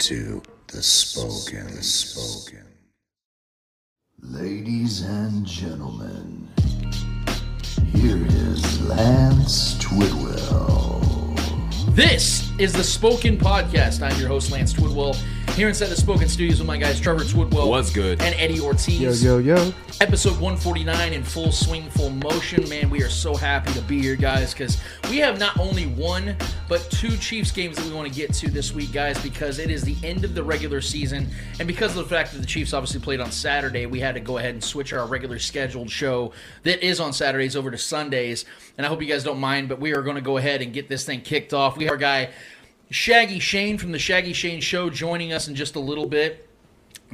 You are tuned in to the Spoken. The Spoken. Ladies and gentlemen, here is Lance Twidwell. This is the Spoken Podcast. I'm your host, Lance Twidwell. Here inside the Spoken Studios with my guys Trevor Twidwell. What's good? And Eddie Ortiz. Yo, yo, yo. Episode 149 in full swing, full motion. Man, we are so happy to be here, guys, because we have not only one, but two Chiefs games that we want to get to this week, guys, because it is the end of the regular season. And because of the fact that the Chiefs obviously played on Saturday, we had to go ahead and switch our regular scheduled show that is on Saturdays over to Sundays. And I hope you guys don't mind, but we are going to go ahead and get this thing kicked off. We have our guy, Shaggy Shane from the Shaggy Shane Show, joining us in just a little bit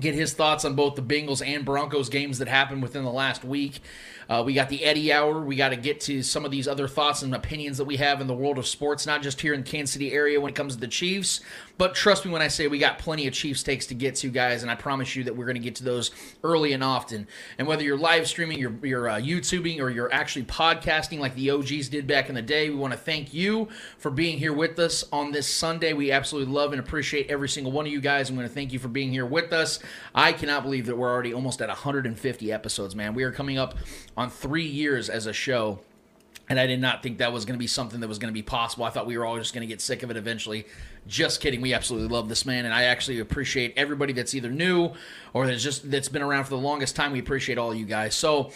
get his thoughts on both the Bengals and Broncos games that happened within the last week. Uh, we got the Eddie Hour. We got to get to some of these other thoughts and opinions that we have in the world of sports, not just here in the Kansas City area when it comes to the Chiefs. But trust me when I say we got plenty of Chiefs takes to get to, guys, and I promise you that we're going to get to those early and often. And whether you're live streaming, you're, you're uh, YouTubing, or you're actually podcasting like the OGs did back in the day, we want to thank you for being here with us on this Sunday. We absolutely love and appreciate every single one of you guys. I'm going to thank you for being here with us. I cannot believe that we're already almost at 150 episodes, man. We are coming up on three years as a show. And I did not think that was going to be something that was going to be possible. I thought we were all just going to get sick of it eventually. Just kidding. We absolutely love this man, and I actually appreciate everybody that's either new or that's just that's been around for the longest time. We appreciate all you guys. So,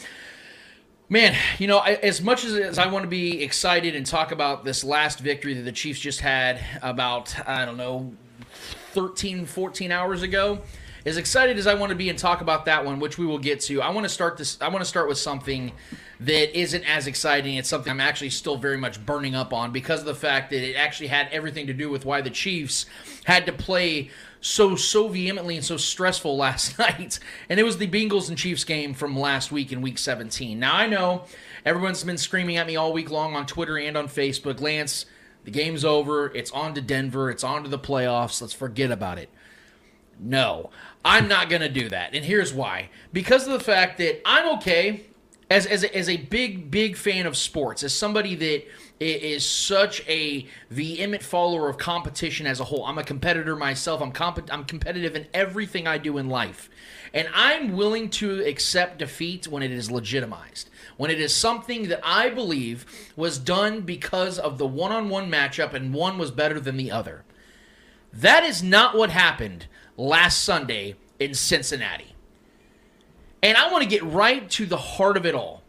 man, you know, I, as much as, as I want to be excited and talk about this last victory that the Chiefs just had about I don't know 13, 14 hours ago, as excited as I want to be and talk about that one, which we will get to, I want to start this. I want to start with something that isn't as exciting. It's something I'm actually still very much burning up on because of the fact that it actually had everything to do with why the Chiefs had to play so so vehemently and so stressful last night. And it was the Bengals and Chiefs game from last week in Week 17. Now I know everyone's been screaming at me all week long on Twitter and on Facebook, Lance. The game's over. It's on to Denver. It's on to the playoffs. Let's forget about it. No, I'm not going to do that. And here's why. Because of the fact that I'm okay as, as, a, as a big, big fan of sports, as somebody that is such a vehement follower of competition as a whole. I'm a competitor myself. I'm, comp- I'm competitive in everything I do in life. And I'm willing to accept defeat when it is legitimized. When it is something that I believe was done because of the one on one matchup and one was better than the other. That is not what happened last Sunday in Cincinnati. And I want to get right to the heart of it all.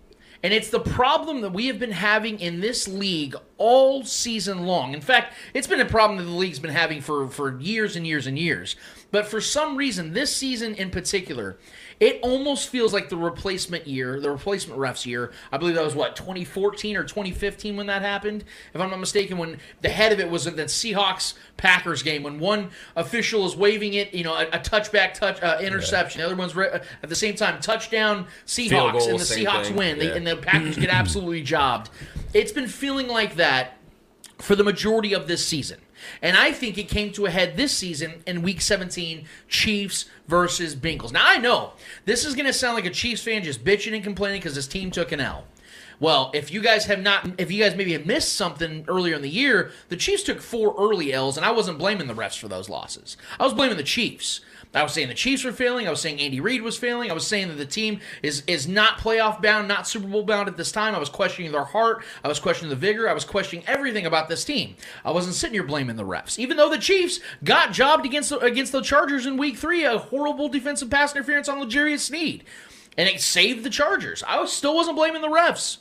And it's the problem that we have been having in this league all season long. In fact, it's been a problem that the league's been having for, for years and years and years. But for some reason, this season in particular, it almost feels like the replacement year, the replacement refs year. I believe that was what 2014 or 2015 when that happened, if I'm not mistaken. When the head of it was the Seahawks Packers game, when one official is waving it, you know, a, a touchback touch uh, interception, the other one's re- at the same time touchdown Seahawks, goal, and the Seahawks thing. win, They- Yeah. and the Packers get absolutely jobbed. It's been feeling like that for the majority of this season. And I think it came to a head this season in week 17, Chiefs versus Bengals. Now, I know this is going to sound like a Chiefs fan just bitching and complaining because his team took an L. Well, if you guys have not, if you guys maybe have missed something earlier in the year, the Chiefs took four early L's, and I wasn't blaming the refs for those losses. I was blaming the Chiefs. I was saying the Chiefs were failing. I was saying Andy Reid was failing. I was saying that the team is is not playoff bound, not Super Bowl bound at this time. I was questioning their heart. I was questioning the vigor. I was questioning everything about this team. I wasn't sitting here blaming the refs, even though the Chiefs got jobbed against the, against the Chargers in Week Three, a horrible defensive pass interference on L'Jarius Sneed, and it saved the Chargers. I was, still wasn't blaming the refs.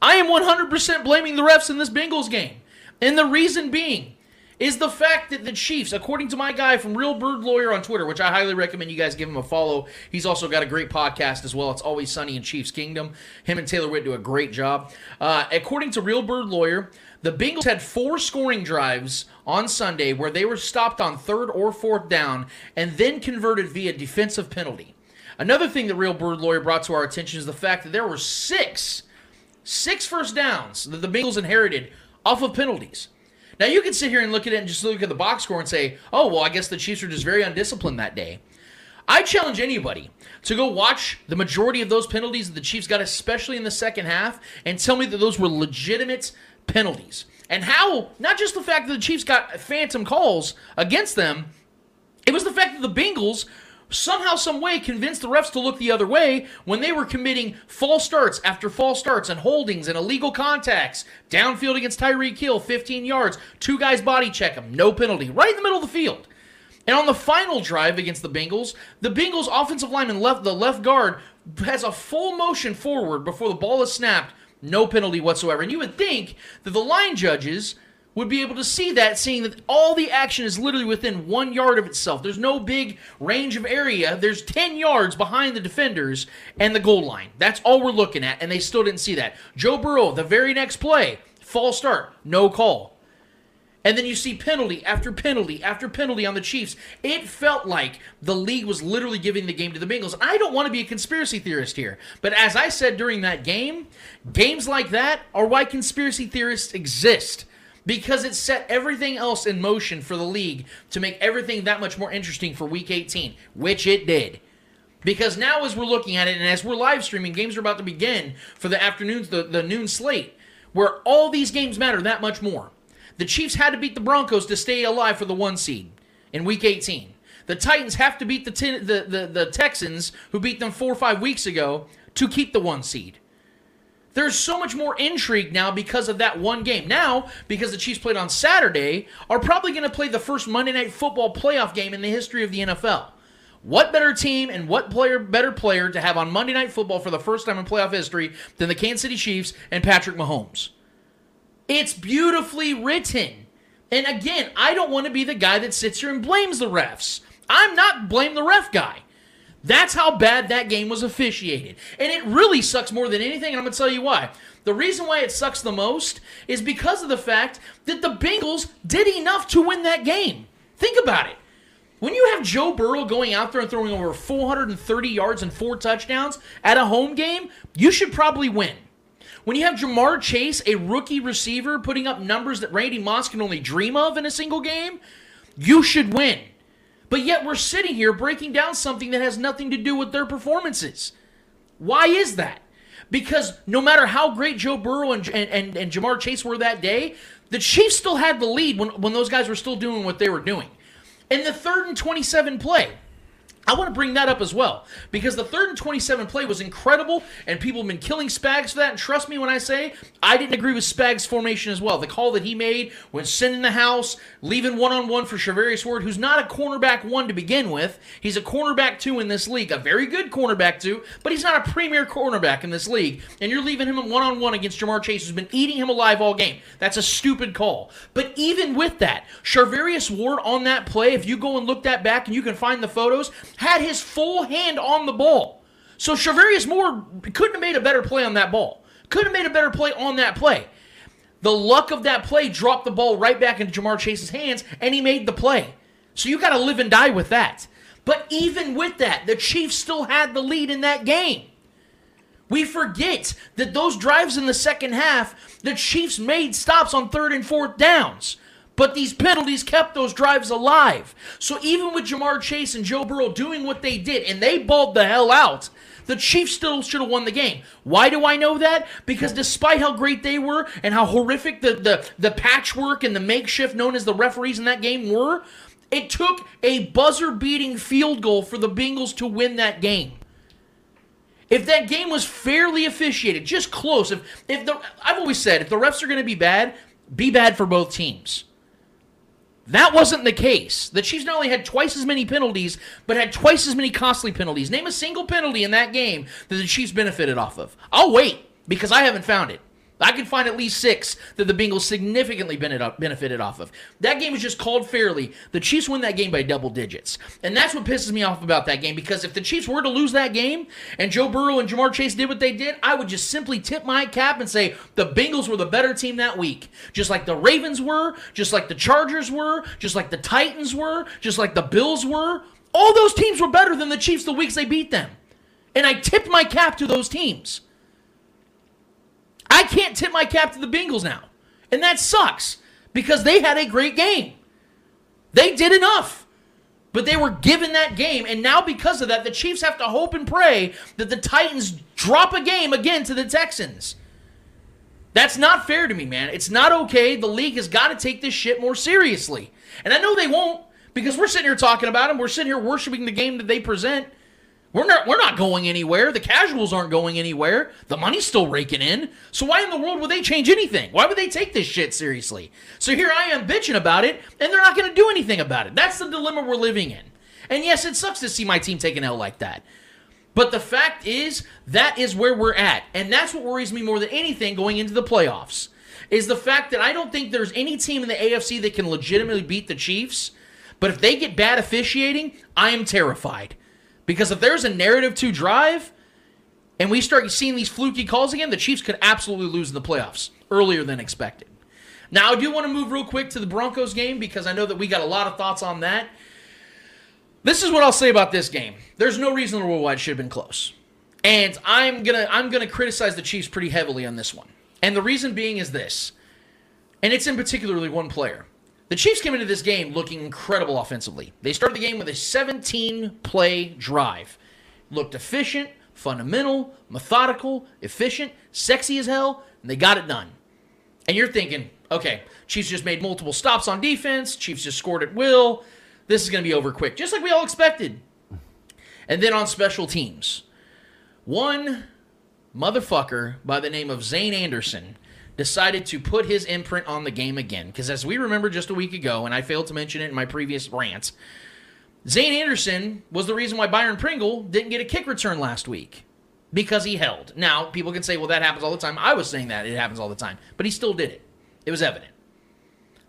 I am 100% blaming the refs in this Bengals game. And the reason being is the fact that the Chiefs, according to my guy from Real Bird Lawyer on Twitter, which I highly recommend you guys give him a follow. He's also got a great podcast as well. It's Always Sunny in Chiefs Kingdom. Him and Taylor Witt do a great job. Uh, according to Real Bird Lawyer, the Bengals had four scoring drives on Sunday where they were stopped on third or fourth down and then converted via defensive penalty. Another thing that Real Bird Lawyer brought to our attention is the fact that there were six, six first downs that the Bengals inherited off of penalties. Now you can sit here and look at it and just look at the box score and say, "Oh, well, I guess the Chiefs were just very undisciplined that day." I challenge anybody to go watch the majority of those penalties that the Chiefs got, especially in the second half, and tell me that those were legitimate penalties. And how, not just the fact that the Chiefs got phantom calls against them, it was the fact that the Bengals somehow, some way convinced the refs to look the other way when they were committing false starts after false starts and holdings and illegal contacts. Downfield against Tyreek Hill, 15 yards. Two guys body check him, no penalty, right in the middle of the field. And on the final drive against the Bengals, the Bengals offensive lineman left the left guard has a full motion forward before the ball is snapped, no penalty whatsoever. And you would think that the line judges would be able to see that, seeing that all the action is literally within one yard of itself. There's no big range of area. There's 10 yards behind the defenders and the goal line. That's all we're looking at, and they still didn't see that. Joe Burrow, the very next play, false start, no call. And then you see penalty after penalty after penalty on the Chiefs. It felt like the league was literally giving the game to the Bengals. I don't want to be a conspiracy theorist here, but as I said during that game, games like that are why conspiracy theorists exist because it set everything else in motion for the league to make everything that much more interesting for week 18, which it did. Because now, as we're looking at it and as we're live streaming, games are about to begin for the afternoons, the, the noon slate, where all these games matter that much more. The Chiefs had to beat the Broncos to stay alive for the one seed in week 18. The Titans have to beat the, ten, the, the, the Texans, who beat them four or five weeks ago, to keep the one seed. There's so much more intrigue now because of that one game. Now, because the Chiefs played on Saturday, are probably going to play the first Monday Night Football playoff game in the history of the NFL. What better team and what player better player to have on Monday Night Football for the first time in playoff history than the Kansas City Chiefs and Patrick Mahomes? It's beautifully written. And again, I don't want to be the guy that sits here and blames the refs. I'm not blame the ref guy. That's how bad that game was officiated. And it really sucks more than anything, and I'm going to tell you why. The reason why it sucks the most is because of the fact that the Bengals did enough to win that game. Think about it. When you have Joe Burrow going out there and throwing over 430 yards and four touchdowns at a home game, you should probably win. When you have Ja'Marr Chase, a rookie receiver, putting up numbers that Randy Moss can only dream of in a single game, you should win. But yet we're sitting here breaking down something that has nothing to do with their performances. Why is that? Because no matter how great Joe Burrow and, and, and, and Ja'Marr Chase were that day, the Chiefs still had the lead when, when those guys were still doing what they were doing. In the third and 27 play, I want to bring that up as well because the third and 27 play was incredible and people have been killing Spags for that. And trust me when I say I didn't agree with Spags' formation as well. The call that he made when sending the house, leaving one on one for Charvarius Ward, who's not a cornerback one to begin with. He's a cornerback two in this league, a very good cornerback two, but he's not a premier cornerback in this league. And you're leaving him one on one against Ja'Marr Chase, who's been eating him alive all game. That's a stupid call. But even with that, Charvarius Ward on that play, if you go and look that back and you can find the photos, had his full hand on the ball. So Charvarius Moore couldn't have made a better play on that ball. Couldn't have made a better play on that play. The luck of that play dropped the ball right back into Ja'Marr Chase's hands, and he made the play. So you got to live and die with that. But even with that, the Chiefs still had the lead in that game. We forget that those drives in the second half, the Chiefs made stops on third and fourth downs. But these penalties kept those drives alive. So even with Ja'Marr Chase and Joe Burrow doing what they did, and they balled the hell out, the Chiefs still should have won the game. Why do I know that? Because despite how great they were and how horrific the, the, the patchwork and the makeshift known as the referees in that game were, it took a buzzer beating field goal for the Bengals to win that game. If that game was fairly officiated, just close, if if the I've always said if the refs are going to be bad, be bad for both teams. That wasn't the case. The Chiefs not only had twice as many penalties, but had twice as many costly penalties. Name a single penalty in that game that the Chiefs benefited off of. I'll wait because I haven't found it. I can find at least six that the Bengals significantly benefited off of. That game was just called fairly. The Chiefs win that game by double digits. And that's what pisses me off about that game because if the Chiefs were to lose that game and Joe Burrow and Ja'Marr Chase did what they did, I would just simply tip my cap and say the Bengals were the better team that week. Just like the Ravens were, just like the Chargers were, just like the Titans were, just like the Bills were. All those teams were better than the Chiefs the weeks they beat them. And I tipped my cap to those teams. I can't tip my cap to the Bengals now. And that sucks because they had a great game. They did enough. But they were given that game. And now, because of that, the Chiefs have to hope and pray that the Titans drop a game again to the Texans. That's not fair to me, man. It's not okay. The league has got to take this shit more seriously. And I know they won't because we're sitting here talking about them. We're sitting here worshiping the game that they present. We're not we're not going anywhere. The casuals aren't going anywhere. The money's still raking in. So why in the world would they change anything? Why would they take this shit seriously? So here I am bitching about it, and they're not going to do anything about it. That's the dilemma we're living in. And yes, it sucks to see my team take an L like that. But the fact is, that is where we're at. And that's what worries me more than anything going into the playoffs. Is the fact that I don't think there's any team in the AFC that can legitimately beat the Chiefs. But if they get bad officiating, I am terrified. Because if there's a narrative to drive and we start seeing these fluky calls again, the Chiefs could absolutely lose in the playoffs earlier than expected. Now, I do want to move real quick to the Broncos game because I know that we got a lot of thoughts on that. This is what I'll say about this game. There's no reason the worldwide should have been close. And I'm gonna I'm gonna criticize the Chiefs pretty heavily on this one. And the reason being is this, and it's in particularly one player. The Chiefs came into this game looking incredible offensively. They started the game with a 17 play drive. Looked efficient, fundamental, methodical, efficient, sexy as hell, and they got it done. And you're thinking, okay, Chiefs just made multiple stops on defense, Chiefs just scored at will. This is going to be over quick, just like we all expected. And then on special teams, one motherfucker by the name of Zayne Anderson decided to put his imprint on the game again. Because as we remember just a week ago, and I failed to mention it in my previous rants, Zayne Anderson was the reason why Byron Pringle didn't get a kick return last week. Because he held. Now, people can say, well, that happens all the time. I was saying that it happens all the time. But he still did it. It was evident.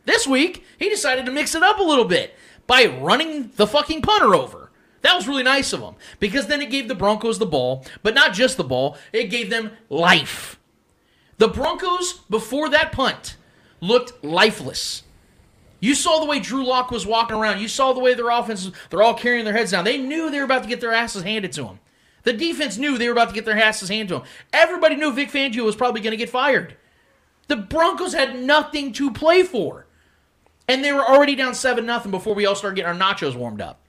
This week, he decided to mix it up a little bit by running the fucking punter over. That was really nice of him because then it gave the Broncos the ball, but not just the ball, it gave them life. The Broncos, before that punt, looked lifeless. You saw the way Drew Lock was walking around. You saw the way their offense, they're all carrying their heads down. They knew they were about to get their asses handed to them. The defense knew they were about to get their asses handed to them. Everybody knew Vic Fangio was probably going to get fired. The Broncos had nothing to play for. And they were already down 7 0 before we all started getting our nachos warmed up.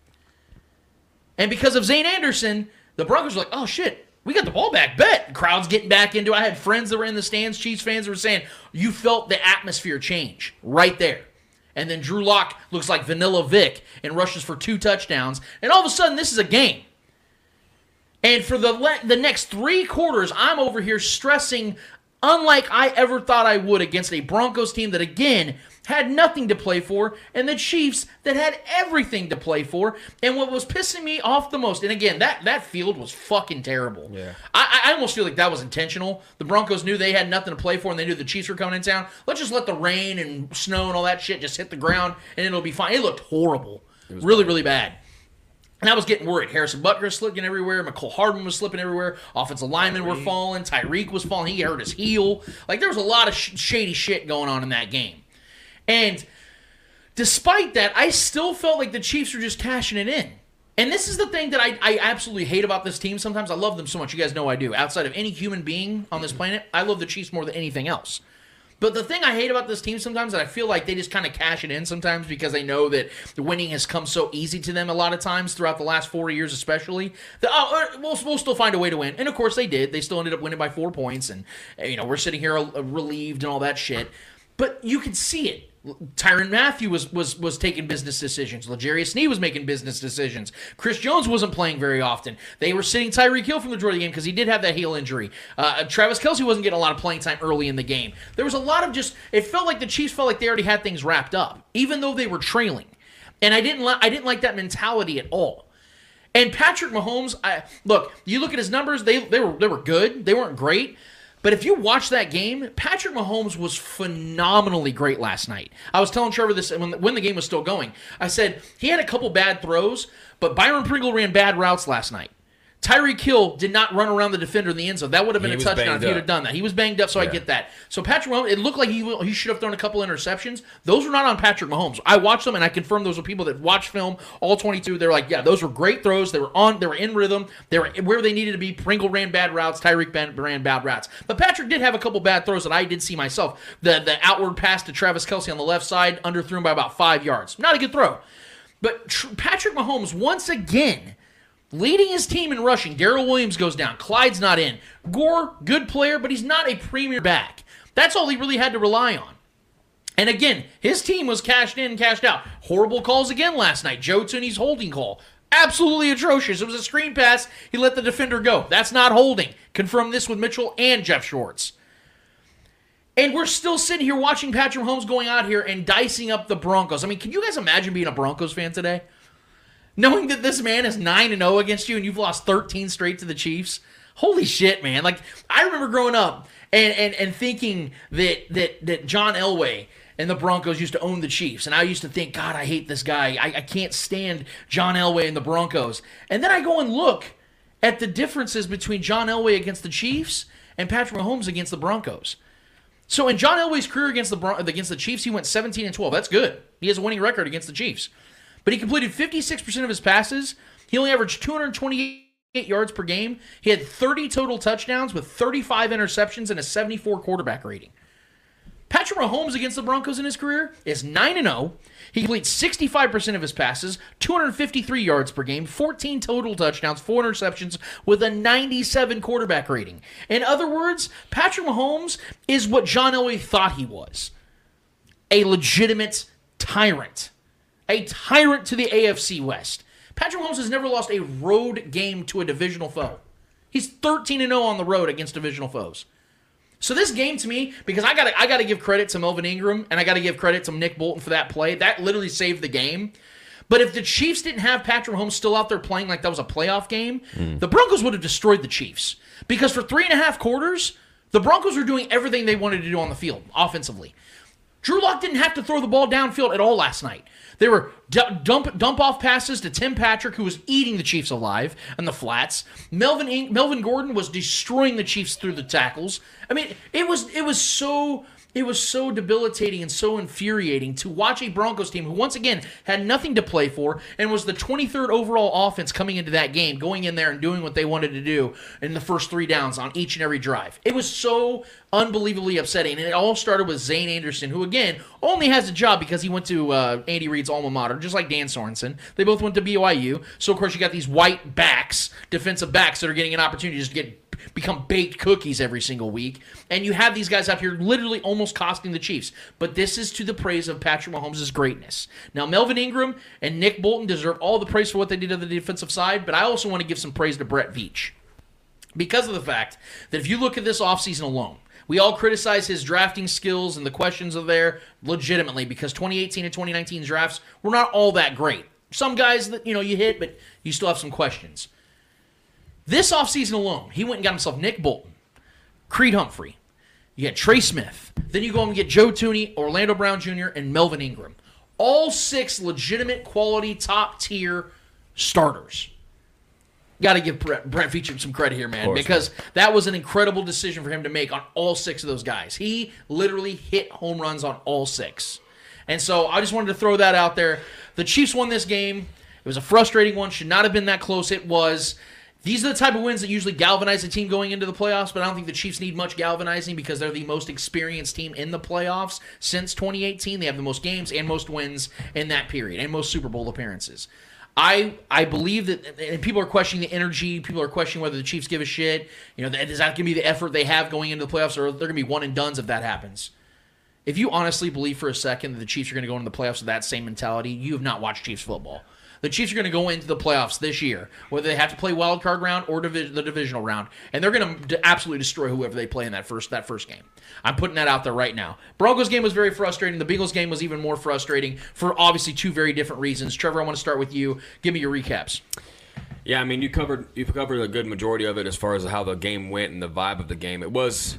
And because of Zayne Anderson, the Broncos were like, oh shit, we got the ball back. Bet. Crowd's getting back into it. I had friends that were in the stands, Chiefs fans, were saying, you felt the atmosphere change right there. And then Drew Lock looks like Vanilla Vick and rushes for two touchdowns. And all of a sudden, this is a game. And for the le- the next three quarters, I'm over here stressing, unlike I ever thought I would against a Broncos team that, again, had nothing to play for, and the Chiefs that had everything to play for. And what was pissing me off the most, and again, that that field was fucking terrible. Yeah, I, I almost feel like that was intentional. The Broncos knew they had nothing to play for, and they knew the Chiefs were coming in town. Let's just let the rain and snow and all that shit just hit the ground, and it'll be fine. It looked horrible, really, really bad. And I was getting worried. Harrison Butker slipping everywhere. Mecole Hardman was slipping everywhere. Offensive linemen were falling. Tyreek was falling. He hurt his heel. Like there was a lot of sh- shady shit going on in that game. And despite that, I still felt like the Chiefs were just cashing it in. And this is the thing that I, I absolutely hate about this team. Sometimes I love them so much. You guys know I do. Outside of any human being on this planet, I love the Chiefs more than anything else. But the thing I hate about this team sometimes that I feel like they just kind of cash it in sometimes because they know that the winning has come so easy to them a lot of times throughout the last four years, especially. That oh, uh, we'll, we'll still find a way to win, and of course they did. They still ended up winning by four points, and you know we're sitting here uh, relieved and all that shit. But you could see it. Tyrann Mathieu was was was taking business decisions. L'Jarius Sneed was making business decisions. Chris Jones wasn't playing very often. They were sitting Tyreek Hill from the majority of the game because he did have that heel injury. Uh, Travis Kelce wasn't getting a lot of playing time early in the game. There was a lot of just. It felt like the Chiefs felt like they already had things wrapped up, even though they were trailing. And I didn't li- I didn't like that mentality at all. And Patrick Mahomes, I look, you look at his numbers, they they were they were good. They weren't great. But if you watch that game, Patrick Mahomes was phenomenally great last night. I was telling Trevor this when the, when the game was still going. I said he had a couple bad throws, but Byron Pringle ran bad routes last night. Tyreek Hill did not run around the defender in the end zone. That would have been He a touchdown if he would have done that. He was banged up, so I get that. So Patrick Mahomes, it looked like he he should have thrown a couple interceptions. Those were not on Patrick Mahomes. I watched them and I confirmed those were people that watched film all 22. They're like, yeah, those were great throws. They were on. They were in rhythm. They were where they needed to be. Pringle ran bad routes. Tyreek ran bad routes. But Patrick did have a couple bad throws that I did see myself. The the outward pass to Travis Kelce on the left side, underthrew him by about five yards. Not a good throw. But tr- Patrick Mahomes once again leading his team in rushing. Darrel Williams goes down. Clyde's not in. Gore, good player, but he's not a premier back. That's all he really had to rely on. And again, his team was cashed in, cashed out. Horrible calls again last night. Joe Thuney's holding call. Absolutely atrocious. It was a screen pass. He let the defender go. That's not holding. Confirm this with Mitchell and Jeff Schwartz. And we're still sitting here watching Patrick Mahomes going out here and dicing up the Broncos. I mean, can you guys imagine being a Broncos fan today? Knowing that this man is 9 and 0 against you and you've lost 13 straight to the Chiefs? Holy shit, man. Like I remember growing up and and, and thinking that that that John Elway and the Broncos used to own the Chiefs. And I used to think, God, I hate this guy. I, I can't stand John Elway and the Broncos. And then I go and look at the differences between John Elway against the Chiefs and Patrick Mahomes against the Broncos. So in John Elway's career against the against the Chiefs, he went 17 and 12. That's good. He has a winning record against the Chiefs. But he completed 56% of his passes. He only averaged 228 yards per game. He had 30 total touchdowns with 35 interceptions and a 74 quarterback rating. Patrick Mahomes against the Broncos in his career is 9 0. He completes 65% of his passes, 253 yards per game, 14 total touchdowns, 4 interceptions with a 97 quarterback rating. In other words, Patrick Mahomes is what John Elway thought he was. A legitimate tyrant. A tyrant to the AFC West. Patrick Mahomes has never lost a road game to a divisional foe. He's 13 and 0 on the road against divisional foes. So this game to me, because I got I got to give credit to Melvin Ingram and I got to give credit to Nick Bolton for that play. That literally saved the game. But if the Chiefs didn't have Patrick Mahomes still out there playing like that was a playoff game, hmm. the Broncos would have destroyed the Chiefs. Because for three and a half quarters, the Broncos were doing everything they wanted to do on the field offensively. Drew Lock didn't have to throw the ball downfield at all last night. They were dump dump off passes to Tim Patrick, who was eating the Chiefs alive in the flats. Melvin In- Melvin Gordon was destroying the Chiefs through the tackles. I mean, it was it was so it was so debilitating and so infuriating to watch a Broncos team who once again had nothing to play for and was the 23rd overall offense coming into that game, going in there and doing what they wanted to do in the first three downs on each and every drive. It was so unbelievably upsetting, and it all started with Zayne Anderson, who again only has a job because he went to uh, Andy Reid's alma mater, just like Dan Sorensen. They both went to BYU, so of course you got these white backs, defensive backs, that are getting an opportunity just to just get become baked cookies every single week. And you have these guys out here literally almost costing the Chiefs. But this is to the praise of Patrick Mahomes' greatness. Now, Melvin Ingram and Nick Bolton deserve all the praise for what they did on the defensive side, but I also want to give some praise to Brett Veach. Because of the fact that if you look at this offseason alone, we all criticize his drafting skills and the questions are there legitimately because 2018 and 2019 drafts were not all that great. Some guys that, you know, you hit, but you still have some questions. This offseason alone, he went and got himself Nick Bolton, Creed Humphrey. You got Trey Smith. Then you go and get Joe Thuney, Orlando Brown Jr., and Melvin Ingram. All six legitimate, quality, top tier starters. Got to give Brett, Brett Veach some credit here, man, course, because that was an incredible decision for him to make on all six of those guys. He literally hit home runs on all six. And so I just wanted to throw that out there. The Chiefs won this game. It was a frustrating one. Should not have been that close. It was. These are the type of wins that usually galvanize a team going into the playoffs, but I don't think the Chiefs need much galvanizing because they're the most experienced team in the playoffs since 2018. They have the most games and most wins in that period and most Super Bowl appearances. I I believe that, and people are questioning the energy. People are questioning whether the Chiefs give a shit. You know, is that going to be the effort they have going into the playoffs, or they're going to be one and duns if that happens? If you honestly believe for a second that the Chiefs are going to go into the playoffs with that same mentality, you have not watched Chiefs football. The Chiefs are going to go into the playoffs this year, whether they have to play wild card round or divi- the divisional round, and they're going to absolutely destroy whoever they play in that first that first game. I'm putting that out there right now. Broncos game was very frustrating. The Bengals game was even more frustrating for obviously two very different reasons. Trevor, I want to start with you. Give me your recaps. Yeah, I mean, you covered you covered a good majority of it as far as how the game went and the vibe of the game. It was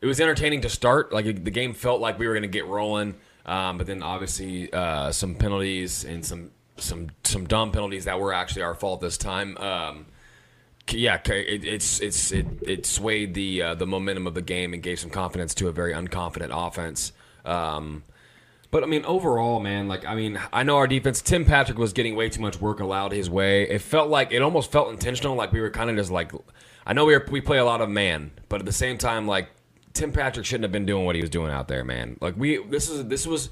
it was entertaining to start. Like the game felt like we were going to get rolling, um, but then obviously uh, some penalties and some some some dumb penalties that were actually our fault this time. Um, yeah, it, it's it's it, it swayed the uh, the momentum of the game and gave some confidence to a very unconfident offense. Um, but I mean, overall, man, like I mean, I know our defense. Tim Patrick was getting way too much work allowed his way. It felt like it almost felt intentional, like we were kind of just like. I know we were, we play a lot of man, but at the same time, like Tim Patrick shouldn't have been doing what he was doing out there, man. Like we, this is this was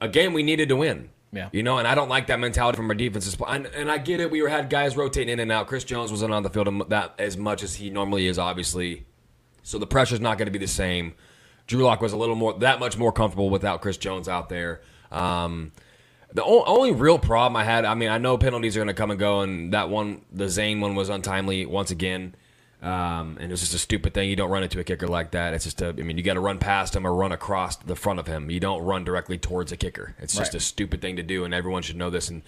a game we needed to win. Yeah. You know, and I don't like that mentality from our defenses. And, and I get it. We had guys rotating in and out. Chris Jones wasn't on the field that as much as he normally is, obviously. So the pressure's not going to be the same. Drew Lock was a little more, that much more comfortable without Chris Jones out there. Um, the o- only real problem I had, I mean, I know penalties are going to come and go, and that one, the Zayne one, was untimely once again. Um, and it was just a stupid thing. You don't run into a kicker like that. It's just a, I mean, you got to run past him or run across the front of him. You don't run directly towards a kicker. It's just Right. a stupid thing to do, and everyone should know this. And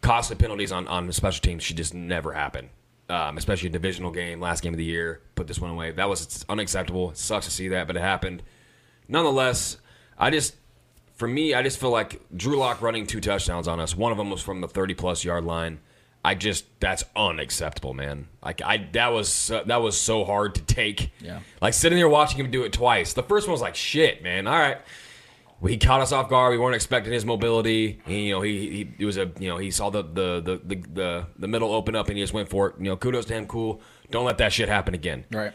costly penalties on, on special teams should just never happen. Um, especially a divisional game, last game of the year. Put this one away. That was it's unacceptable. It sucks to see that, but it happened. Nonetheless, I just, for me, I just feel like Drew Lock running two touchdowns on us. One of them was from the 30 plus yard line. I just that's unacceptable, man. Like I that was uh, that was so hard to take. Yeah. Like sitting there watching him do it twice. The first one was like shit, man. All right. Well, he caught us off guard. We weren't expecting his mobility. He, you know, he, he it was a you know he saw the the, the the the the middle open up and he just went for it. You know, kudos to him. Cool. Don't let that shit happen again. Right.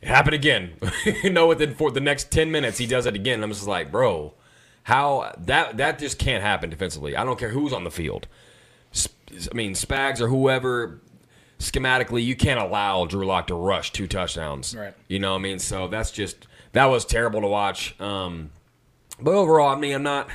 It happened again. you know, within for the next ten minutes, he does it again. I'm just like, bro, how that that just can't happen defensively. I don't care who's on the field. I mean, Spags or whoever. Schematically, you can't allow Drew Lock to rush two touchdowns. Right. You know what I mean? So that's just that was terrible to watch. Um, but overall, I mean, I'm not.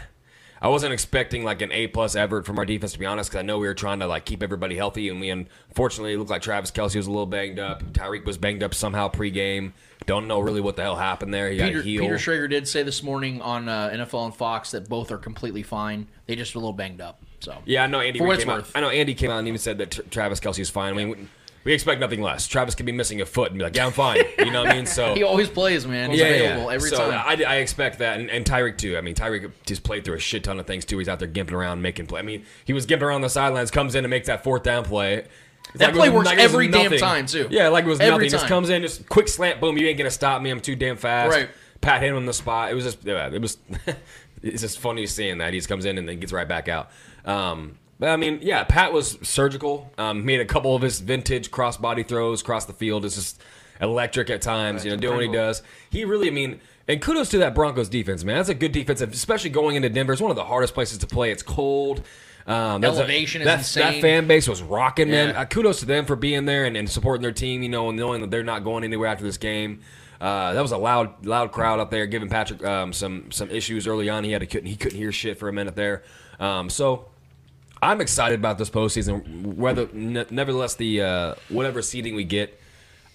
I wasn't expecting like an A plus effort from our defense to be honest, because I know we were trying to like keep everybody healthy, and we unfortunately looked like Travis Kelce was a little banged up. Tyreek was banged up somehow pregame. Don't know really what the hell happened there. He Peter, got healed. Peter Schrager did say this morning on uh, NFL and Fox that both are completely fine. They just a little banged up. So Yeah, I know Andy For what it's came out. worth. I know Andy came out and even said that Tra- Travis Kelce is fine. I mean, we expect nothing less. Travis could be missing a foot and be like, "Yeah, I'm fine." You know what I mean? So he always plays, man. He's yeah, available yeah. every so time. I, I expect that, and, and Tyreek too. I mean, Tyreek just played through a shit ton of things too. He's out there gimping around, making play. I mean, he was gimping around the sidelines, comes in and makes that fourth down play. It's That it play was- works it was every damn time, too. Yeah, like it was Every nothing. Just comes in, just quick slant, boom. You ain't gonna stop me. I'm too damn fast. Right. Pat him on the spot. It was just, yeah, it was. it's just funny seeing that he just comes in and then gets right back out. Um, but I mean, yeah, Pat was surgical. Um, made a couple of his vintage crossbody throws across the field. It's just electric at times. You know, doing what he does. He really, I mean, and kudos to that Broncos defense, man. That's a good defense, especially going into Denver. It's one of the hardest places to play. It's cold. Um, that's a- Elevation is that, insane. That fan base was rocking, man. Yeah. Uh, kudos to them for being there and, and supporting their team. You know, and knowing that they're not going anywhere after this game. Uh, that was a loud, loud crowd up there, giving Patrick um, some some issues early on. He had to couldn't he couldn't hear shit for a minute there. Um, so I'm excited about this postseason. Whether ne- nevertheless the uh, whatever seeding we get,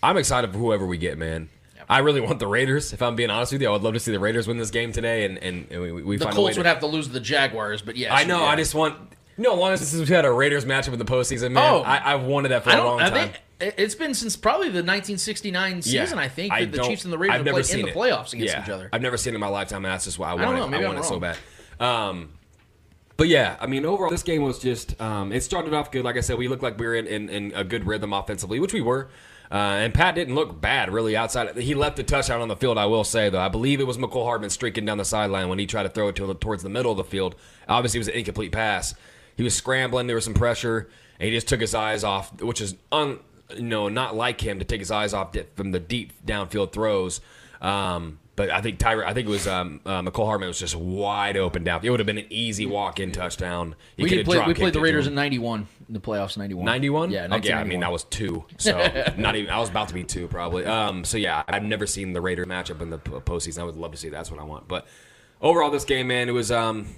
I'm excited for whoever we get, man. I really want the Raiders. If I'm being honest with you, I would love to see the Raiders win this game today, and and, and we, we the find a way Colts to- would have to lose to the Jaguars, but yes, I know. yeah. I just want. You know, as long as we've had a Raiders matchup in the postseason, man, Oh. I, I've wanted that for I a long I time. it- it's been since probably the 1969 season. I think that the Chiefs and the Raiders I've played in the playoffs against Yeah. each other. I've never seen it in my lifetime, and that's just why I don't want know, it. I I'm it so bad. Um, but yeah, I mean, overall, this game was just. Um, it started off good. Like I said, we looked like we were in, in, in a good rhythm offensively, which we were. Uh, and Pat didn't look bad really outside. He left the touchdown on the field. I will say though, I believe it was Mecole Hardman streaking down the sideline when he tried to throw it to, towards the middle of the field. Obviously, it was an incomplete pass. He was scrambling. There was some pressure, and he just took his eyes off, which is un, you know, not like him to take his eyes off from the deep downfield throws. Um, but I think Tyra, I think it was um, uh, Mecole Hardman was just wide open down. It would have been an easy walk-in touchdown. He we could did have play. We played the Raiders in '91 in the playoffs. '91. 91? Yeah. Okay, I mean, that was two. So, not even, I was about to be two probably. Um, so, yeah, I've never seen the Raider matchup in the postseason. I would love to see that. That's what I want. But overall, this game, man, it was um,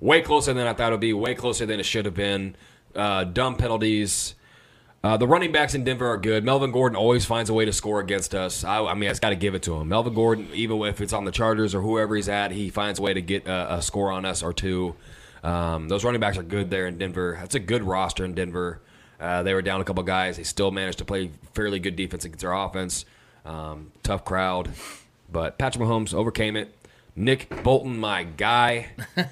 way closer than I thought it would be, way closer than it should have been. Uh, dumb penalties. Uh, the running backs in Denver are good. Melvin Gordon always finds a way to score against us. I, I mean, I just got to give it to him. Melvin Gordon, even if it's on the Chargers or whoever he's at, he finds a way to get a, a score on us or two. Um, those running backs are good there in Denver. That's a good roster in Denver. Uh, they were down a couple guys. They still managed to play fairly good defense against our offense. Um, tough crowd, but Patrick Mahomes overcame it. Nick Bolton, my guy.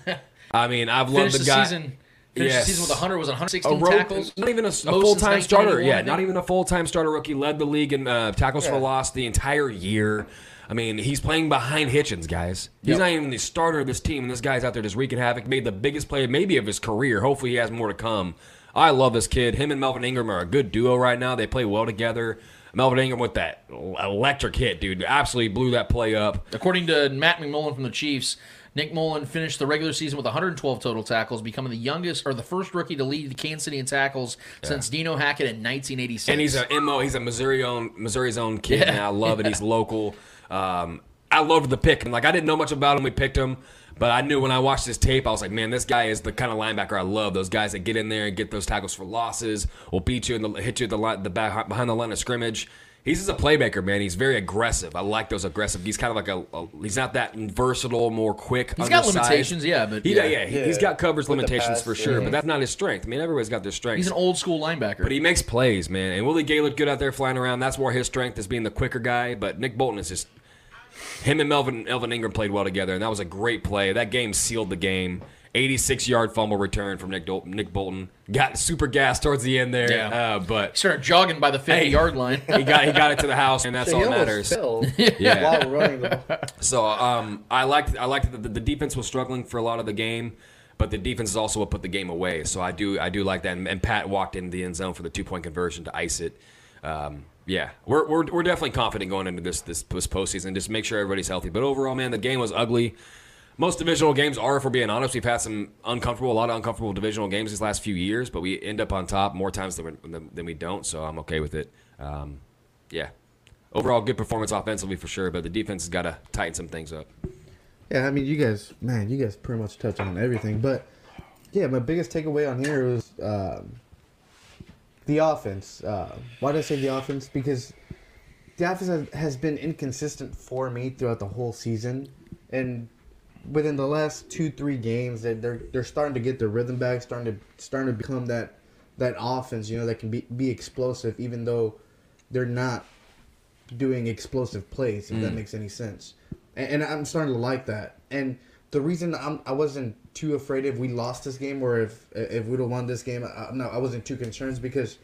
I mean, I've loved Finished the the guy. season. Finished Yes. the season with 100 was it a 116 ro- tackles. not even a, a full time starter. 1991, Yeah, not even a full time starter rookie. Led the league in uh, tackles for loss the entire year. I mean, he's playing behind Hitchens, guys. He's Yep. not even the starter of this team, and this guy's out there just wreaking havoc. Made the biggest play, maybe of his career. Hopefully, he has more to come. I love this kid. Him and Melvin Ingram are a good duo right now. They play well together. Melvin Ingram with that electric hit, dude, absolutely blew that play up. According to Matt McMullen from the Chiefs, Nick Mullen finished the regular season with 112 total tackles, becoming the youngest or the first rookie to lead the Kansas City in tackles since Dino Hackett in 1986. And he's a mo. He's a Missouri own Missouri's own kid, Yeah. and I love it. He's local. Um, I loved the pick. And like I didn't know much about him. We picked him, but I knew when I watched this tape, I was like, man, this guy is the kind of linebacker I love. Those guys that get in there and get those tackles for losses, will beat you and hit you at the line, the back behind the line of scrimmage. He's just a playmaker, man. He's very aggressive. I like those aggressive. He's kind of like a, a he's not that versatile, more quick. He's got limitations, yeah, but he, yeah. yeah, he, has Yeah. got coverage With limitations pass, for sure. yeah. But that's not his strength. I mean, everybody's got their strength. He's an old school linebacker. But he makes plays, man. And Willie Gay looked good out there flying around. That's more his strength as being the quicker guy. But Nick Bolton is just him and Melvin Elvin Ingram played well together, and that was a great play. That game sealed the game. 86 yard fumble return from Nick, Dol- Nick Bolton. Got super gas towards the end there, Yeah. uh, but started jogging by the 50 Hey. yard line. he got he got it to the house, and that's So all he that matters. Yeah. while running the. So um, I liked I liked that the, the defense was struggling for a lot of the game, but the defense is also what put the game away. So I do I do like that. And, and Pat walked into the end zone for the two point conversion to ice it. Um, yeah, we're, we're, we're definitely confident going into this this, this postseason. Just make sure everybody's healthy. But overall, man, the game was ugly. Most divisional games are, if we're being honest. We've had some uncomfortable, a lot of uncomfortable divisional games these last few years, but we end up on top more times than, we- than, we don't. So I'm okay with it. Um, yeah, overall good performance offensively for sure, but the defense has got to tighten some things up. Yeah, I mean, you guys, man, you guys pretty much touch on everything. But yeah, my biggest takeaway on here was the offense. Uh, why did I say the offense? Because the offense has, been inconsistent for me throughout the whole season, and within the last two, three games, that they're they're starting to get their rhythm back, starting to starting to become that that offense, you know, that can be be explosive, even though they're not doing explosive plays, if that makes any sense. And, and I'm starting to like that. And the reason I'm, I wasn't too afraid if we lost this game or if if we'd have won this game, I, no, I wasn't too concerned because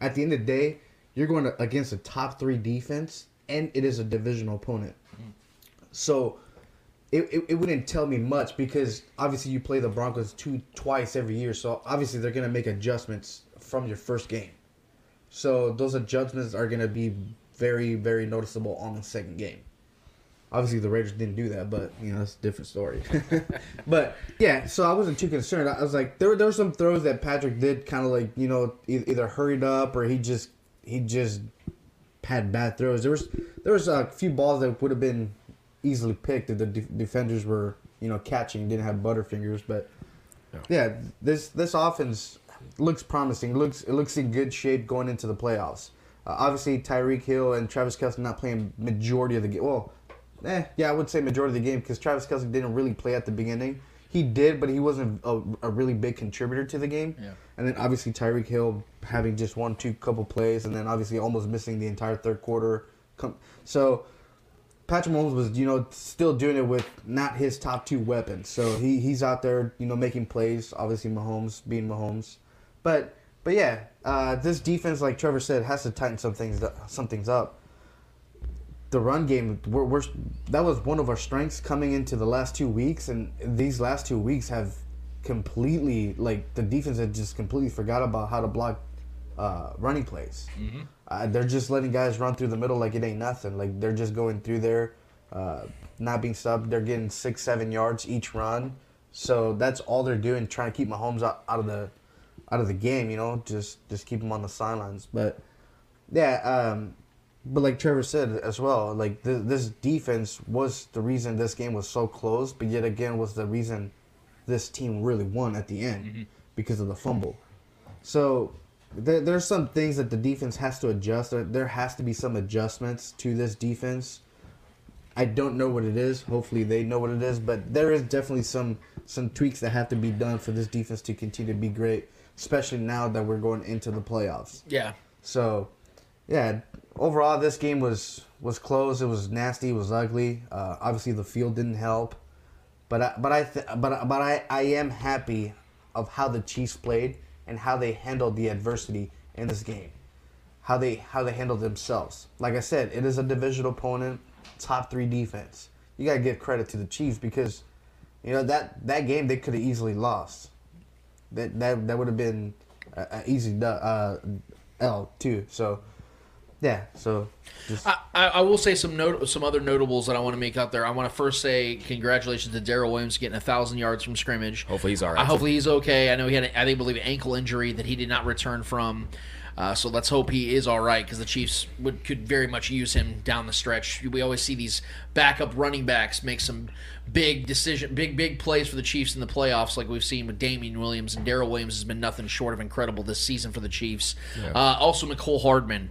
at the end of the day, you're going to, against a top three defense, and it is a divisional opponent. So it, it, it wouldn't tell me much because obviously you play the Broncos two twice every year, so obviously they're gonna make adjustments from your first game. So those adjustments are gonna be very very noticeable on the second game. Obviously the Raiders didn't do that, but you know that's a different story. but yeah, so I wasn't too concerned. I was like there were there were some throws that Patrick did kind of like you know either hurried up or he just he just had bad throws. There was there was a few balls that would have been easily picked if the de- defenders were you know catching didn't have butterfingers. But yeah. this this offense looks promising. It looks it looks in good shape going into the playoffs. Uh, obviously, Tyreek Hill and Travis Kelce not playing majority of the game. Well, eh, yeah, I would say majority of the game because Travis Kelce didn't really play at the beginning. He did, but he wasn't a, a really big contributor to the game. Yeah. And then obviously Tyreek Hill having just one, two couple plays, and then obviously almost missing the entire third quarter. So Patrick Mahomes was, you know, still doing it with not his top two weapons. So he, he's out there, you know, making plays. Obviously Mahomes being Mahomes, but but yeah, uh, this defense, like Trevor said, has to tighten some things some things up. The run game, we're, we're that was one of our strengths coming into the last two weeks, and these last two weeks have completely like the defense had just completely forgot about how to block uh, running plays. Uh, they're just letting guys run through the middle like it ain't nothing. Like they're just going through there, uh, not being subbed. They're getting six, seven yards each run. So that's all they're doing, trying to keep Mahomes out, out of the out of the game. You know, just just keep them on the sidelines. But yeah, um, but like Trevor said as well, like th- this defense was the reason this game was so close, but yet again was the reason this team really won at the end mm-hmm. because of the fumble. So there, there's some things that the defense has to adjust. There, there has to be some adjustments to this defense. I don't know what it is. Hopefully they know what it is, but there is definitely some some tweaks that have to be done for this defense to continue to be great, especially now that we're going into the playoffs. Yeah. So, yeah, overall this game was was close. It was nasty. It was ugly. Uh, obviously the field didn't help, but I, but I th- but but I, I am happy of how the Chiefs played and how they handled the adversity in this game. How they how they handled themselves. Like I said, it is a divisional opponent, top three defense. You gotta give credit to the Chiefs because, you know that that game they could have easily lost. That that that would have been an easy du- uh, L too. So, yeah. So, just I, I I will say some note, some other notables that I want to make out there. I want to first say congratulations to Darrel Williams getting a thousand yards from scrimmage. Hopefully he's all right. Uh, hopefully he's okay. I know he had, a, I think, believe, an ankle injury that he did not return from. Uh, so let's hope he is all right because the Chiefs would could very much use him down the stretch. We always see these backup running backs make some big decision, big big plays for the Chiefs in the playoffs, like we've seen with Damien Williams and Darrel Williams has been nothing short of incredible this season for the Chiefs. Uh, also, Mecole Hardman,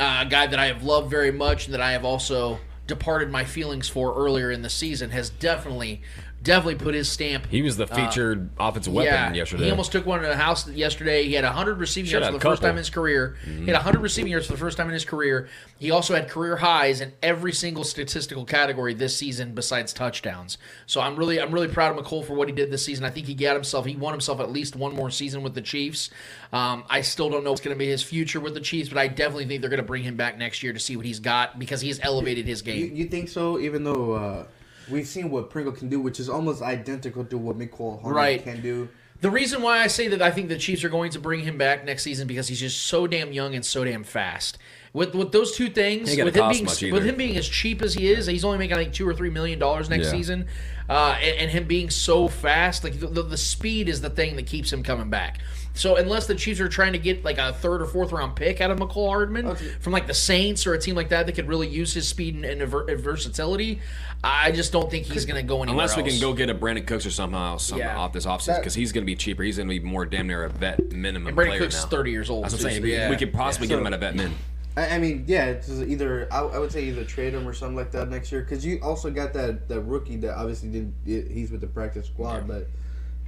uh, a guy that I have loved very much and that I have also departed my feelings for earlier in the season, has definitely definitely put his stamp. He was the featured offensive weapon yeah, yesterday. He almost took one in the house yesterday. He had 100 receiving Should yards for have the first time in his career. He had 100 receiving yards for the first time in his career. He also had career highs in every single statistical category this season besides touchdowns. So I'm really I'm really proud of Mecole for what he did this season. I think he got himself he won himself at least one more season with the Chiefs. Um, I still don't know what's going to be his future with the Chiefs, but I definitely think they're going to bring him back next year to see what he's got because he's elevated his you, game. you think so? Even though uh, we've seen what Pringle can do, which is almost identical to what Mecole Hardman Right. can do. The reason why I say that I think the Chiefs are going to bring him back next season because he's just so damn young and so damn fast. With with those two things, with him being with him being as cheap as he is, he's only making like two or three million dollars next Yeah. season, uh, and, and him being so fast, like the, the, the speed is the thing that keeps him coming back. So unless the Chiefs are trying to get like a third or fourth round pick out of Mecole Hardman Okay. from like the Saints or a team like that that could really use his speed and, and ver- versatility, I just don't think he's going to go anywhere. Unless we else. can go get a Brandin Cooks or somehow some Yeah. off this offseason because he's going to be cheaper. He's going to be more damn near a vet minimum And Brandin player Cooks is 30 years old, That's what I'm saying. We- yeah. we could possibly Yeah. get him at a vet min. I, I mean, yeah, it's either I, I would say either trade him or something like that next year because you also got that that rookie that obviously didn't. He's with the practice squad, but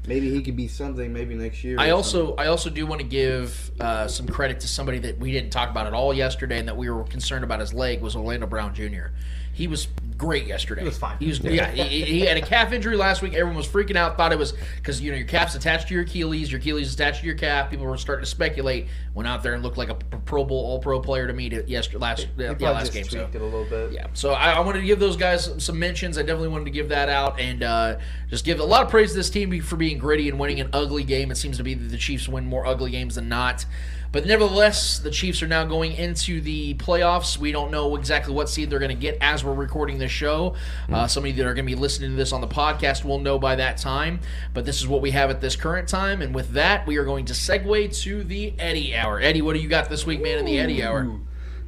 maybe he could be something maybe next year. I also something. I also do want to give uh, some credit to somebody that we didn't talk about at all yesterday, and that we were concerned about his leg was Orlando Brown Jr. He was great yesterday. He was fine. He was yeah. he, he had a calf injury last week. Everyone was freaking out. Thought it was because you know your calf's attached to your Achilles. Your Achilles is attached to your calf. People were starting to speculate. Went out there and looked like a Pro Bowl All Pro player to me to yesterday last yeah, last game. So tweaked it a little bit. yeah, so I, I wanted to give those guys some mentions. I definitely wanted to give that out and uh, just give a lot of praise to this team for being gritty and winning an ugly game. It seems to be that the Chiefs win more ugly games than not. But nevertheless, the Chiefs are now going into the playoffs. We don't know exactly what seed they're going to get as we're recording this show. Uh, some of you that are going to be listening to this on the podcast will know by that time. But this is what we have at this current time. And with that, we are going to segue to the Eddie Hour. Eddie, what do you got this week, man, in the Eddie Hour?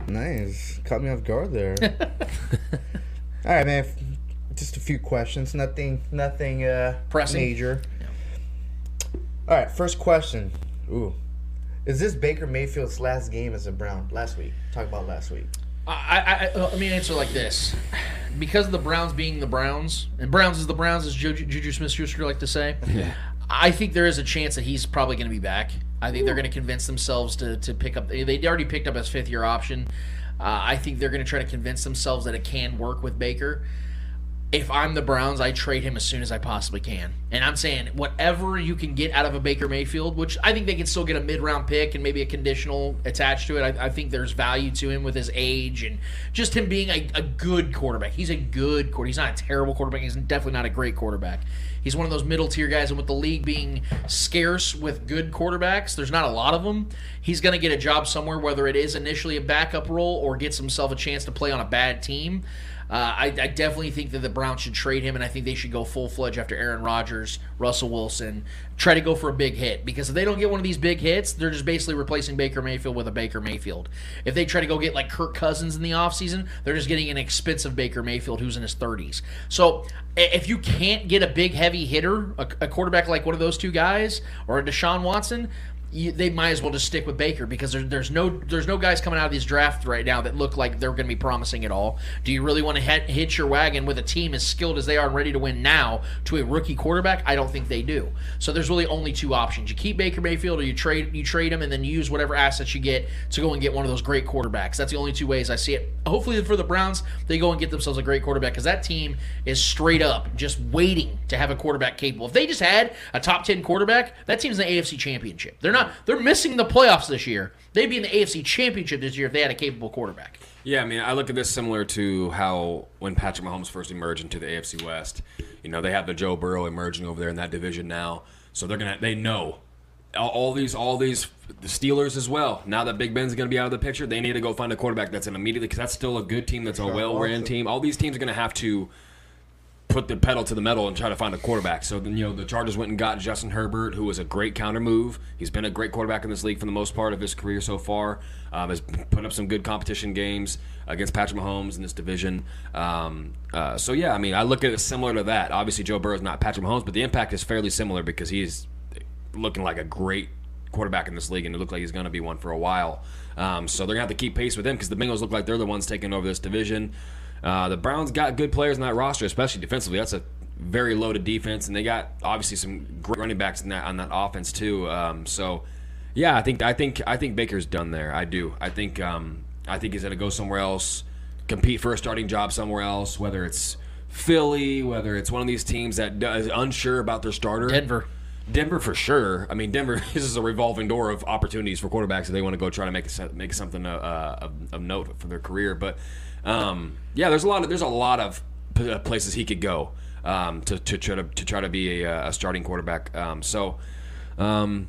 Nice, caught me off guard there. All right, man. Just a few questions. Nothing, nothing uh, Pressing? major. All right, first question. Ooh, is this Baker Mayfield's last game as a Brown? Last week. Talk about last week. I, I, I, let me answer like this. Because of the Browns being the Browns, and Browns is the Browns, as Juju, Juju Smith-Schuster like to say, Yeah. I think there is a chance that he's probably going to be back. I think they're going to convince themselves to, to pick up. They already picked up his fifth year option. Uh, I think they're going to try to convince themselves that it can work with Baker. If I'm the Browns, I trade him as soon as I possibly can. And I'm saying whatever you can get out of a Baker Mayfield, which I think they can still get a mid round pick and maybe a conditional attached to it. I, I think there's value to him with his age and just him being a, a good quarterback. He's a good quarterback. He's not a terrible quarterback. He's definitely not a great quarterback. He's one of those middle tier guys, and with the league being scarce with good quarterbacks, there's not a lot of them. He's going to get a job somewhere, whether it is initially a backup role or gets himself a chance to play on a bad team. Uh, I, I definitely think that the Browns should trade him, and I think they should go full fledged after Aaron Rodgers, Russell Wilson, try to go for a big hit. Because if they don't get one of these big hits, they're just basically replacing Baker Mayfield with a Baker Mayfield. If they try to go get like Kirk Cousins in the offseason, they're just getting an expensive Baker Mayfield who's in his 30s. So if you can't get a big heavy hitter, a, a quarterback like one of those two guys, or a Deshaun Watson, you, they might as well just stick with Baker because there, there's no there's no guys coming out of these drafts right now that look like they're going to be promising at all. Do you really want to hit, hitch your wagon with a team as skilled as they are and ready to win now to a rookie quarterback? I don't think they do. So there's really only two options: you keep Baker Mayfield, or you trade you trade him and then use whatever assets you get to go and get one of those great quarterbacks. That's the only two ways I see it. Hopefully for the Browns, they go and get themselves a great quarterback because that team is straight up just waiting to have a quarterback capable. If they just had a top ten quarterback, that team's the AFC Championship. They're not. They're missing the playoffs this year. They'd be in the AFC Championship this year if they had a capable quarterback. Yeah, I mean, I look at this similar to how when Patrick Mahomes first emerged into the AFC West. You know, they have the Joe Burrow emerging over there in that division now, so they're gonna they know all, all these all these the Steelers as well. Now that Big Ben's going to be out of the picture, they need to go find a quarterback that's an immediately because that's still a good team. That's a well-ran team. All these teams are going to have to put the pedal to the metal and try to find a quarterback. So you know the Chargers went and got Justin Herbert, who was a great counter move. He's been a great quarterback in this league for the most part of his career so far. Um, has put up some good competition games against Patrick Mahomes in this division. Um, uh, so yeah, I mean I look at it similar to that. Obviously Joe Burrow is not Patrick Mahomes, but the impact is fairly similar because he's looking like a great quarterback in this league, and it looks like he's going to be one for a while. Um, so they're going to have to keep pace with him because the Bengals look like they're the ones taking over this division. Uh, the Browns got good players in that roster, especially defensively. That's a very loaded defense, and they got obviously some great running backs in that on that offense too. Um, so, yeah, I think I think I think Baker's done there. I do. I think um, I think he's going to go somewhere else, compete for a starting job somewhere else, whether it's Philly, whether it's one of these teams that is unsure about their starter. Denver. Denver for sure. I mean, Denver this is a revolving door of opportunities for quarterbacks if they want to go try to make a, make something uh, of, of note for their career. But um, yeah, there's a lot of there's a lot of places he could go um, to, to try to to try to be a, a starting quarterback. Um, so. Um,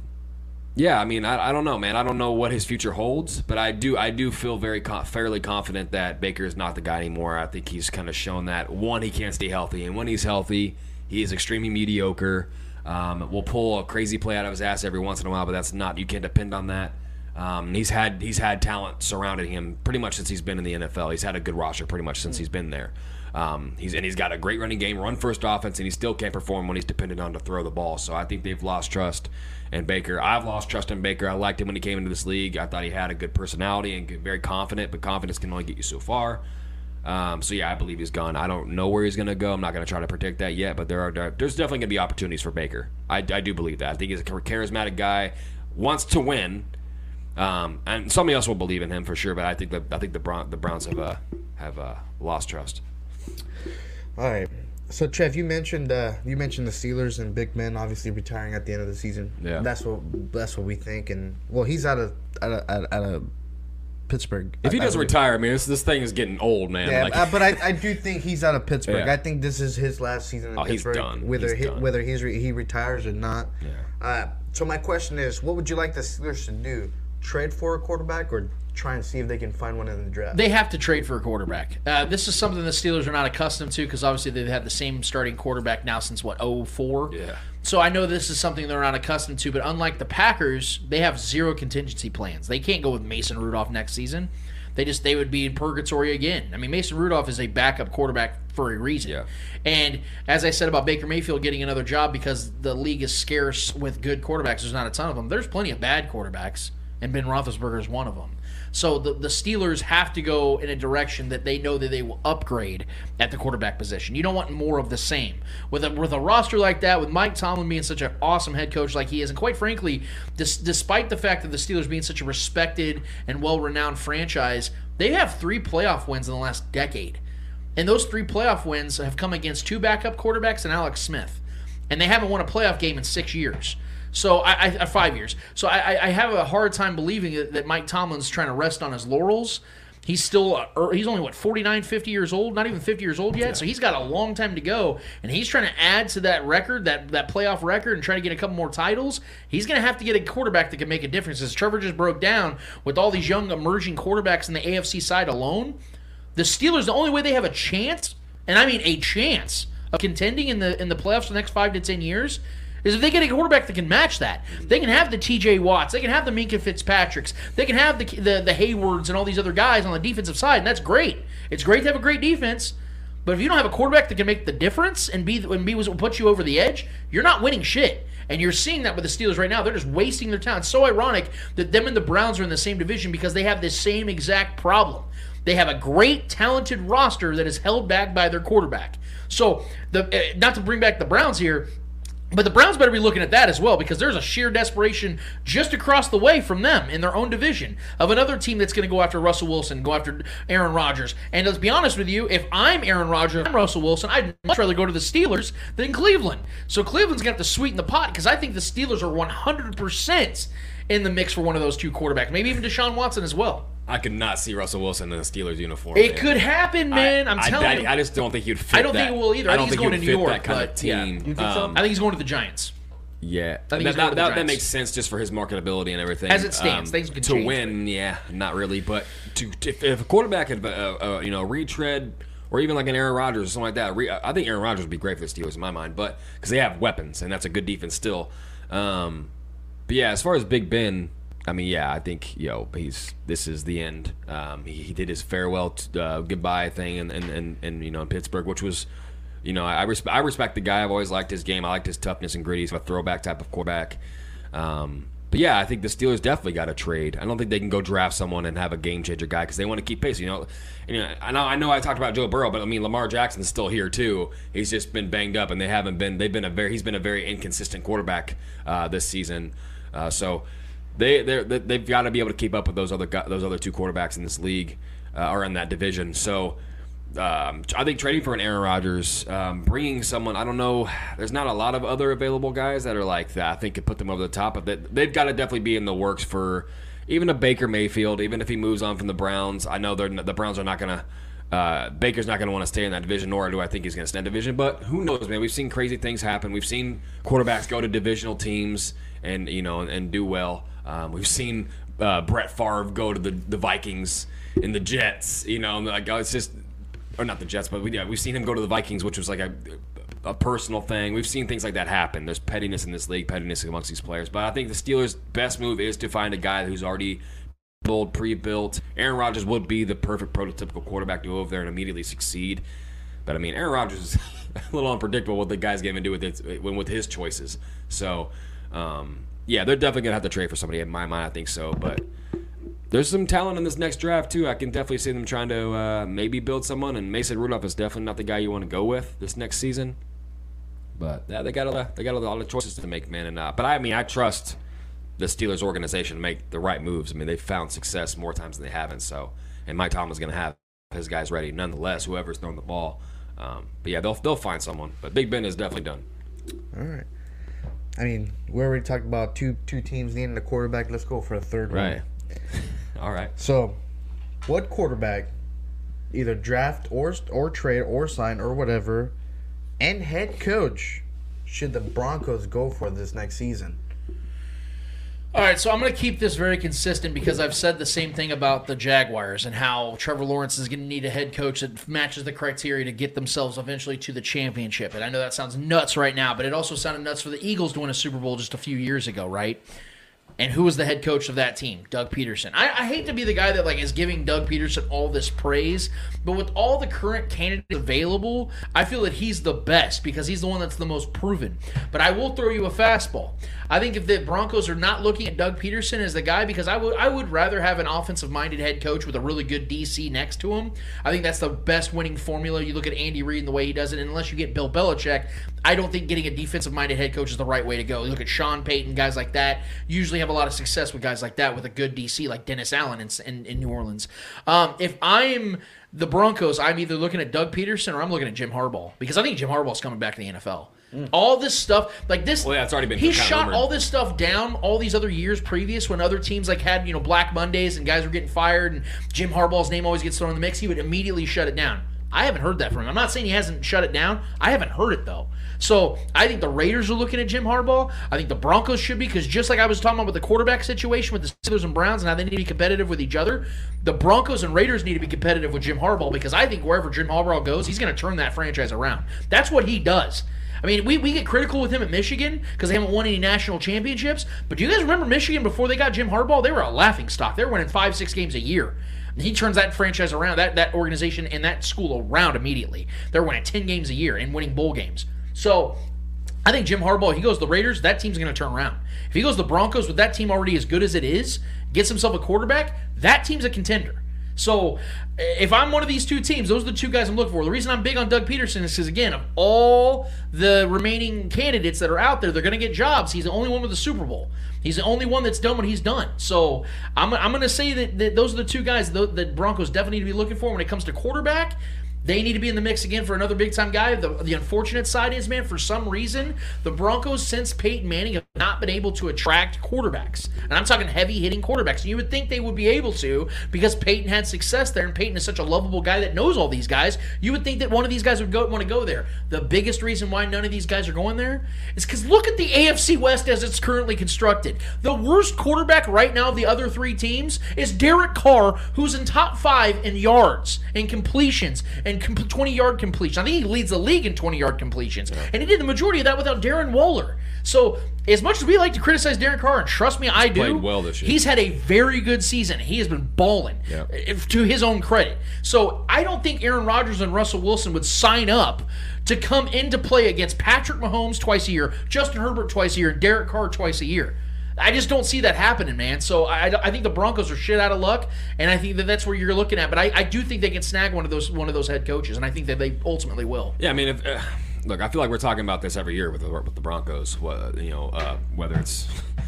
yeah, I mean, I, I don't know, man. I don't know what his future holds, but I do I do feel very co- fairly confident that Baker is not the guy anymore. I think he's kind of shown that one he can't stay healthy, and when he's healthy, he is extremely mediocre. Um, will pull a crazy play out of his ass every once in a while, but that's not you can't depend on that. Um, he's had he's had talent surrounding him pretty much since he's been in the NFL. He's had a good roster pretty much since he's been there. Um, he's and he's got a great running game, run first offense, and he still can't perform when he's dependent on to throw the ball. So I think they've lost trust in Baker. I've lost trust in Baker. I liked him when he came into this league. I thought he had a good personality and very confident, but confidence can only get you so far. Um, so yeah, I believe he's gone. I don't know where he's going to go. I'm not going to try to predict that yet, but there are there's definitely going to be opportunities for Baker. I, I do believe that. I think he's a charismatic guy, wants to win, um, and somebody else will believe in him for sure. But I think that I think the Brown, the Browns have uh, have uh, lost trust. All right. So Trev, you mentioned uh, you mentioned the Steelers and Big Ben obviously retiring at the end of the season. Yeah. That's what that's what we think. And well, he's out of out of, out of, Pittsburgh. If he I- I does believe. retire, I mean, this, this thing is getting old, man. Yeah, like, uh, but I, I do think he's out of Pittsburgh. Yeah. I think this is his last season in Oh, he's Pittsburgh. done. Whether He's he, done. whether he's re, he retires or not. Yeah. Uh, so my question is, what would you like the Steelers to do? Trade for a quarterback or try and see if they can find one in the draft? They have to trade for a quarterback. Uh, this is something the Steelers are not accustomed to because obviously they've had the same starting quarterback now since what 04? Yeah. So I know this is something they're not accustomed to, but unlike the Packers, they have zero contingency plans. They can't go with Mason Rudolph next season. They just they would be in purgatory again. I mean, Mason Rudolph is a backup quarterback for a reason. Yeah. And as I said about Baker Mayfield getting another job because the league is scarce with good quarterbacks, there's not a ton of them. There's plenty of bad quarterbacks, and Ben Roethlisberger is one of them. So the, the Steelers have to go in a direction that they know that they will upgrade at the quarterback position. You don't want more of the same. With a, with a roster like that, with Mike Tomlin being such an awesome head coach like he is, and quite frankly, dis, despite the fact that the Steelers being such a respected and well renowned franchise, they have three playoff wins in the last decade. And those three playoff wins have come against two backup quarterbacks and Alex Smith. And they haven't won a playoff game in six years. So I, I five years. So I, I- have a hard time believing that, Mike Tomlin's trying to rest on his laurels. He's still uh, er, he's only what 49, 50 years old, not even 50 years old yet. So he's got a long time to go, and he's trying to add to that record, that that playoff record, and try to get a couple more titles. He's going to have to get a quarterback that can make a difference. As Trevor just broke down with all these young emerging quarterbacks in the AFC side alone, the Steelers, the only way they have a chance, and I mean a chance of contending in the in the playoffs for the next five to ten years, is if they get a quarterback that can match that. They can have the T.J. Watts, they can have the Minkah Fitzpatricks, they can have the the, the Heywards and all these other guys on the defensive side, and that's great. It's great to have a great defense. But if you don't have a quarterback that can make the difference and be and be what puts you over the edge, you're not winning shit. And you're seeing that with the Steelers right now. They're just wasting their time. It's so ironic that them and the Browns are in the same division because they have this same exact problem. They have a great, talented roster that is held back by their quarterback. So, the uh, not to bring back the Browns here, but the Browns better be looking at that as well because there's a sheer desperation just across the way from them in their own division of another team that's going to go after Russell Wilson, go after Aaron Rodgers. And let's be honest with you, if I'm Aaron Rodgers, I'm Russell Wilson, I'd much rather go to the Steelers than Cleveland. So Cleveland's going to have to sweeten the pot because I think the Steelers are 100% in the mix for one of those two quarterbacks, maybe even Deshaun Watson as well. I could not see Russell Wilson in a Steelers uniform. It man. could happen, man. I, am telling I, you. I just don't think he'd fit. I don't that. think it will either. I I don't think think he's he'd going to New fit York, that kind of but, yeah. team. You so? Um, I think he's going to the Giants. Yeah, think that, that, that, that makes sense just for his marketability and everything. Um, As it stands, things can to change, win, yeah, not really. But to if, if a quarterback had, uh, uh, you know, retread or even like an Aaron Rodgers or something like that, re, I think Aaron Rodgers would be great for the Steelers in my mind. But because they have weapons and that's a good defense still. Um, but yeah, as far as Big Ben, I mean, yeah, I think yo, he's this is the end. Um, he, he did his farewell t- uh, goodbye thing, and and, and and you know in Pittsburgh, which was, you know, I respect I respect the guy. I've always liked his game. I liked his toughness and gritty. He's a throwback type of quarterback. Um, but yeah, I think the Steelers definitely got to trade. I don't think they can go draft someone and have a game changer guy because they want to keep pace. You know, you know, I know I know I talked about Joe Burrow, but I mean Lamar Jackson's still here too. He's just been banged up, and they haven't been. They've been a very. He's been a very inconsistent quarterback uh, this season. Uh, so they they they've got to be able to keep up with those other those other two quarterbacks in this league uh, or in that division. So. Um, I think trading for an Aaron Rodgers, um, bringing someone, I don't know, there's not a lot of other available guys that are like that. I think could put them over the top, but they, they've got to definitely be in the works for even a Baker Mayfield, even if he moves on from the Browns. I know the Browns are not going to, uh, Baker's not going to want to stay in that division, nor do I think he's going to stay in division. But who knows, man? We've seen crazy things happen. We've seen quarterbacks go to divisional teams and you know and do well. Um, we've seen uh, Brett Favre go to the, the Vikings and the Jets. You know, like oh, it's just or not the Jets, but we, yeah, we've seen him go to the Vikings, which was like a, a personal thing. We've seen things like that happen. There's pettiness in this league, pettiness amongst these players. But I think the Steelers' best move is to find a guy who's already built, pre-built. Aaron Rodgers would be the perfect prototypical quarterback to go over there and immediately succeed. But I mean, Aaron Rodgers is a little unpredictable what the guy's going to do with it when with his choices. So, um, yeah, they're definitely to have to trade for somebody. In my mind, I think so. But there's some talent in this next draft too. I can definitely see them trying to uh, maybe build someone. And Mason Rudolph is definitely not the guy you want to go with this next season. But yeah, they got a lot, they got a lot of choices to make, man. And uh, but I mean, I trust the Steelers organization to make the right moves. I mean, they've found success more times than they haven't. So, and Mike Tomlin's to have his guys ready, nonetheless. Whoever's throwing the ball. Um, but yeah, they'll they'll find someone. But Big Ben is definitely done. All right. I mean, we already talked about two two teams needing a quarterback. Let's go for a third Right. one. All right. So, what quarterback, either draft or or trade or sign or whatever, and head coach, should the Broncos go for this next season? All right, so I'm going to keep this very consistent because I've said the same thing about the Jaguars and how Trevor Lawrence is going to need a head coach that matches the criteria to get themselves eventually to the championship. And I know that sounds nuts right now, but it also sounded nuts for the Eagles to win a Super Bowl just a few years ago, right? And who was the head coach of that team? Doug Pederson. I, I hate to be the guy that like is giving Doug Pederson all this praise, but with all the current candidates available, I feel that he's the best because he's the one that's the most proven. But I will throw you a fastball. I think if the Broncos are not looking at Doug Pederson as the guy, because I would I would rather have an offensive minded head coach with a really good DC next to him. I think that's the best winning formula. You look at Andy Reid and the way he does it, and unless you get Bill Belichick, I don't think getting a defensive minded head coach is the right way to go. You look at Sean Payton, guys like that. Usually have a lot of success with guys like that with a good DC like Dennis Allen in, in, in New Orleans. Um, if I'm the Broncos, I'm either looking at Doug Pederson or I'm looking at Jim Harbaugh because I think Jim Harbaugh's coming back to the NFL. All this stuff, like this, Well, yeah, it's already been He shot all this stuff down all these other years previous when other teams like had you know Black Mondays and guys were getting fired and Jim Harbaugh's name always gets thrown in the mix. He would immediately shut it down. I haven't heard that from him. I'm not saying he hasn't shut it down. I haven't heard it though. So I think the Raiders are looking at Jim Harbaugh. I think the Broncos should be because just like I was talking about with the quarterback situation with the Steelers and Browns and how they need to be competitive with each other, the Broncos and Raiders need to be competitive with Jim Harbaugh because I think wherever Jim Harbaugh goes, he's going to turn that franchise around. That's what he does. I mean, we, we get critical with him at Michigan because they haven't won any national championships. But do you guys remember Michigan before they got Jim Harbaugh? They were a laughing stock. They were winning five, six games a year. He turns that franchise around, that, that organization and that school around immediately. They're winning 10 games a year and winning bowl games. So I think Jim Harbaugh, he goes to the Raiders, that team's going to turn around. If he goes the Broncos with that team already as good as it is, gets himself a quarterback, that team's a contender. So if I'm one of these two teams, those are the two guys I'm looking for. The reason I'm big on Doug Pederson is because, again, of all the remaining candidates that are out there, they're going to get jobs. He's the only one with a Super Bowl. He's the only one that's done what he's done. So I'm, I'm going to say that, that those are the two guys that the Broncos definitely need to be looking for when it comes to quarterback. They need to be in the mix again for another big time guy. The, the unfortunate side is, man, for some reason, the Broncos since Peyton Manning have not been able to attract quarterbacks. And I'm talking heavy hitting quarterbacks. And you would think they would be able to because Peyton had success there, and Peyton is such a lovable guy that knows all these guys. You would think that one of these guys would go, want to go there. The biggest reason why none of these guys are going there is because look at the AFC West as it's currently constructed. The worst quarterback right now of the other three teams is Derek Carr, who's in top five in yards and completions and 20 yard completion. I think he leads the league in 20 yard completions. And he did the majority of that without Darren Waller. So, as much as we like to criticize Darren Carr, and trust me, I do, played well this year. he's had a very good season. He has been balling, Yeah. if- to his own credit. So, I don't think Aaron Rodgers and Russell Wilson would sign up to come into play against Patrick Mahomes twice a year, Justin Herbert twice a year, and Derek Carr twice a year. I just don't see that happening, man. So I, I think the Broncos are shit out of luck, and I think that that's where you're looking at. But I, I do think they can snag one of those one of those head coaches, and I think that they ultimately will. Yeah, I mean, if, uh, look, I feel like we're talking about this every year with the, with the Broncos. What, you know, uh, whether it's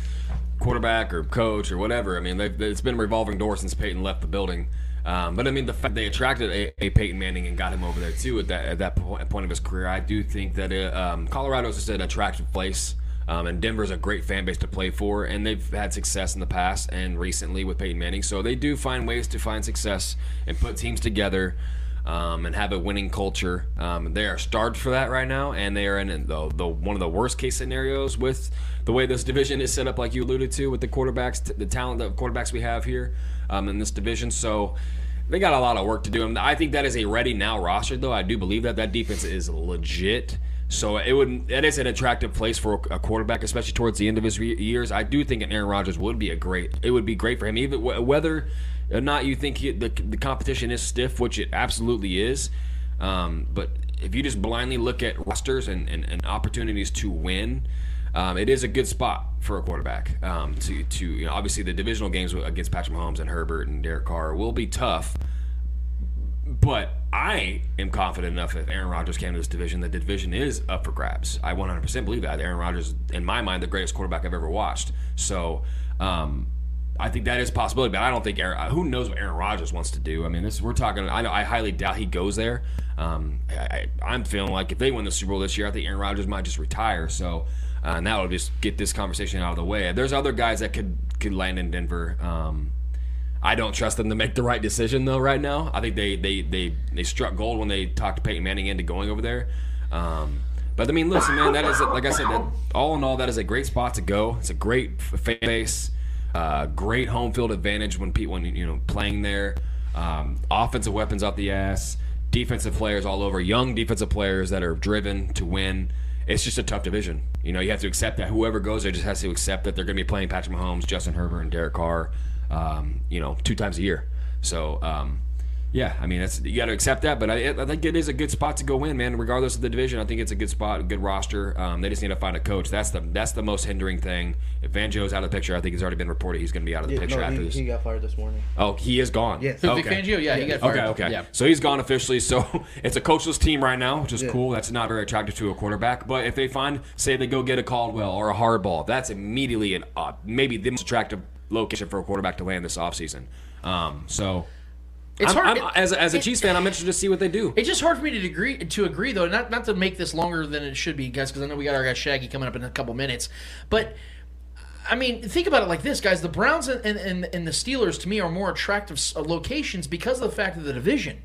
quarterback or coach or whatever. I mean, it's been a revolving door since Peyton left the building. Um, but I mean, the fact they attracted a, a Peyton Manning and got him over there too at that at that point, point of his career, I do think that it, um, Colorado is just an attractive place. Um, and Denver's a great fan base to play for, and they've had success in the past and recently with Peyton Manning. So they do find ways to find success and put teams together um, and have a winning culture. Um, they are starved for that right now, and they are in the, the one of the worst case scenarios with the way this division is set up, like you alluded to, with the quarterbacks, the talent of quarterbacks we have here um, in this division. So they got a lot of work to do. I think that is a ready now roster, though. I do believe that that defense is legit. So it would that is an attractive place for a quarterback, especially towards the end of his years. I do think an Aaron Rodgers would be a great. It would be great for him, even wh- whether or not you think he, the the competition is stiff, which it absolutely is. Um, but if you just blindly look at rosters and, and, and opportunities to win, um, it is a good spot for a quarterback. Um, to to you know, obviously the divisional games against Patrick Mahomes and Herbert and Derek Carr will be tough. But I am confident enough if Aaron Rodgers came to this division, that the division is up for grabs. I 100% believe that. Aaron Rodgers, in my mind, the greatest quarterback I've ever watched. So um, I think that is possibility, but I don't think Aaron. Who knows what Aaron Rodgers wants to do? I mean, this we're talking. I know. I highly doubt he goes there. Um, I, am feeling like if they win the Super Bowl this year, I think Aaron Rodgers might just retire. So, uh, and that would just get this conversation out of the way. There's other guys that could could land in Denver. Um, I don't trust them to make the right decision though. Right now, I think they they they they struck gold when they talked Peyton Manning into going over there. Um, but I mean, listen, man, that is like I said, that, all in all, that is a great spot to go. It's a great fan base, uh, great home field advantage when people when you know playing there. Um, offensive weapons out the ass, defensive players all over, young defensive players that are driven to win. It's just a tough division. You know, you have to accept that whoever goes there just has to accept that they're going to be playing Patrick Mahomes, Justin Herbert, and Derek Carr um, you know, two times a year. So, um, yeah, I mean, that's you got to accept that. But I, I, think it is a good spot to go in, man. Regardless of the division, I think it's a good spot, a good roster. Um, they just need to find a coach. That's the that's the most hindering thing. If Fangio's out of the picture, I think it's already been reported he's going to be out of the Yeah, picture no, after he, this. he got fired this morning. Oh, he is gone. Yes. Who, Okay. Vic Fangio? Yeah, he got fired. Okay, okay. Yeah. So he's gone officially. So it's a coachless team right now, which is Yeah. cool. That's not very attractive to a quarterback. But if they find, say, they go get a Caldwell or a Harbaugh, that's immediately an uh, maybe the most attractive location for a quarterback to land this offseason. Um, so It's I'm- hard- I'm- as, a- as a it- Chiefs fan, I'm interested to see what they do. It's just hard for me to agree to agree though, not not to make this longer than it should be, guys, because I know we got our guy Shaggy coming up in a couple minutes. But I mean, think about it like this, guys: the Browns and and, and the Steelers to me are more attractive uh, locations because of the fact of the division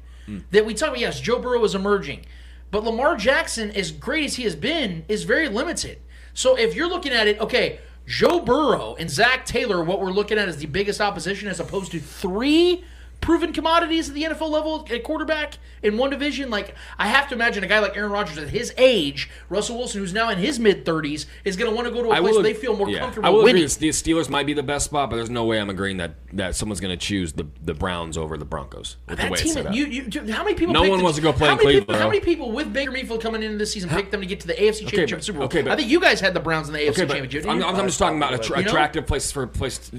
that we talk about. Yes, Joe Burrow is emerging, but Lamar Jackson, as great as he has been, is very limited. So if you're looking at it, okay. Joe Burrow and Zac Taylor, what we're looking at is the biggest opposition as opposed to three proven commodities at the NFL level at quarterback in one division. Like I have to imagine a guy like Aaron Rodgers at his age, Russell Wilson, who's now in his mid thirties, is going to want to go to a I place will, where they feel more yeah. comfortable I will winning. agree. The Steelers might be the best spot, but there's no way I'm agreeing that, that someone's going to choose the, the Browns over the Broncos. With the That way it's team, up. you, you, how many people? No one the- wants to go play how many Cleveland, People, how many people with Baker Mayfield coming into this season picked them to get to the AFC Championship but- Super Bowl? okay, but- I think you guys had the Browns in the AFC Okay, Championship. I'm? I'm just talking about attra- You know? attractive places for place.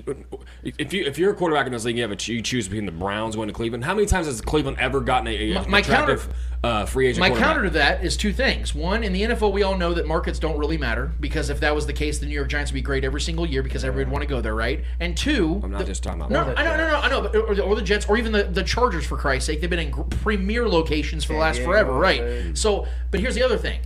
If you if you're a quarterback in this league, you have a you choose between the Browns going to Cleveland. How many times has Cleveland ever gotten a, a My- my attractive counter- uh, free agent? My counter to that is two things. One, in the NFL, we all know that markets don't really matter because if that was the case, the New York Giants would be great every single year because everybody would want to go there, right? And two, I'm not the- just talking about No. I know, no, no, I know, but or, the- or the Jets, or even the, the Chargers, for Christ's sake, they've been in gr- premier locations for the last Diego, forever, right? right. So, but here's the other thing: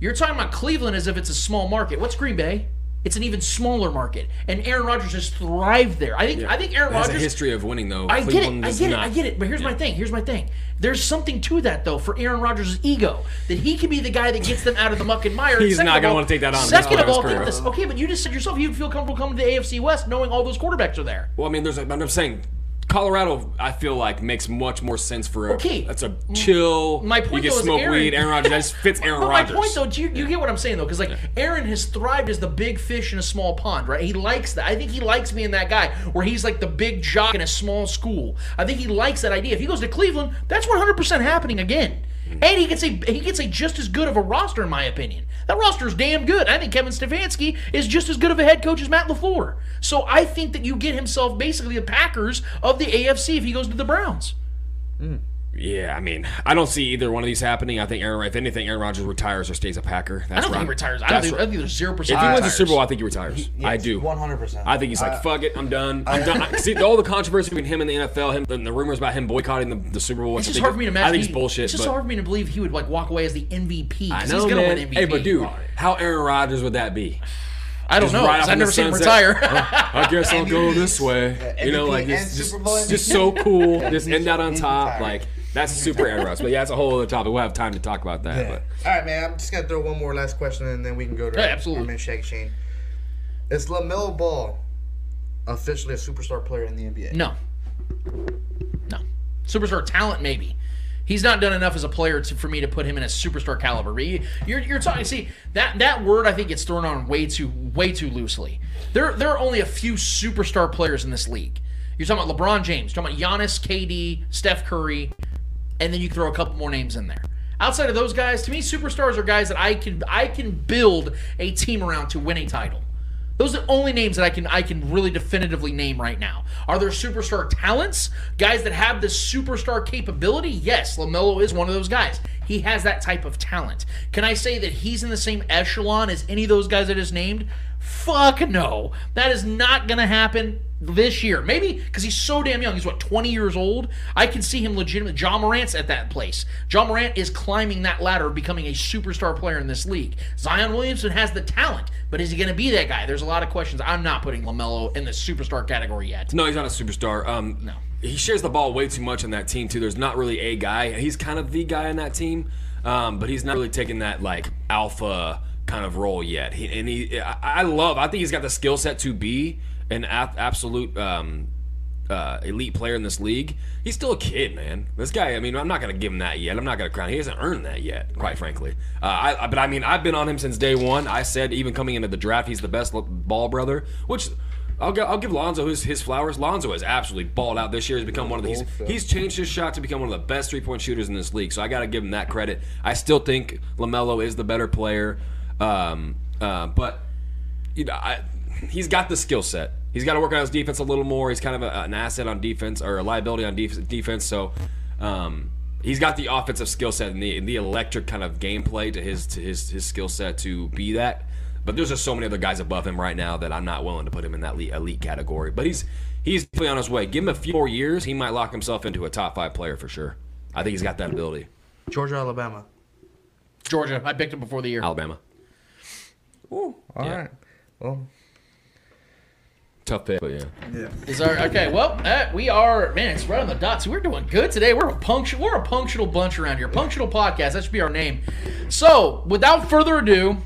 you're talking about Cleveland as if it's a small market. What's Green Bay? It's an even smaller market, and Aaron Rodgers has thrived there. I think. I think Aaron It has a Rodgers history of winning though. I get Cleveland it. I get not. it. I get it. But here's my thing. Here's my thing. There's something to that though for Aaron Rodgers' ego that he can be the guy that gets them out of the muck and mire. He's not gonna wanna take that on Second of all, think this. Okay, but you just said yourself you'd feel comfortable coming to the AFC West knowing all those quarterbacks are there. Well, I mean, there's. A, I'm saying. Colorado, I feel like makes much more sense for a. Okay. That's a chill. My point you though can is smoke Aaron- weed. Aaron Rodgers. That just fits Aaron But Rodgers. my point, though, do you, you get what I'm saying, though? Because, like, Aaron has thrived as the big fish in a small pond, right? He likes that. I think he likes being that guy where he's like the big jock in a small school. I think he likes that idea. If he goes to Cleveland, that's 100% happening again. Hmm. And he gets a he gets a just as good of a roster, in my opinion. That roster is damn good. I think Kevin Stefanski is just as good of a head coach as Matt LaFleur. So I think that you get himself basically the Packers of the AFC if he goes to the Browns. Yeah, I mean, I don't see either one of these happening. I think Aaron, if anything, Aaron Rodgers retires or stays a Packer. That's I don't right. think he retires. I don't think, I think there's zero percent. If he wins the Super Bowl, I think he retires. I do. One hundred percent. I think he's like, fuck it, I'm done. I'm done. I, see all the controversy between him and the NFL, him, and the rumors about him boycotting the, the Super Bowl. It's just I hard think for me to imagine. I think it's bullshit. It's just but hard for me to believe he would like walk away as the MVP. I know, he's gonna man. win MVP. Hey, but dude, how Aaron Rodgers would that be? I don't Just know. right I've never seen him retire. I guess I'll go this way. Yeah, you know, like just, just so cool. Just end out on top. retired. Like that's super Aaron But yeah, that's a whole other topic. We'll have time to talk about that. Yeah. But All right, man. I'm just gonna throw one more last question, and then we can go to Yeah, our- absolutely. our man Shaggy Shane. Is Lamelo Ball officially a superstar player in the NBA? no, no. Superstar talent, maybe. He's not done enough as a player to, for me to put him in a superstar caliber. But you, you're, you're talking. See that that word I think gets thrown on way too way too loosely. There there are only a few superstar players in this league. You're talking about LeBron James, you're talking about Giannis, KD, Steph Curry, and then you throw a couple more names in there. Outside of those guys, to me, superstars are guys that I can I can build a team around to win a title. Those are the only names that I can I can really definitively name right now. Are there superstar talents? Guys that have the superstar capability? Yes, LaMelo is one of those guys. He has that type of talent. Can I say that he's in the same echelon as any of those guys I just named? Fuck no. That is not going to happen this year. Maybe because he's so damn young. He's what, 20 years old? I can see him legitimate. Ja Morant's at that place. John Morant is climbing that ladder becoming a superstar player in this league. Zion Williamson has the talent, but is he going to be that guy? There's a lot of questions. I'm not putting LaMelo in the superstar category yet. no, he's not a superstar. Um, No. he shares the ball way too much on that team too. There's not really a guy. He's kind of the guy on that team, um, but he's not really taking that like alpha kind of role yet. He, and he, I, love. I think he's got the skill set to be an a- absolute um, uh, elite player in this league. He's still a kid, man. This guy. I mean, I'm not gonna give him that yet. I'm not gonna crown. He hasn't earned that yet, quite frankly. Uh, I, I- but I mean, I've been on him since day one. I said even coming into the draft, he's the best ball brother, which. I'll, go, I'll give Lonzo his, his flowers. Lonzo has absolutely balled out this year. He's become one of these. He's changed his shot to become one of the best three point shooters in this league. So I got to give him that credit. I still think Lamelo is the better player, um, uh, but you know, I, he's got the skill set. He's got to work on his defense a little more. He's kind of a, an asset on defense or a liability on def- defense. So um, he's got the offensive skill set and the, the electric kind of gameplay to his to his his skill set to be that. But there's just so many other guys above him right now that I'm not willing to put him in that elite, elite category. But he's he's definitely on his way. Give him a few more years, he might lock himself into a top five player for sure. I think he's got that ability. Georgia, Alabama. Georgia, I picked him before the year. Alabama, All right. Well, tough pick, but yeah. Is our okay? Well, uh, we are man. It's right on the dot. So we're doing good today. We're a punctual. We're a punctual bunch around here. Punctual podcast. That should be our name. So, without further ado,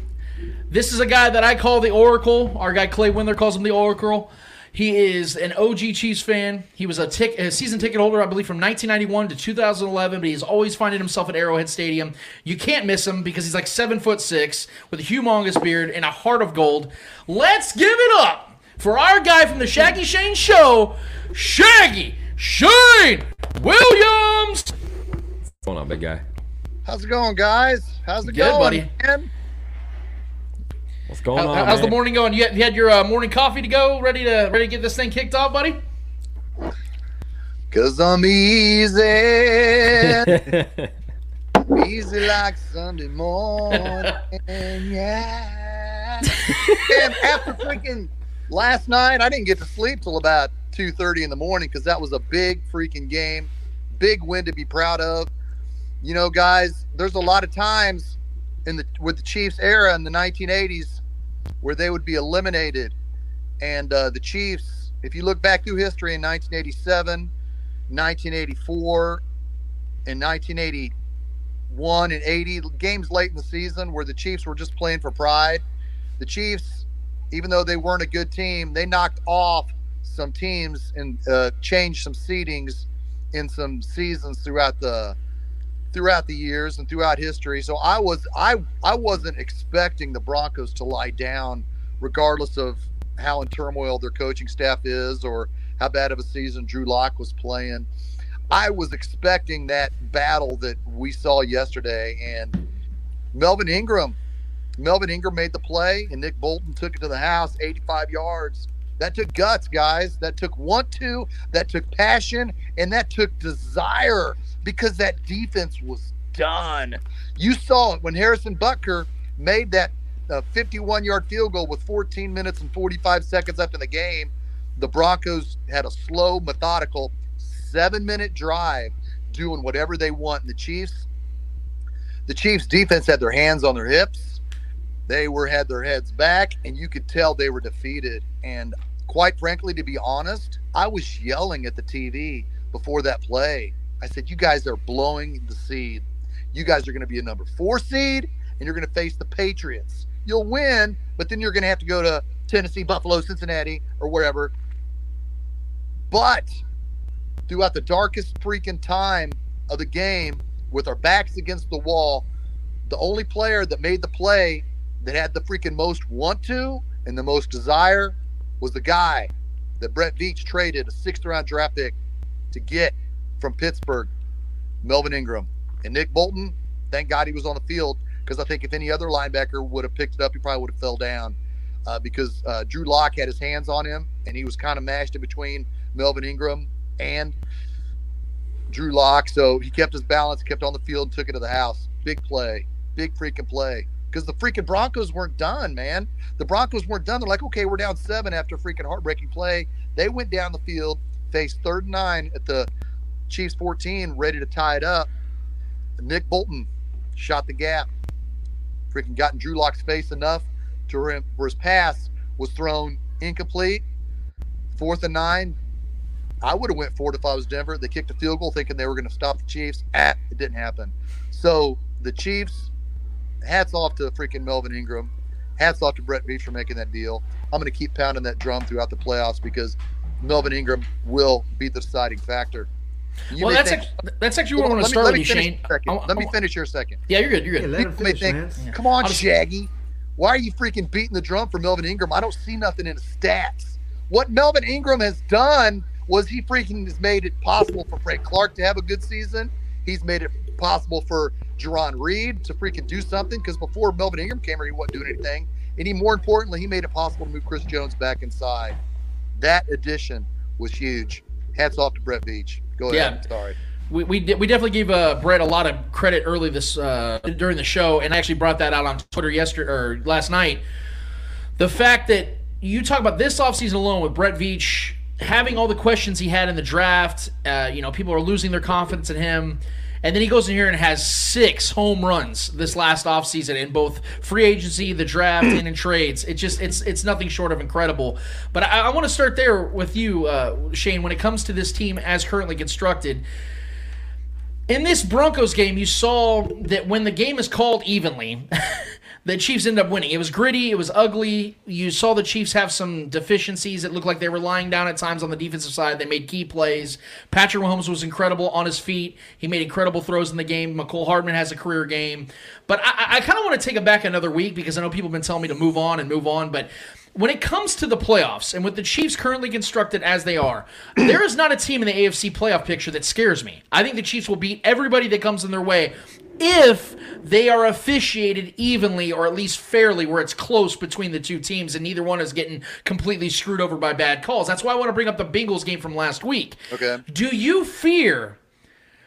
this is a guy that I call the Oracle. Our guy Clay Windler calls him the Oracle. He is an OG Chiefs fan. He was a, tic- a season ticket holder, I believe, from 1991 to 2011. But he's always finding himself at Arrowhead Stadium. You can't miss him because he's like seven foot six with a humongous beard and a heart of gold. Let's give it up for our guy from the Shaggy Shane Show, Shaggy Shane Williams. What's going on, big guy? How's it going, guys? How's it Good, going, buddy. man? What's going How- on? how's the morning going? You had, you had your uh, morning coffee to go, ready to ready to get this thing kicked off, buddy? Cause I'm easy, easy like Sunday morning. yeah. and after freaking last night, I didn't get to sleep till about two thirty in the morning because that was a big freaking game, big win to be proud of. You know, guys, there's a lot of times in the with the Chiefs era in the 1980s where they would be eliminated, and uh, the Chiefs. If you look back through history in 1987, 1984, and 1981 and 80 games late in the season where the Chiefs were just playing for pride. The Chiefs, even though they weren't a good team, they knocked off some teams and uh, changed some seedings in some seasons throughout the throughout the years and throughout history. So I was I I wasn't expecting the Broncos to lie down regardless of how in turmoil their coaching staff is or how bad of a season Drew Lock was playing. I was expecting that battle that we saw yesterday and Melvin Ingram Melvin Ingram made the play and Nick Bolton took it to the house 85 yards. That took guts, guys. That took want to, that took passion, and that took desire because that defense was done. You saw it when Harrison Butker made that uh, 51 yard field goal with 14 minutes and 45 seconds left in the game. The Broncos had a slow, methodical seven minute drive doing whatever they want. And the Chiefs, the Chiefs defense had their hands on their hips. They were had their heads back, and you could tell they were defeated. And quite frankly, to be honest, I was yelling at the TV before that play. I said, "You guys are blowing the seed. You guys are going to be a number four seed, and you're going to face the Patriots. You'll win, but then you're going to have to go to Tennessee, Buffalo, Cincinnati, or wherever. But throughout the darkest freaking time of the game, with our backs against the wall, the only player that made the play that had the freaking most want to and the most desire was the guy that Brett Veach traded a sixth round draft pick to get from Pittsburgh, Melvin Ingram. And Nick Bolton, thank God he was on the field because I think if any other linebacker would have picked it up, he probably would have fell down uh, because uh, Drew Lock had his hands on him and he was kind of mashed in between Melvin Ingram and Drew Lock. So he kept his balance, kept on the field, and took it to the house. Big play, big freaking play. Because the freaking Broncos weren't done, man. The Broncos weren't done. They're like, okay, we're down seven after a freaking heartbreaking play. They went down the field, faced third and nine at the Chiefs 14, ready to tie it up. Nick Bolton shot the gap. Freaking got in Drew Lock's face enough to where his pass was thrown incomplete. Fourth and nine. I would have went for it if I was Denver. They kicked a field goal thinking they were going to stop the Chiefs. Ah, it didn't happen. So the Chiefs, hats off to freaking Melvin Ingram. Hats off to Brett Veach for making that deal. I'm going to keep pounding that drum throughout the playoffs because Melvin Ingram will be the deciding factor. You well, that's think- act- that's actually where I want on, to let me- start let with you, me finish Shane. second. Let me finish here a second. Yeah, you're good. You're good. Yeah, let him People may finish, think, man. come on, I'll Shaggy. Why are you freaking beating the drum for Melvin Ingram? I don't see nothing in his stats. What Melvin Ingram has done was he freaking has made it possible for Frank Clark to have a good season. He's made it possible for Jarran Reed to freaking do something because before Melvin Ingram came here, he wasn't doing anything. And he, more importantly, he made it possible to move Chris Jones back inside. That addition was huge. Hats off to Brett Veach. Go ahead. Yeah. Sorry. we we, we definitely gave uh, Brett a lot of credit early this uh, during the show, and I actually brought that out on Twitter yesterday or last night. The fact that you talk about this offseason alone with Brett Veach having all the questions he had in the draft, uh, you know, people are losing their confidence in him. And then he goes in here and has six home runs this last offseason in both free agency, the draft, and in trades. It just it's it's nothing short of incredible. But I, I want to start there with you, uh, Shane. When it comes to this team as currently constructed, in this Broncos game, you saw that when the game is called evenly, the Chiefs ended up winning. It was gritty. It was ugly. You saw the Chiefs have some deficiencies. It looked like they were lying down at times on the defensive side. They made key plays. Patrick Mahomes was incredible on his feet. He made incredible throws in the game. McCole Hardman has a career game. But I, I kind of want to take it back another week because I know people have been telling me to move on and move on. But when it comes to the playoffs and with the Chiefs currently constructed as they are, there is not a team in the AFC playoff picture that scares me. I think the Chiefs will beat everybody that comes in their way if they are officiated evenly or at least fairly where it's close between the two teams and neither one is getting completely screwed over by bad calls. That's why I want to bring up the Bengals game from last week. Okay. Do you fear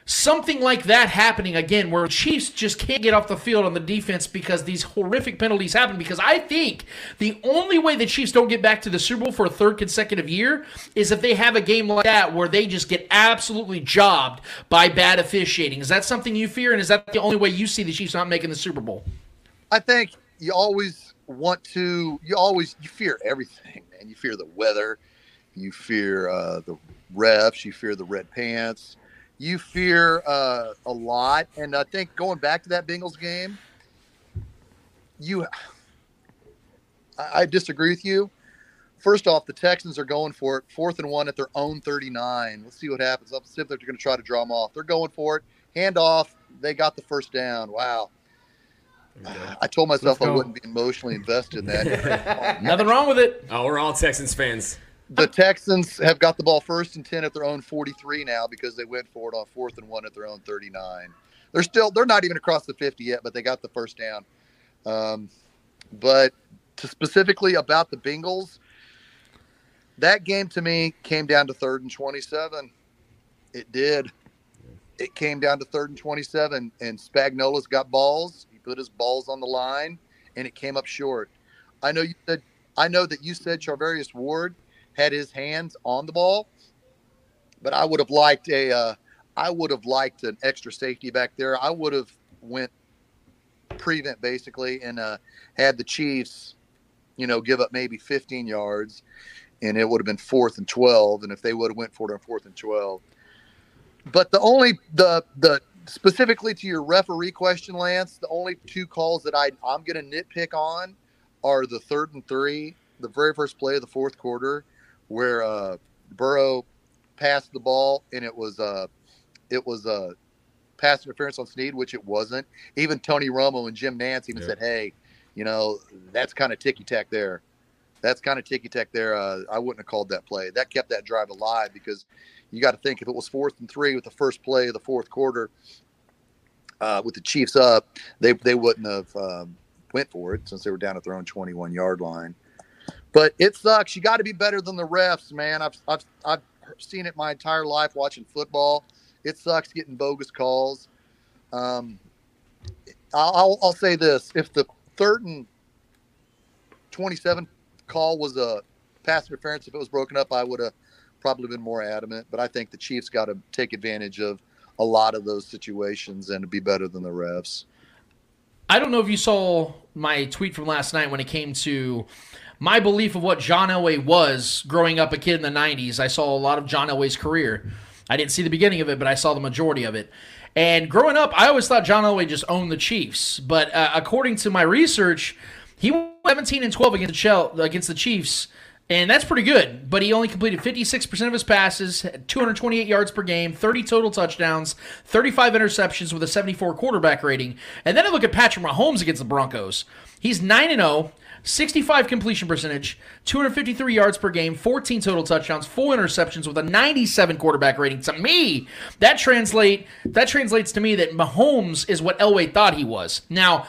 something like that happening again where Chiefs just can't get off the field on the defense because these horrific penalties happen because I think the only way the Chiefs don't get back to the Super Bowl for a third consecutive year is if they have a game like that where they just get absolutely jobbed by bad officiating. Is that something you fear and is that the only way you see the Chiefs not making the Super Bowl? I think you always want to you always you fear everything, man. You fear the weather, you fear uh, the refs, you fear the red pants you fear uh, a lot. And I think going back to that Bengals game, you, I, I disagree with you. First off, the Texans are going for it, fourth and one at their own 39. Let's see what happens. Let's see if they're going to try to draw them off. They're going for it. Hand off. They got the first down. Wow. I told myself I wouldn't be emotionally invested in that. Nothing wrong with it. Oh, we're all Texans fans the Texans have got the ball first and 10 at their own 43 now because they went for it on fourth and one at their own 39. They're still, they're not even across the 50 yet, but they got the first down. Um, but to specifically about the Bengals, that game to me came down to third and 27. It did. It came down to third and 27, and Spagnuolo's got balls. He put his balls on the line, and it came up short. I know you said, I know that you said Charvarius Ward had his hands on the ball. But I would have liked a, uh, I would have liked an extra safety back there. I would have went prevent basically and uh, had the Chiefs, you know, give up maybe 15 yards, and it would have been fourth and 12. And if they would have went for it on fourth and 12, but the only the the specifically to your referee question, Lance, the only two calls that I I'm going to nitpick on are the third and three, the very first play of the fourth quarter, where uh, Burrow passed the ball and it was uh, it was a uh, pass interference on Sneed, which it wasn't. Even Tony Romo and Jim Nantz even yeah. said, "Hey, you know that's kind of ticky tack there. That's kind of ticky tack there. Uh, I wouldn't have called that play. That kept that drive alive because you got to think if it was fourth and three with the first play of the fourth quarter." Uh, with the Chiefs up, they they wouldn't have um, went for it since they were down at their own 21 yard line. But it sucks. You got to be better than the refs, man. I've, I've, I've seen it my entire life watching football. It sucks getting bogus calls. Um, I'll, I'll say this: if the third and twenty-seven call was a pass interference, if it was broken up, I would have probably been more adamant. But I think the Chiefs got to take advantage of a lot of those situations and be better than the refs. I don't know if you saw my tweet from last night when it came to my belief of what John Elway was growing up a kid in the 90s. I saw a lot of John Elway's career. I didn't see the beginning of it, but I saw the majority of it. And growing up, I always thought John Elway just owned the Chiefs. But uh, according to my research, he went 17 and 12 against the, against the Chiefs. And that's pretty good, but he only completed 56% of his passes, 228 yards per game, 30 total touchdowns, 35 interceptions with a 74 quarterback rating. And then I look at Patrick Mahomes against the Broncos. He's 9 and 0, 65 completion percentage, 253 yards per game, 14 total touchdowns, four interceptions with a 97 quarterback rating. To me, that translate that translates to me that Mahomes is what Elway thought he was. Now,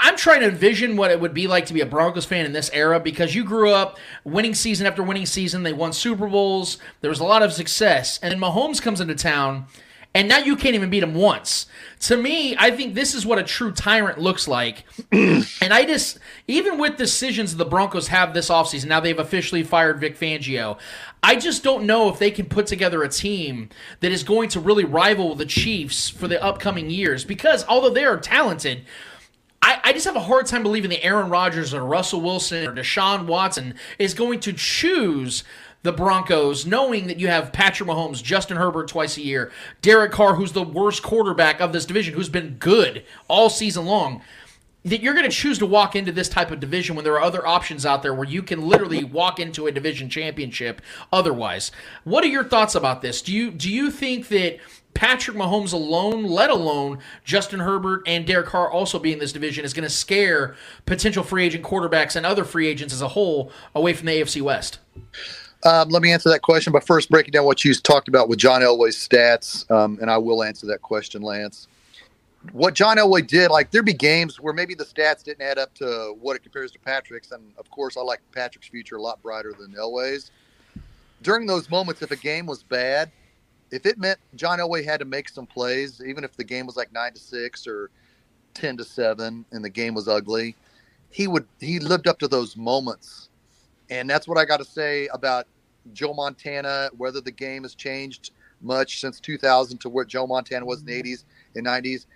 I'm trying to envision what it would be like to be a Broncos fan in this era because you grew up winning season after winning season. They won Super Bowls. There was a lot of success. And then Mahomes comes into town and now you can't even beat him once. To me, I think this is what a true tyrant looks like. and I just, even with decisions the Broncos have this offseason, now they've officially fired Vic Fangio. I just don't know if they can put together a team that is going to really rival the Chiefs for the upcoming years because although they are talented, I, I, just have a hard time believing that Aaron Rodgers or Russell Wilson or Deshaun Watson is going to choose the Broncos, knowing that you have Patrick Mahomes, Justin Herbert twice a year, Derek Carr, who's the worst quarterback of this division, who's been good all season long. that you're going to choose to walk into this type of division when there are other options out there where you can literally walk into a division championship otherwise. What are your thoughts about this? Do you do you think that Patrick Mahomes alone, let alone Justin Herbert and Derek Carr also being in this division, is going to scare potential free agent quarterbacks and other free agents as a whole away from the AFC West? Um, let me answer that question, but first breaking down what you talked about with John Elway's stats, um, and I will answer that question, Lance. What John Elway did, like there'd be games where maybe the stats didn't add up to what it compares to Patrick's, and of course I like Patrick's future a lot brighter than Elway's. During those moments, if a game was bad, if it meant John Elway had to make some plays, even if the game was like nine to six or ten to seven, and the game was ugly, he would he lived up to those moments, and that's what I got to say about Joe Montana. Whether the game has changed much since 2000 to where Joe Montana was in the mm-hmm. 80s and 90s,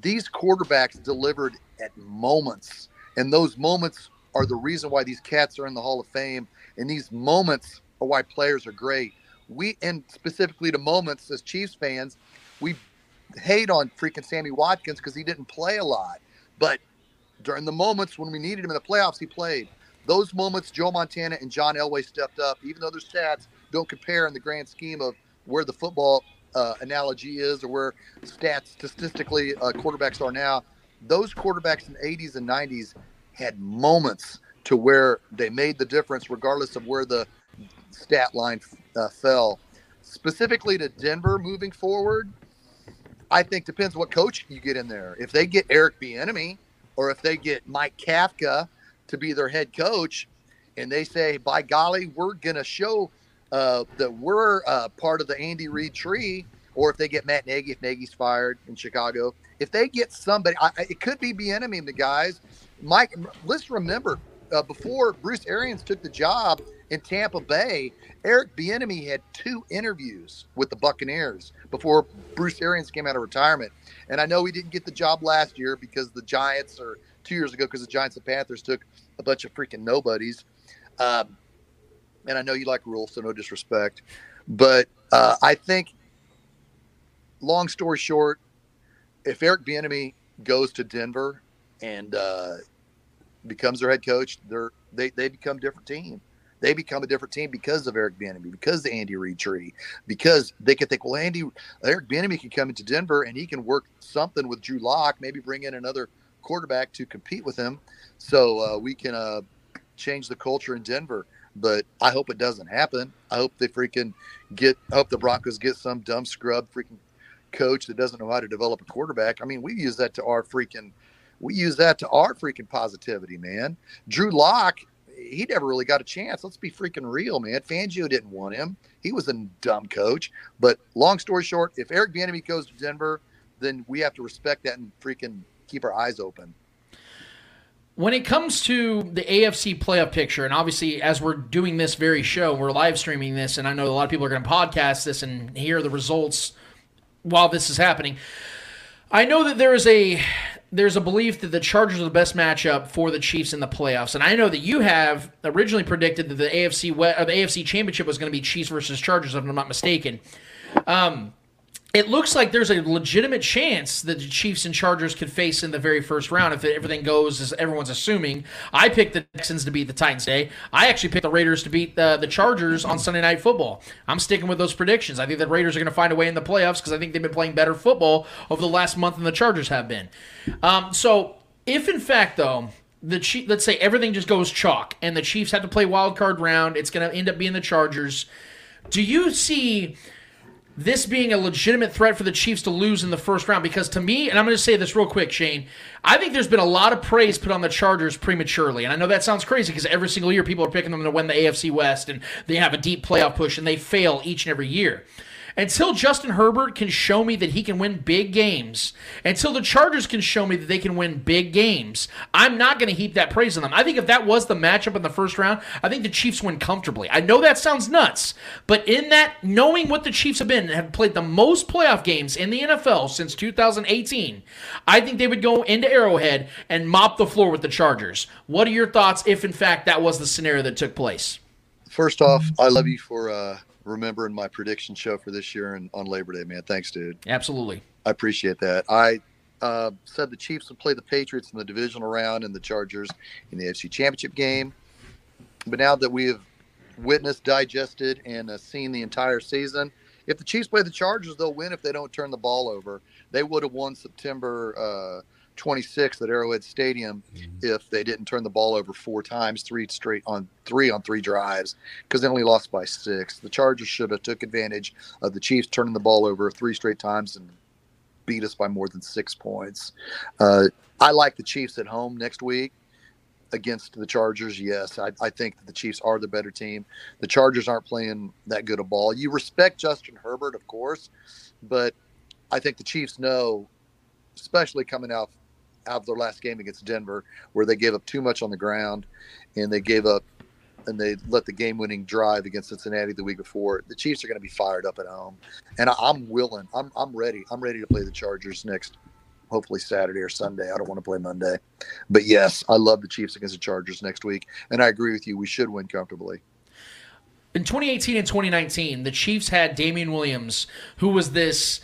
these quarterbacks delivered at moments, and those moments are the reason why these cats are in the Hall of Fame, and these moments are why players are great we and specifically to moments as Chiefs fans, we hate on freaking Sammy Watkins because he didn't play a lot. But during the moments when we needed him in the playoffs, he played. Those moments, Joe Montana and John Elway stepped up, even though their stats don't compare in the grand scheme of where the football uh, analogy is or where stats statistically uh, quarterbacks are now. Those quarterbacks in the 80s and 90s had moments to where they made the difference, regardless of where the stat line uh, fell. Specifically to Denver moving forward, I think depends what coach you get in there. If they get Eric Bieniemy or if they get Mike Kafka to be their head coach, and they say, by golly, we're going to show uh, that we're uh, part of the Andy Reid tree, or if they get Matt Nagy, if Nagy's fired in Chicago, if they get somebody, I, it could be Bieniemy, the guys. Mike, let's remember, uh, before Bruce Arians took the job in Tampa Bay, Eric Bieniemy had two interviews with the Buccaneers before Bruce Arians came out of retirement. And I know he didn't get the job last year because the Giants, or two years ago, because the Giants and Panthers took a bunch of freaking nobodies. Um, and I know you like rules, so no disrespect. But uh, I think, long story short, if Eric Bieniemy goes to Denver and uh, becomes their head coach, they're they they become a different team. They become a different team because of Eric Bieniemy, because the Andy Reid tree, because they can think, well, Andy Eric Bieniemy can come into Denver and he can work something with Drew Lock, maybe bring in another quarterback to compete with him, so uh, we can uh, change the culture in Denver. But I hope it doesn't happen. I hope they freaking get. Hope the Broncos get some dumb scrub freaking coach that doesn't know how to develop a quarterback. I mean, we use that to our freaking we use that to our freaking positivity, man. Drew Lock, he never really got a chance. Let's be freaking real, man. Fangio didn't want him. He was a dumb coach. But long story short, if Eric Bieniemy goes to Denver, then we have to respect that and freaking keep our eyes open. When it comes to the AFC playoff picture, and obviously as we're doing this very show, we're live streaming this, and I know a lot of people are going to podcast this and hear the results while this is happening. I know that there is a there's a belief that the Chargers are the best matchup for the Chiefs in the playoffs, and I know that you have originally predicted that the AFC the AFC Championship was going to be Chiefs versus Chargers, if I'm not mistaken. Um, it looks like there's a legitimate chance that the Chiefs and Chargers could face in the very first round if everything goes as everyone's assuming. I picked the Texans to beat the Titans today. I actually picked the Raiders to beat the, the Chargers on Sunday Night Football. I'm sticking with those predictions. I think the Raiders are going to find a way in the playoffs because I think they've been playing better football over the last month than the Chargers have been. Um, so, if in fact, though, the Chief, let's say everything just goes chalk and the Chiefs have to play wild card round, it's going to end up being the Chargers. Do you see this being a legitimate threat for the Chiefs to lose in the first round because to me, and I'm going to say this real quick, Shane, I think there's been a lot of praise put on the Chargers prematurely. And I know that sounds crazy because every single year people are picking them to win the AFC West and they have a deep playoff push and they fail each and every year until Justin Herbert can show me that he can win big games, until the Chargers can show me that they can win big games, I'm not going to heap that praise on them. I think if that was the matchup in the first round, I think the Chiefs win comfortably. I know that sounds nuts, but in that, knowing what the Chiefs have been, have played the most playoff games in the NFL since 2018, I think they would go into Arrowhead and mop the floor with the Chargers. What are your thoughts if, in fact, that was the scenario that took place? First off, I love you for uh, remembering my prediction show for this year and on Labor Day, man. Thanks, dude. Absolutely. I appreciate that. I uh, said the Chiefs would play the Patriots in the divisional round and the Chargers in the AFC Championship game. But now that we have witnessed, digested, and uh, seen the entire season, if the Chiefs play the Chargers, they'll win if they don't turn the ball over. They would have won September uh, 26th at Arrowhead Stadium if they didn't turn the ball over four times, three straight on three on three drives, because they only lost by six. The Chargers should have took advantage of the Chiefs turning the ball over three straight times and beat us by more than six points. Uh, I like the Chiefs at home next week against the Chargers. Yes, I, I think that the Chiefs are the better team. The Chargers aren't playing that good a ball. You respect Justin Herbert, of course, but I think the Chiefs know, especially coming out out of their last game against Denver, where they gave up too much on the ground, and they gave up and they let the game-winning drive against Cincinnati the week before. The Chiefs are going to be fired up at home, and I, I'm willing. I'm I'm ready. I'm ready to play the Chargers next, hopefully Saturday or Sunday. I don't want to play Monday, but yes, I love the Chiefs against the Chargers next week, and I agree with you. We should win comfortably. In 2018 and 2019, the Chiefs had Damien Williams, who was this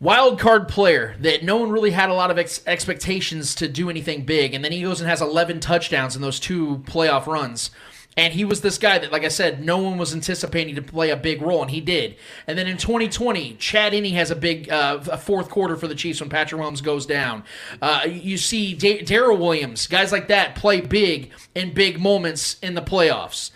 wild card player that no one really had a lot of ex- expectations to do anything big, and then he goes and has 11 touchdowns in those two playoff runs. And he was this guy that, like I said, no one was anticipating to play a big role, and he did. And then in 2020, Chad Henne has a big uh, a fourth quarter for the Chiefs when Patrick Mahomes goes down. Uh, you see da- Darrel Williams, guys like that, play big in big moments in the playoffs.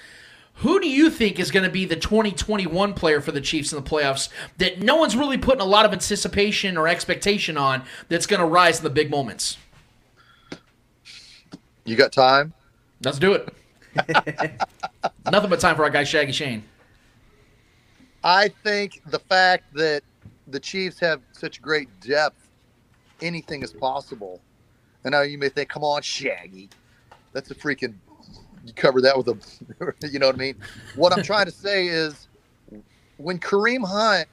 Who do you think is going to be the 2021 player for the Chiefs in the playoffs that no one's really putting a lot of anticipation or expectation on that's going to rise in the big moments? You got time? Let's do it. Nothing but time for our guy Shaggy Shane. I think the fact that the Chiefs have such great depth, anything is possible. And now you may think, come on, Shaggy. That's a freaking, you cover that with a, you know what I mean? What I'm trying to say is when Kareem Hunt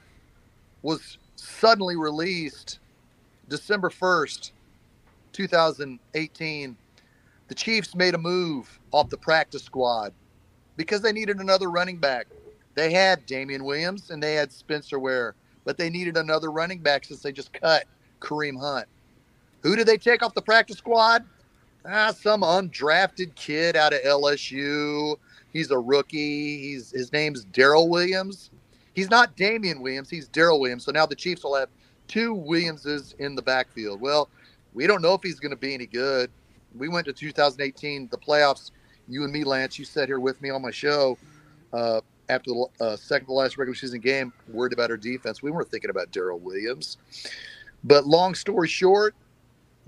was suddenly released December 1st, 2018, the Chiefs made a move off the practice squad because they needed another running back. They had Damien Williams and they had Spencer Ware, but they needed another running back since they just cut Kareem Hunt. Who did they take off the practice squad? Ah, some undrafted kid out of LSU. He's a rookie. He's his name's Darrel Williams. He's not Damien Williams. He's Darrel Williams. So now the Chiefs will have two Williamses in the backfield. Well, we don't know if he's going to be any good. We went to 2018, the playoffs. You and me, Lance, you sat here with me on my show uh, after the uh, second to last regular season game, worried about our defense. We weren't thinking about Darrel Williams. But long story short,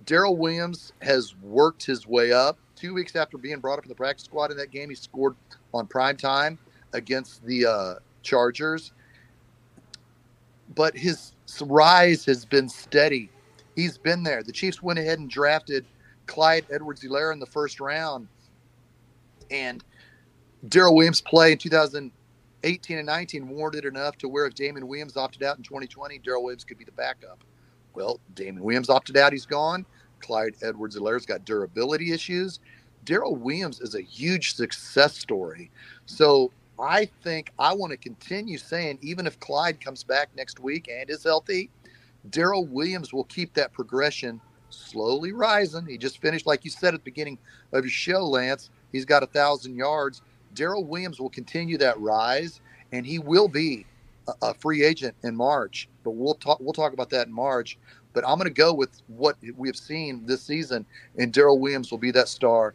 Darrel Williams has worked his way up. Two weeks after being brought up in the practice squad in that game, he scored on prime time against the uh, Chargers. But his rise has been steady. He's been there. The Chiefs went ahead and drafted Clyde Edwards-Helaire in the first round. And Darrel Williams' play in 2018 and 19 warranted enough to where if Damon Williams opted out in 2020, Darrel Williams could be the backup. Well, Damon Williams opted out. He's gone. Clyde Edwards-Helaire's got durability issues. Darrel Williams is a huge success story. So I think I want to continue saying, even if Clyde comes back next week and is healthy, Darrel Williams will keep that progression slowly rising. He just finished, like you said at the beginning of your show, Lance. He's got a thousand yards. Darrel Williams will continue that rise, and he will be a, free agent in March. But we'll talk. We'll talk about that in March. But I'm going to go with what we have seen this season, and Darrel Williams will be that star.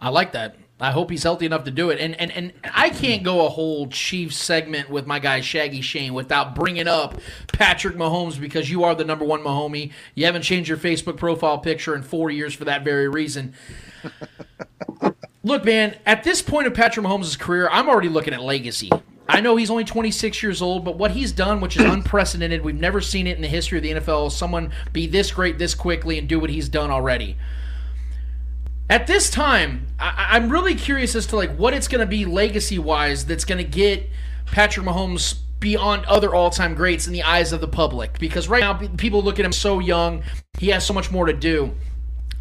I like that. I hope he's healthy enough to do it. And and and I can't go a whole Chiefs segment with my guy Shaggy Shane without bringing up Patrick Mahomes because you are the number one Mahomie. You haven't changed your Facebook profile picture in four years for that very reason. Look, man, at this point of Patrick Mahomes' career, I'm already looking at legacy. I know he's only 26 years old, but what he's done, which is unprecedented, we've never seen it in the history of the NFL, someone be this great this quickly and do what he's done already. At this time, I- I'm really curious as to like what it's going to be legacy wise that's going to get Patrick Mahomes beyond other all-time greats in the eyes of the public. Because right now, people look at him so young, he has so much more to do.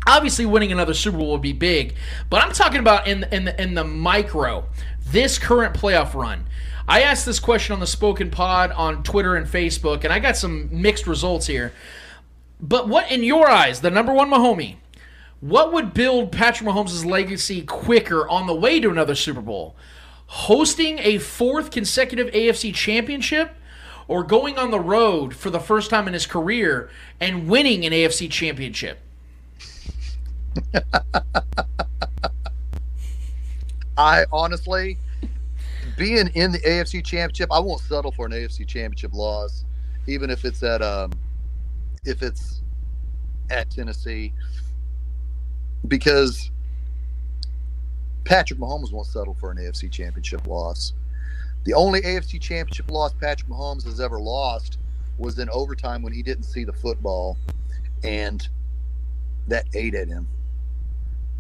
Obviously, winning another Super Bowl would be big, but I'm talking about in in the, in the micro, this current playoff run. I asked this question on the Spoken Pod on Twitter and Facebook, and I got some mixed results here. but what in your eyes, the number one Mahomie, what would build Patrick Mahomes' legacy quicker on the way to another Super Bowl? Hosting a fourth consecutive AFC championship or going on the road for the first time in his career and winning an AFC championship? I honestly, being in the AFC Championship, I won't settle for an AFC Championship loss, even if it's at um, if it's at Tennessee, because Patrick Mahomes won't settle for an AFC Championship loss. The only AFC Championship loss Patrick Mahomes has ever lost was in overtime when he didn't see the football, and that ate at him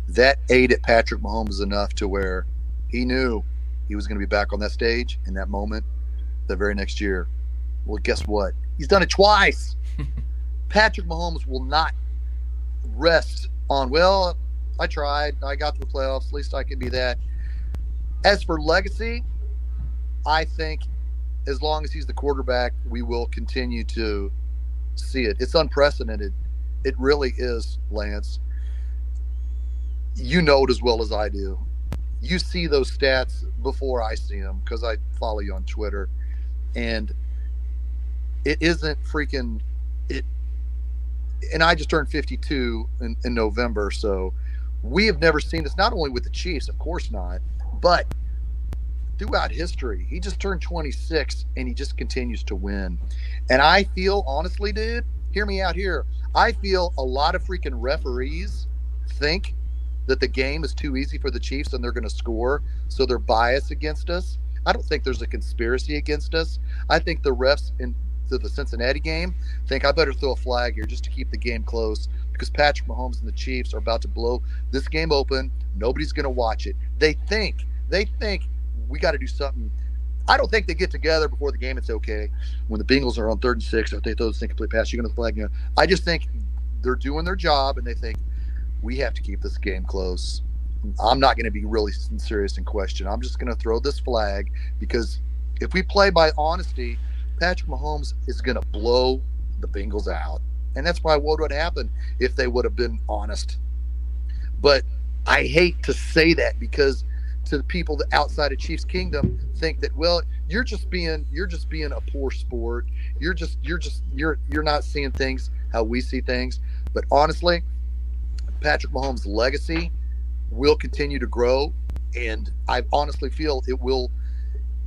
that ate at Patrick Mahomes enough to where he knew he was going to be back on that stage in that moment the very next year. Well, guess what? He's done it twice. Patrick Mahomes will not rest on, well, I tried. I got to the playoffs. At least I can be that. As for legacy, I think as long as he's the quarterback, we will continue to see it. It's unprecedented. It really is, Lance you know it as well as I do. You see those stats before I see them because I follow you on Twitter, and it isn't freaking it. And I just turned 52 in, in November, so we have never seen this. Not only with the Chiefs, of course not, but throughout history. He just turned 26 and he just continues to win. And I feel, honestly, dude, hear me out here. I feel a lot of freaking referees think that the game is too easy for the Chiefs and they're going to score, so they're biased against us. I don't think there's a conspiracy against us. I think the refs in the, Cincinnati game think I better throw a flag here just to keep the game close because Patrick Mahomes and the Chiefs are about to blow this game open. Nobody's going to watch it. They think they think we got to do something. I don't think they get together before the game. It's okay when the Bengals are on third and six. If they throw this incomplete pass, you're going to flag. You I just think they're doing their job and they think we have to keep this game close. I'm not going to be really serious in question. I'm just going to throw this flag because if we play by honesty, Patrick Mahomes is going to blow the Bengals out. And that's why what would happen if they would have been honest. But I hate to say that because to the people outside of Chiefs Kingdom think that well you're just being you're just being a poor sport. You're just you're just you're you're not seeing things how we see things. But honestly, Patrick Mahomes' legacy will continue to grow, and I honestly feel it will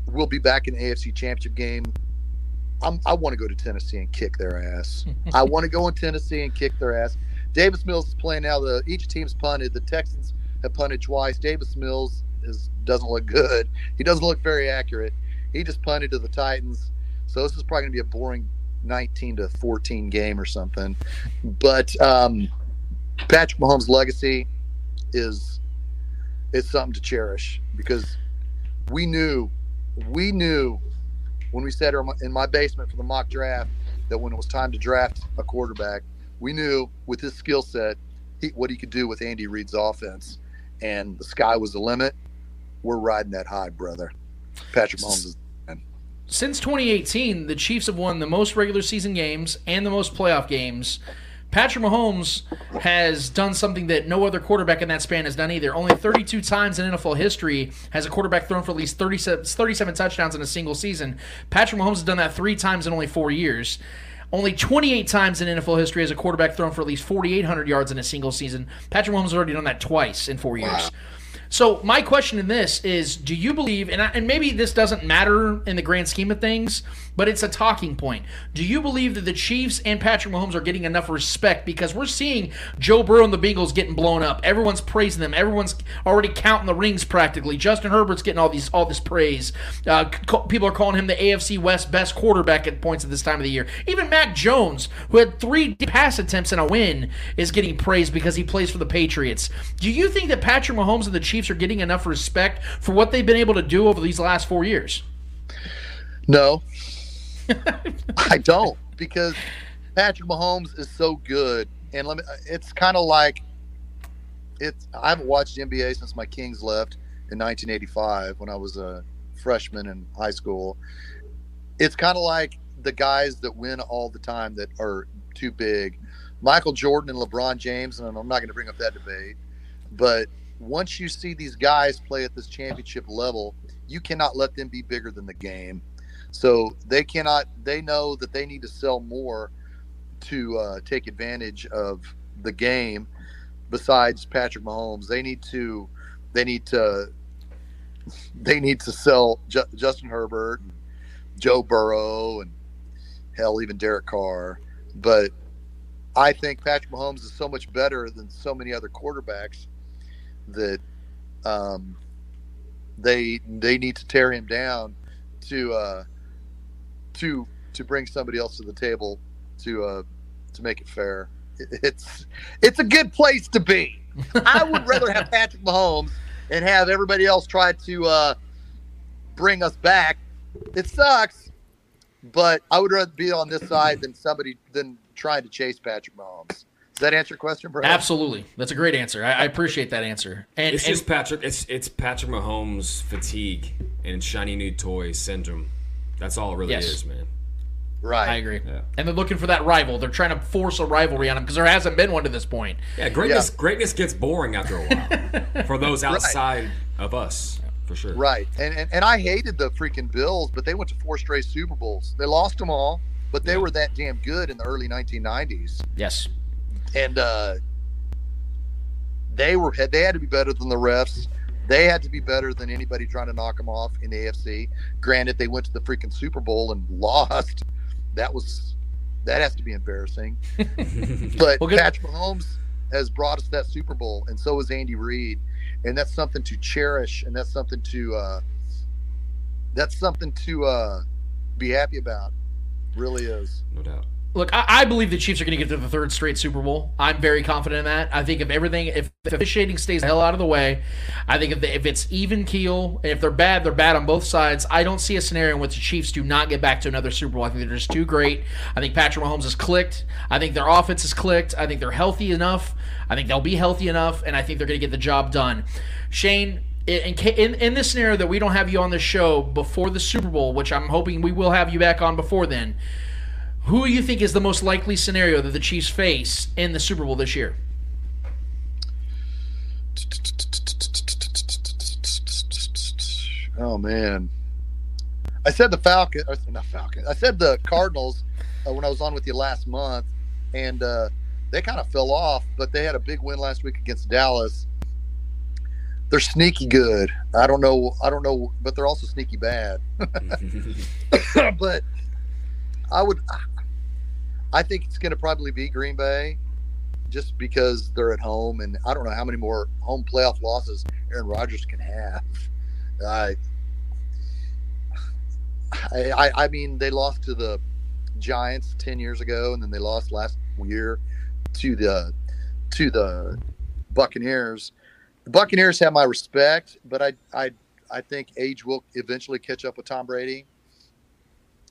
will be back in the AFC Championship game. I'm, i want to go to Tennessee and kick their ass. I want to go in Tennessee and kick their ass. Davis Mills is playing now. The each team's punted. The Texans have punted twice. Davis Mills is doesn't look good. He doesn't look very accurate. He just punted to the Titans. So this is probably going to be a boring 19 to 14 game or something. But um, Patrick Mahomes' legacy is is something to cherish because we knew we knew when we sat in my basement for the mock draft that when it was time to draft a quarterback, we knew with his skill set what he could do with Andy Reid's offense, and the sky was the limit. We're riding that high, brother. Patrick Mahomes is. Since 2018, the Chiefs have won the most regular season games and the most playoff games Patrick Mahomes has done something that no other quarterback in that span has done either. Only 32 times in NFL history has a quarterback thrown for at least 37, 37 touchdowns in a single season. Patrick Mahomes has done that three times in only four years. Only 28 times in NFL history has a quarterback thrown for at least 4,800 yards in a single season. Patrick Mahomes has already done that twice in four years. Wow. So my question in this is: Do you believe, and, I, and maybe this doesn't matter in the grand scheme of things, but it's a talking point. Do you believe that the Chiefs and Patrick Mahomes are getting enough respect because we're seeing Joe Burrow and the Bengals getting blown up? Everyone's praising them. Everyone's already counting the rings practically. Justin Herbert's getting all these all this praise. Uh, people are calling him the AFC West best quarterback at points at this time of the year. Even Mac Jones, who had three pass attempts and a win, is getting praised because he plays for the Patriots. Do you think that Patrick Mahomes and the Chiefs Chiefs are getting enough respect for what they've been able to do over these last four years? No, I don't because Patrick Mahomes is so good, and let me. Uh, it's kind of like it's. I haven't watched NBA since my Kings left in 1985 when I was a freshman in high school. It's kind of like the guys that win all the time that are too big. Michael Jordan and LeBron James, and I'm not going to bring up that debate, but once you see these guys play at this championship level, you cannot let them be bigger than the game. So they cannot. They know that they need to sell more to uh, take advantage of the game. Besides Patrick Mahomes, they need to. They need to. They need to sell Ju- Justin Herbert, and Joe Burrow, and hell, even Derek Carr. But I think Patrick Mahomes is so much better than so many other quarterbacks that um, they they need to tear him down to uh, to to bring somebody else to the table to uh, to make it fair. It's it's a good place to be. I would rather have Patrick Mahomes and have everybody else try to uh, bring us back. It sucks, but I would rather be on this side than somebody than trying to chase Patrick Mahomes. Does that answer your question, bro? Absolutely, that's a great answer. I, I appreciate that answer. And it's and- just Patrick. It's it's Patrick Mahomes fatigue and shiny new toy syndrome. That's all it really Yes. is, man. Right. I agree. Yeah. And they're looking for that rival. They're trying to force a rivalry on him because there hasn't been one to this point. Yeah, greatness greatness gets boring after a while for those Right. outside of us, for sure. Right. And, and and I hated the freaking Bills, but they went to four straight Super Bowls. They lost them all, but they were that damn good in the early 1990s. Yes. And uh, they were had they had to be better than the refs. They had to be better than anybody trying to knock them off in the AFC. Granted, they went to the freaking Super Bowl and lost. That was that has to be embarrassing. but Well, good- Patrick Mahomes has brought us that Super Bowl, and so has Andy Reid, and that's something to cherish, and that's something to uh, that's something to uh, be happy about. Really is. No doubt. Look, I, I believe the Chiefs are going to get to the third straight Super Bowl. I'm very confident in that. I think if everything, if the officiating stays the hell out of the way, I think if, if it's even keel, and if they're bad, they're bad on both sides. I don't see a scenario in which the Chiefs do not get back to another Super Bowl. I think they're just too great. I think Patrick Mahomes has clicked. I think their offense has clicked. I think they're healthy enough. I think they'll be healthy enough, and I think they're going to get the job done. Shane, in, in, in this scenario that we don't have you on the show before the Super Bowl, which I'm hoping we will have you back on before then, who do you think is the most likely scenario that the Chiefs face in the Super Bowl this year? Oh man, I said the Falcon, or not Falcon. I said the Cardinals uh, when I was on with you last month, and uh, they kind of fell off. But they had a big win last week against Dallas. They're sneaky good. I don't know. I don't know, but they're also sneaky bad. but I would. I think it's going to probably be Green Bay, just because they're at home, and I don't know how many more home playoff losses Aaron Rodgers can have. I, I, I- mean, they lost to the Giants ten years ago, and then they lost last year to the to the Buccaneers. The Buccaneers have my respect, but I I I think age will eventually catch up with Tom Brady.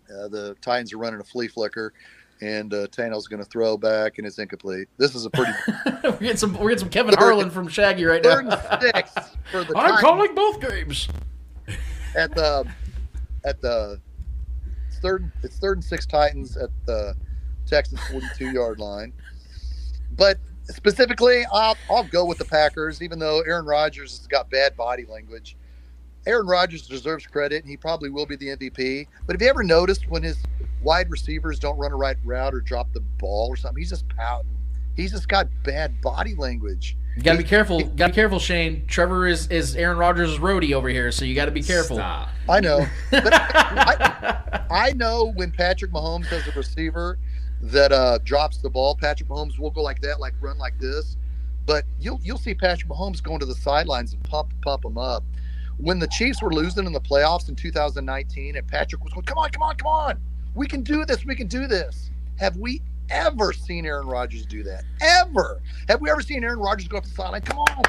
Uh, the Titans are running a flea flicker, and uh, Tano's going to throw back, and it's incomplete. This is a pretty we're getting some we're getting some Kevin Harlan from Shaggy right now. six for the I'm Titans calling both games. at the at the it's third it's third and six Titans at the Texas 42 yard line. But specifically, I'll, I'll go with the Packers, even though Aaron Rodgers has got bad body language. Aaron Rodgers deserves credit, and he probably will be the MVP. But have you ever noticed when his wide receivers don't run a right route or drop the ball or something? He's just pouting. He's just got bad body language. You gotta be careful. Gotta be careful, Shane. Trevor is is Aaron Rodgers' roadie over here, so you got to be careful. Stop. I know. But I, I know when Patrick Mahomes has a receiver that uh, drops the ball, Patrick Mahomes will go like that, like run like this. But you'll you'll see Patrick Mahomes going to the sidelines and pump pump him up. When the Chiefs were losing in the playoffs in 2019, and Patrick was going, "Come on, come on, come on, we can do this, we can do this." Have we ever seen Aaron Rodgers do that? Ever? Have we ever seen Aaron Rodgers go up the sideline? Come on,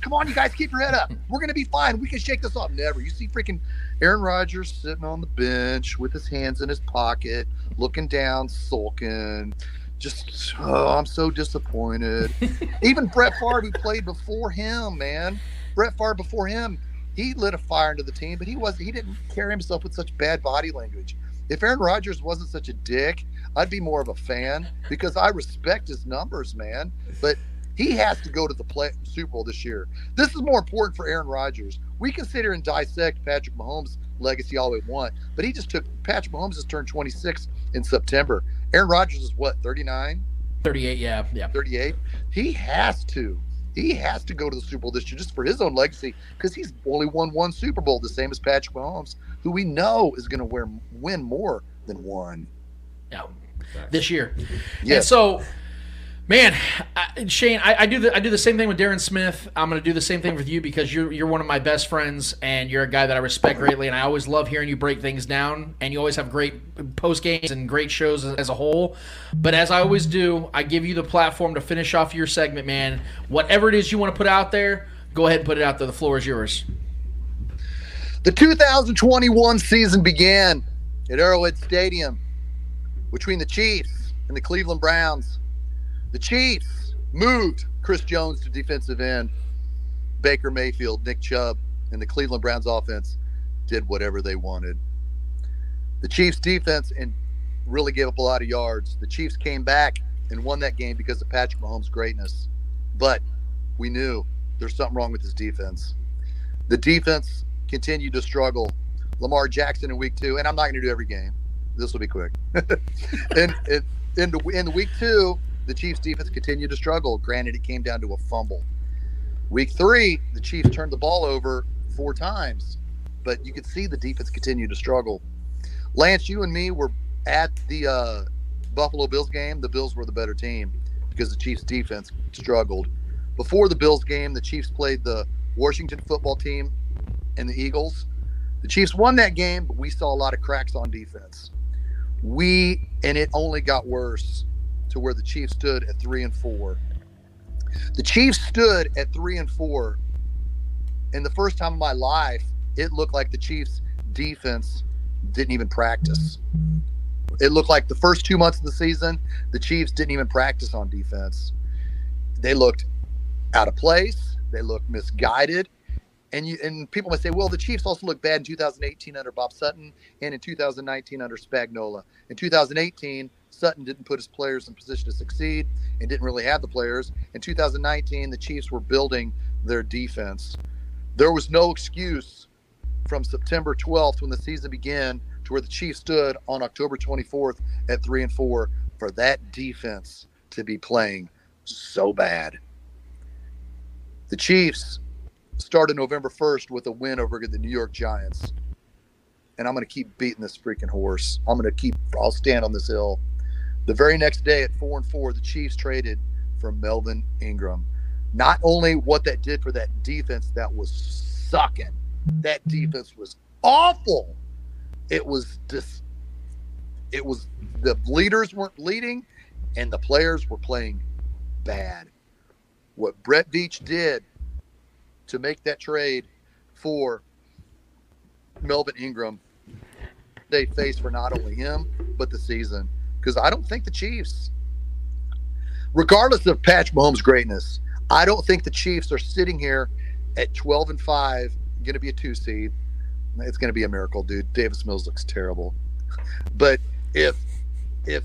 come on, you guys, keep your head up. We're gonna be fine. We can shake this off. Never. You see freaking Aaron Rodgers sitting on the bench with his hands in his pocket, looking down, sulking. Just, oh, I'm so disappointed. Even Brett Favre, who played before him, man, Brett Favre before him, he lit a fire into the team, but he was he didn't carry himself with such bad body language. If Aaron Rodgers wasn't such a dick, I'd be more of a fan because I respect his numbers, man. But he has to go to the play, Super Bowl this year. This is more important for Aaron Rodgers. We can sit here and dissect Patrick Mahomes' legacy all we want, but he just took Patrick Mahomes has turned 26 in September. Aaron Rodgers is what 39, 38. Yeah, yeah. 38. He has to. He has to go to the Super Bowl this year just for his own legacy because he's only won one Super Bowl, the same as Patrick Mahomes, who we know is going to win more than one. Yeah, this year. Yeah. And so, man, I, Shane, I, I do the I do the same thing with Darren Smith. I'm going to do the same thing with you because you're you're one of my best friends and you're a guy that I respect greatly, and I always love hearing you break things down. And you always have great post games and great shows as a whole. But as I always do, I give you the platform to finish off your segment, man. Whatever it is you want to put out there, go ahead and put it out there. The floor is yours. The 2021 season began at Arrowhead Stadium between the Chiefs and the Cleveland Browns. The Chiefs moved Chris Jones to defensive end. Baker Mayfield, Nick Chubb, and the Cleveland Browns offense did whatever they wanted. The Chiefs defense and really gave up a lot of yards. The Chiefs came back and won that game because of Patrick Mahomes' greatness. But we knew there's something wrong with his defense. The defense continued to struggle. Lamar Jackson in week two, and I'm not going to do every game. This will be quick. in, in, in, the, in week two, the Chiefs defense continued to struggle. Granted, it came down to a fumble. Week three, the Chiefs turned the ball over four times, but you could see the defense continue to struggle. Lance, you and me were at the uh, Buffalo Bills game. The Bills were the better team because the Chiefs defense struggled. Before the Bills game, the Chiefs played the Washington football team and the Eagles. The Chiefs won that game, but we saw a lot of cracks on defense. We and it only got worse to where the Chiefs stood at three and four. The Chiefs stood at three and four. And the first time in my life, it looked like the Chiefs defense didn't even practice. It looked like the first two months of the season, the Chiefs didn't even practice on defense. They looked out of place. They looked misguided. And you and people might say, well, the Chiefs also looked bad in 2018 under Bob Sutton and in 2019 under Spagnuolo. In 2018, Sutton didn't put his players in position to succeed and didn't really have the players. In 2019, the Chiefs were building their defense. There was no excuse from September 12th when the season began to where the Chiefs stood on October 24th at 3 and 4 for that defense to be playing so bad. The Chiefs started November 1st with a win over the New York Giants. And I'm going to keep beating this freaking horse. I'm going to keep, I'll stand on this hill. The very next day at 4 and 4, the Chiefs traded for Melvin Ingram. Not only what that did for that defense that was sucking, that mm-hmm. defense was awful. It was just, it was, the leaders weren't leading and the players were playing bad. What Brett Veach did to make that trade for Melvin Ingram, they faced for not only him but the season. Because I don't think the Chiefs, regardless of Patch Mahomes' greatness, I don't think the Chiefs are sitting here at 12 and five, going to be a two seed. It's going to be a miracle, dude. Davis Mills looks terrible, but if if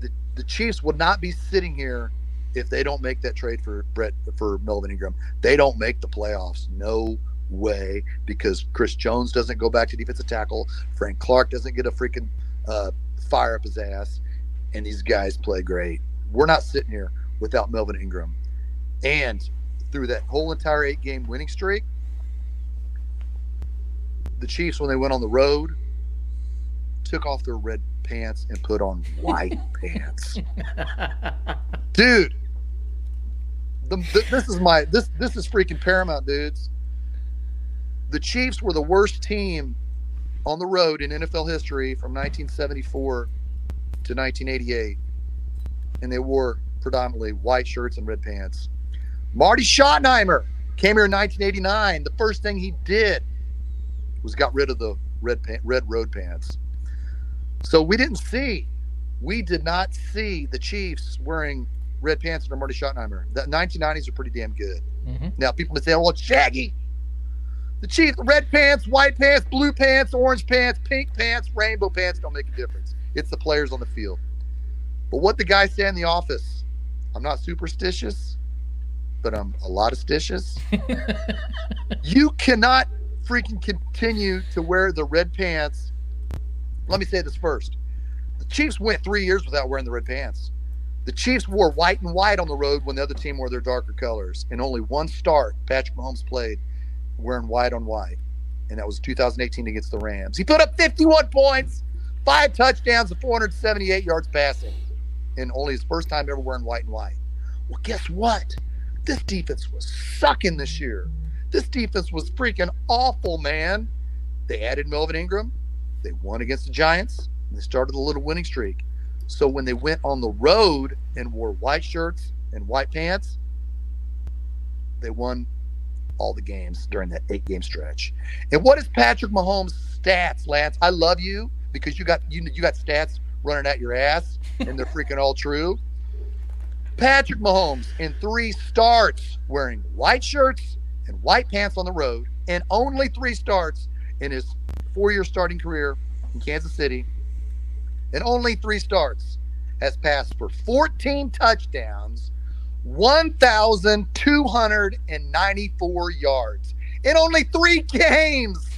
the, the Chiefs would not be sitting here if they don't make that trade for Brett for Melvin Ingram, they don't make the playoffs. No way, because Chris Jones doesn't go back to defensive tackle. Frank Clark doesn't get a freaking uh, fire up his ass, and these guys play great. We're not sitting here without Melvin Ingram, and through that whole entire eight game winning streak, the Chiefs when they went on the road took off their red pants and put on white pants. Dude, the, the, this is my this this is freaking paramount, dudes. The Chiefs were the worst team on the road in NFL history from 1974 to 1988, and they wore predominantly white shirts and red pants. Marty Schottenheimer came here in 1989. The first thing he did was got rid of the red pant, red road pants. So we didn't see, we did not see the Chiefs wearing red pants under Marty Schottenheimer. The 1990s are pretty damn good. Mm-hmm. Now people may say, "Well, it's Shaggy." The Chiefs, red pants, white pants, blue pants, orange pants, pink pants, rainbow pants don't make a difference. It's the players on the field. But what the guy said in the office, I'm not superstitious, but I'm a lot of stitious. you cannot freaking continue to wear the red pants. Let me say this first. The Chiefs went three years without wearing the red pants. The Chiefs wore white and white on the road when the other team wore their darker colors. And only one start Patrick Mahomes played wearing white on white. And that was 2018 against the Rams. He put up 51 points, five touchdowns, and 478 yards passing. And only his first time ever wearing white and white. Well, guess what? This defense was sucking this year. This defense was freaking awful, man. They added Melvin Ingram. They won against the Giants. They started a little winning streak. So when they went on the road and wore white shirts and white pants, they won all the games during that eight game stretch. And what is Patrick Mahomes' stats, Lance? I love you because you got you you got stats running out your ass and they're freaking all true. Patrick Mahomes in three starts wearing white shirts and white pants on the road, and only three starts in his four year starting career in Kansas City, and only three starts has passed for 14 touchdowns, 1,294 yards in only three games.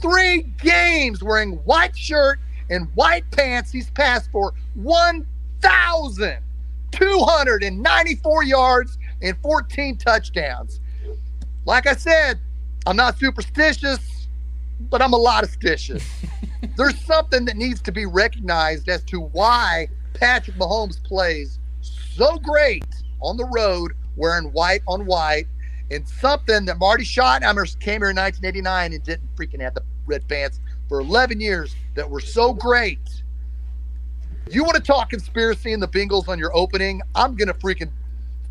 Three games wearing white shirt and white pants. He's passed for 1,294 yards and 14 touchdowns. Like I said, I'm not superstitious, but I'm a lot of stitious. There's something that needs to be recognized as to why Patrick Mahomes plays so great on the road wearing white on white and something that Marty Schottenheimer came here in 1989 and didn't freaking have the red pants for 11 years that were so great. You want to talk conspiracy and the Bengals on your opening? I'm going to freaking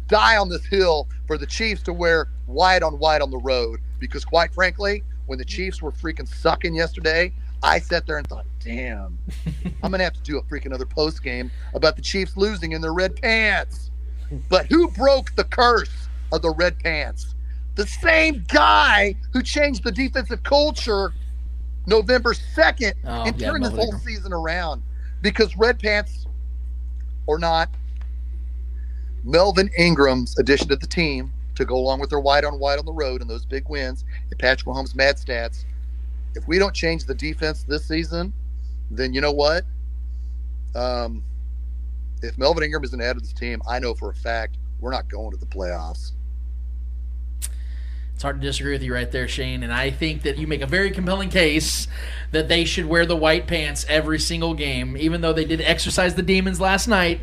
die on this hill for the Chiefs to wear white on white on the road because, quite frankly, when the Chiefs were freaking sucking yesterday, I sat there and thought, damn, I'm going to have to do a freaking other post game about the Chiefs losing in their red pants. But who broke the curse of the red pants? The same guy who changed the defensive culture November 2nd Oh, and yeah, turned this whole season around. Because red pants or not, Melvin Ingram's addition to the team to go along with their white on white on the road and those big wins and Patrick Mahomes' mad stats. If we don't change the defense this season, then you know what? Um, if Melvin Ingram isn't added to this team, I know for a fact we're not going to the playoffs. It's hard to disagree with you right there, Shane. And I think that you make a very compelling case that they should wear the white pants every single game, even though they did exercise the demons last night.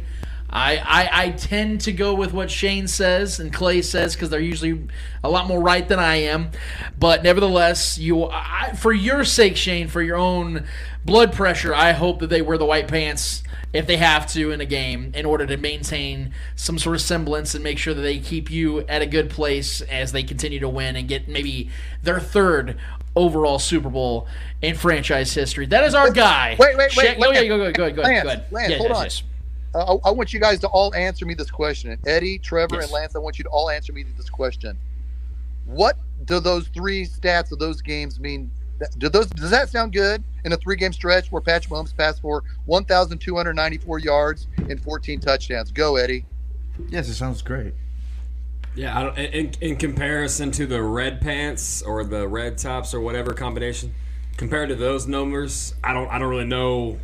I, I, I tend to go with what Shane says and Clay says because they're usually a lot more right than I am. But nevertheless, you I, for your sake, Shane, for your own blood pressure, I hope that they wear the white pants if they have to in a game in order to maintain some sort of semblance and make sure that they keep you at a good place as they continue to win and get maybe their third overall Super Bowl in franchise history. That is our guy. Wait, wait, wait, Sha- Go, wait. yeah, go, go, go, go, Lance, go ahead. Lance, Yeah, hold yes, on. yes. Uh, I, want you guys to all answer me this question. Eddie, Trevor, Yes. and Lance, I want you to all answer me this question. What do those three stats of those games mean? Do those does that sound good in a three-game stretch where Patrick Mahomes passed for 1,294 yards and 14 touchdowns? Go, Eddie. Yes, it sounds great. Yeah, I don't, in, in comparison to the red pants or the red tops or whatever combination, compared to those numbers, I don't I don't really know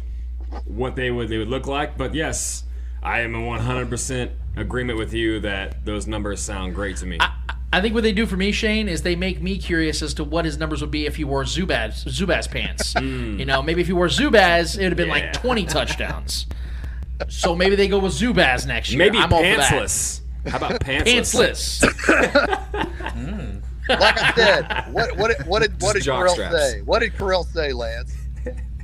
what they would they would look like. But yes, I am in 100% agreement with you that those numbers sound great to me. I think what they do for me, Shane, is they make me curious as to what his numbers would be if he wore Zubaz Zubaz pants. Hmm. You know, maybe if he wore Zubaz, it would have been like 20 touchdowns. So maybe they go with Zubaz next year. Maybe I'm all for that. pantsless. How about pantsless? Pantsless. Hmm. Like I said, what what did- what did what did Just Carell say? What did Carell say, Lance?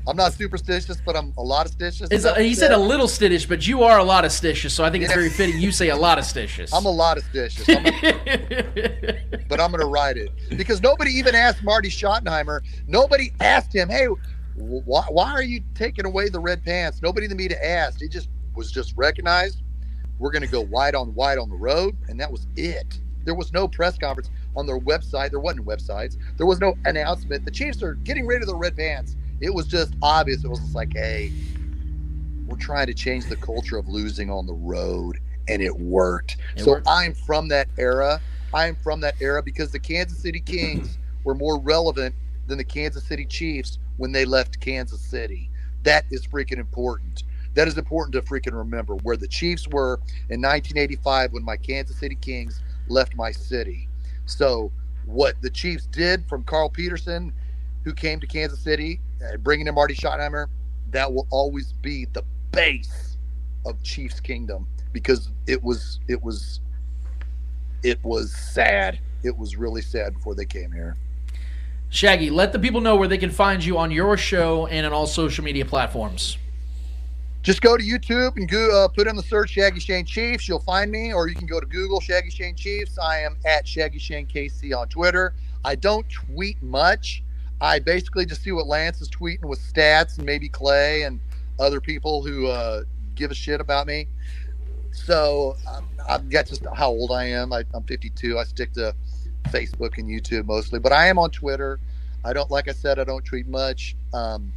I'm not superstitious, but I'm a lot of stitious. A- he said a little stitious, but you are a lot of stitious, so I think it's very fitting you say a lot of stitious. I'm a lot of stitious. I'm a- but I'm going to ride it because nobody even asked Marty Schottenheimer. Nobody asked him, "Hey, why, why are you taking away the red pants?" Nobody in the media asked. He just was just recognized. We're going to go white on white on the road, and that was it. There was no press conference. on their website. There wasn't websites. There was no announcement. The Chiefs are getting rid of the red vans. It was just obvious. It was just like, hey, we're trying to change the culture of losing on the road, and it worked. It so worked. I'm from that era. I'm from that era because the Kansas City Kings were more relevant than the Kansas City Chiefs when they left Kansas City. That is freaking important. That is important to freaking remember where the Chiefs were in 1985 when my Kansas City Kings left my city. So, what the Chiefs did from Carl Peterson, who came to Kansas City, bringing in Marty Schottenheimer, that will always be the base of Chiefs Kingdom because it was it was it was sad. It was really sad before they came here. Shaggy, let the people know where they can find you on your show and on all social media platforms. Just go to YouTube and go, uh, put in the search Shaggy Shane Chiefs. You'll find me, or you can go to Google Shaggy Shane Chiefs. I am at Shaggy Shane KC on Twitter. I don't tweet much. I basically just see what Lance is tweeting with stats and maybe Clay and other people who uh, give a shit about me. So I've got just how old I am. I, I'm 52. I stick to Facebook and YouTube mostly, but I am on Twitter. I don't, like I said, I don't tweet much. Um,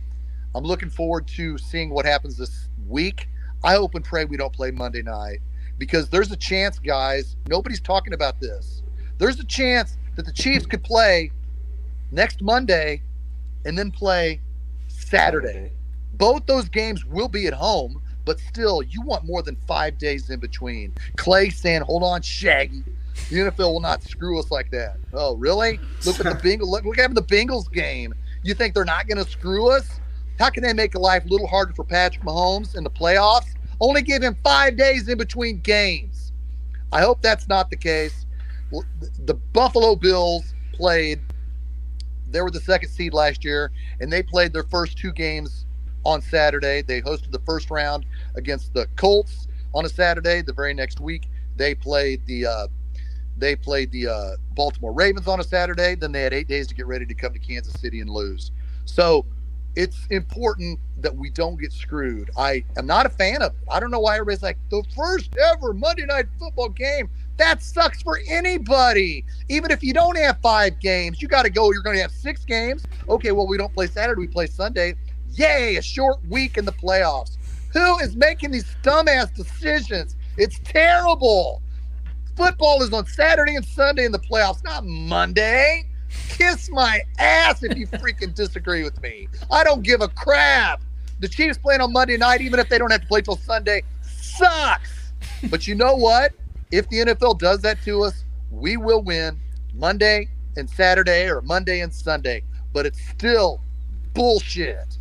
I'm looking forward to seeing what happens this week. I hope and pray we don't play Monday night because there's a chance, guys. Nobody's talking about this. There's a chance that the Chiefs could play next Monday and then play Saturday. Both those games will be at home, but still, you want more than five days in between. Clay saying, "Hold on, Shaggy." The NFL will not screw us like that. Oh, really? Look at the Bengals. Look, look at the Bengals game. You think they're not going to screw us? How can they make life a little harder for Patrick Mahomes in the playoffs? Only give him five days in between games. I hope that's not the case. The- The Buffalo Bills played. They were the second seed last year, and they played their first two games on Saturday. They hosted the first round against the Colts on a Saturday. The very next week, they played the uh, they played the uh, Baltimore Ravens on a Saturday. Then they had eight days to get ready to come to Kansas City and lose. So it's important that we don't get screwed. I am not a fan of it. I don't know why everybody's like the first ever Monday night football game. That sucks for anybody. Even if you don't have five games, you got to go. You're going to have six games. Okay, well, we don't play Saturday, we play Sunday. Yay, a short week in the playoffs. Who is making these dumbass decisions? It's terrible. Football is on Saturday and Sunday in the playoffs, not Monday. Kiss my ass if you freaking disagree with me. I don't give a crap. The Chiefs playing on Monday night, even if they don't have to play till Sunday, sucks. But you know what? If the NFL does that to us, we will win Monday and Saturday or Monday and Sunday. But it's still bullshit.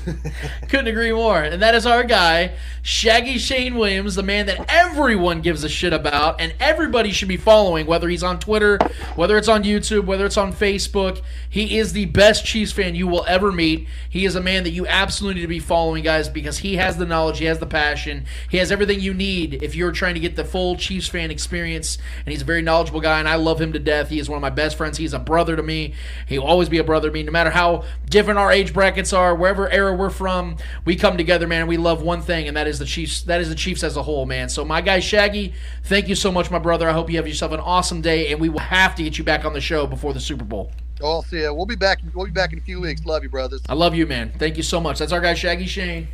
Couldn't agree more. And that is our guy, Shaggy Shane Williams, the man that everyone gives a shit about and everybody should be following, whether he's on Twitter, whether it's on YouTube, whether it's on Facebook. He is the best Chiefs fan you will ever meet. He is a man that you absolutely need to be following, guys, because he has the knowledge, he has the passion, he has everything you need if you're trying to get the full Chiefs fan experience. And he's a very knowledgeable guy, and I love him to death. He is one of my best friends. He's a brother to me. He'll always be a brother to me, no matter how different our age brackets are, wherever era we're from. We come together, man. We love one thing, and that is the Chiefs. That is the Chiefs as a whole, man. So, my guy Shaggy, thank you so much, my brother. I hope you have yourself an awesome day, and we will have to get you back on the show before the Super Bowl. Oh, I'll see you. We'll be back. We'll be back in a few weeks. Love you, brothers. I love you, man. Thank you so much. That's our guy Shaggy Shane.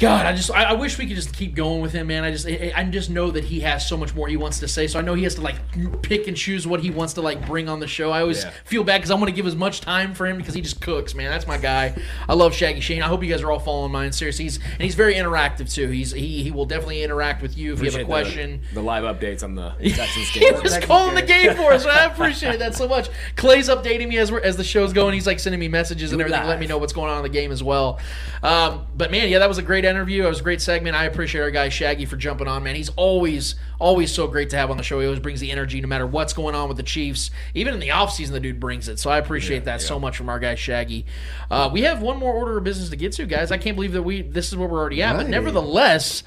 God, I just I, I wish we could just keep going with him, man. I just I, I just know that he has so much more he wants to say. So I know he has to like pick and choose what he wants to like bring on the show. I always Yeah. feel bad because I want to give as much time for him because he just cooks, man. That's my guy. I love Shaggy Shane. I hope you guys are all following mine. Seriously, he's and he's very interactive too. He's he he will definitely interact with you if you have a Appreciate the- question. The, live updates on the Texans game. He was calling the game for us. I appreciate that so much. Clay's updating me as we're, as the show's going. He's like sending me messages and everything, let me know what's going on in the game as well. Um, but man, yeah, that was a great interview. It was a great segment. I appreciate our guy Shaggy for jumping on. Man, he's always always so great to have on the show. He always brings the energy, no matter what's going on with the Chiefs. Even in the offseason, the dude brings it. So I appreciate that so much from our guy Shaggy. Uh, we have one more order of business to get to, guys. I can't believe that we this is where we're already at, but nevertheless.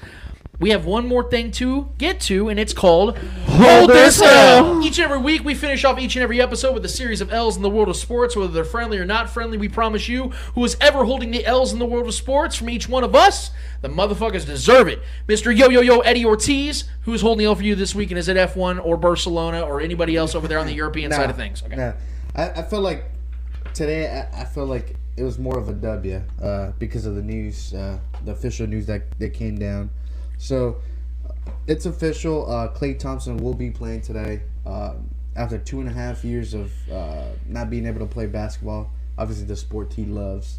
We have one more thing to get to, and it's called Hold This L. Each and every week, we finish off each and every episode with a series of L's in the world of sports, whether they're friendly or not friendly. We promise you, who is ever holding the L's in the world of sports from each one of us, the motherfuckers deserve it. Mr. Yo Yo Yo Eddie Ortiz, who's holding the L for you this week, and is it F1 or Barcelona or anybody else over there on the European Nah, side of things? Okay. nah. I, I feel like today I, I feel like it was more of a W uh, because of the news, uh, the official news that, that came down. So it's official. Uh, Klay Thompson will be playing today um, after two and a half years of uh, not being able to play basketball. Obviously, the sport he loves,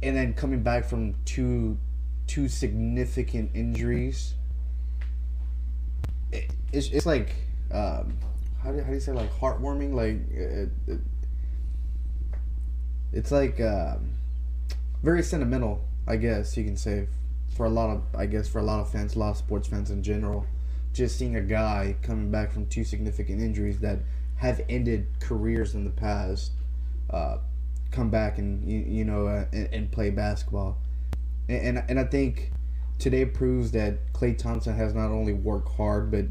and then coming back from two two significant injuries. It, it's, it's like um, how do, how do you say like heartwarming like it, it, it's like um, very sentimental i guess you can say for a lot of i guess for a lot of fans a lot of sports fans in general just seeing a guy coming back from two significant injuries that have ended careers in the past uh, come back and you, you know uh, and, and play basketball and, and and i think today proves that klay thompson has not only worked hard but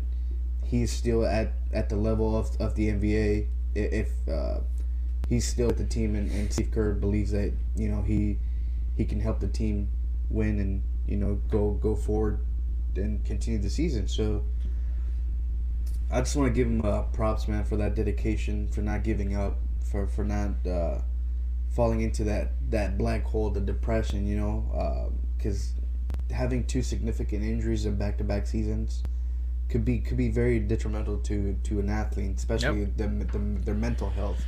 he's still at, at the level of, of the NBA. If uh, he's still at the team, and, and Steve Kerr believes that you know he he can help the team win and you know go go forward and continue the season. So I just want to give him uh, props, man, for that dedication, for not giving up, for for not uh, falling into that that black hole, the depression. You know, because having two significant injuries in back to back seasons could be could be very detrimental to to an athlete, especially them, them, their mental health.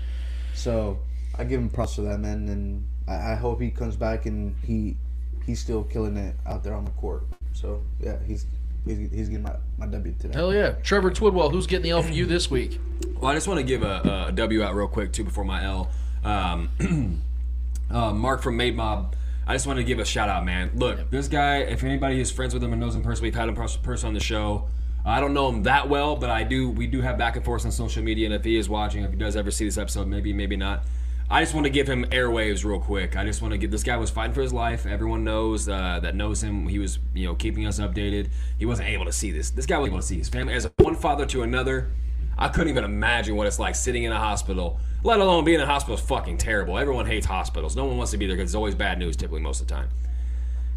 So I give him props for that, man, and I, I hope he comes back and he he's still killing it out there on the court. So yeah, he's he's, he's getting my, my W today. Hell yeah. Trevor Twidwell, who's getting the L for you this week? Well, I just want to give a, a W out real quick too before my L. Um, uh, Mark from Made Mobb. I just want to give a shout out, man. Look, this guy. If anybody is friends with him and knows him personally, we've had him person on the show. I don't know him that well, but I do. We do have back and forth on social media, and if he is watching, if he does ever see this episode, maybe, maybe not. I just want to give him airwaves real quick. I just want to give this guy was fighting for his life. Everyone knows uh, that knows him. He was, you know, keeping us updated. He wasn't able to see this. This guy was able to see his family as one father to another. I couldn't even imagine what it's like sitting in a hospital, let alone being in a hospital is fucking terrible. Everyone hates hospitals. No one wants to be there because it's always bad news typically most of the time.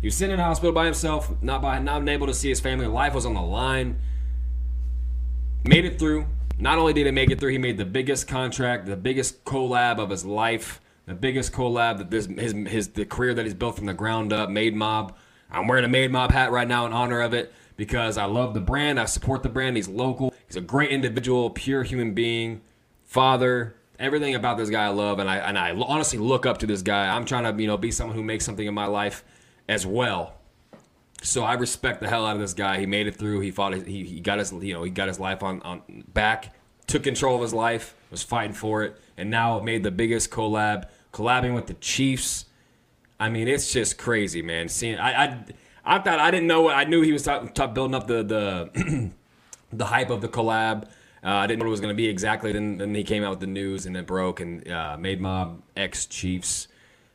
He was sitting in a hospital by himself, not by not able to see his family. Life was on the line. Made it through. Not only did he make it through, he made the biggest contract, the biggest collab of his life, the biggest collab that this his his the career that he's built from the ground up. Made Mobb. I'm wearing a Made Mobb hat right now in honor of it because I love the brand. I support the brand. He's local. He's a great individual, pure human being, father. Everything about this guy I love, and I and I honestly look up to this guy. I'm trying to you know be someone who makes something in my life as well. So I respect the hell out of this guy. He made it through. He fought. He, he got his you know he got his life on, on back. Took control of his life. Was fighting for it, and now made the biggest collab, collabing with the Chiefs. I mean, it's just crazy, man. Seeing I I, I thought I didn't know what I knew he was talk, building up the the the hype of the collab. Uh, I didn't know what it was going to be exactly. Then then he came out with the news and it broke and uh, made mob ex Chiefs.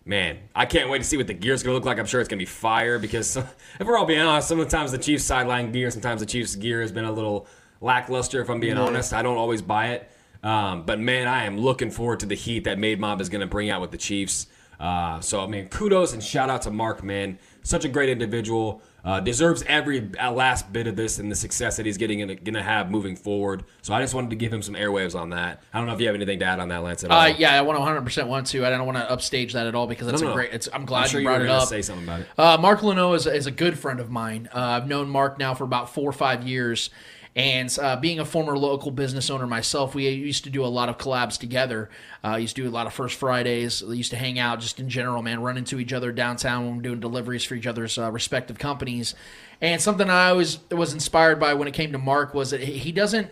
Man, I can't wait to see what the gear's gonna look like. I'm sure it's gonna be fire because if we're all being honest, sometimes the Chiefs sideline gear, sometimes the Chiefs gear has been a little lackluster. If I'm being Yeah. honest, I don't always buy it. Um, but man, I am looking forward to the heat that Made Mobb is gonna bring out with the Chiefs. Uh, so I mean, kudos and shout out to Mark, man. Such a great individual. Uh, deserves every uh, last bit of this and the success that he's getting and gonna have moving forward. So I just wanted to give him some airwaves on that. I don't know if you have anything to add on that, Lance. At all. Uh, yeah, I want 100% want to. I don't want to upstage that at all because that's No, a great. It's, I'm glad sure you you brought were it up. say something about it. Uh, Mark Leno is, is a good friend of mine. Uh, I've known Mark now for about four or five years. And uh, being a former local business owner myself, we used to do a lot of collabs together. Uh, used to do a lot of First Fridays. We used to hang out just in general, man, run into each other downtown when we're doing deliveries for each other's uh, respective companies. And something I always was inspired by when it came to Mark was that he doesn't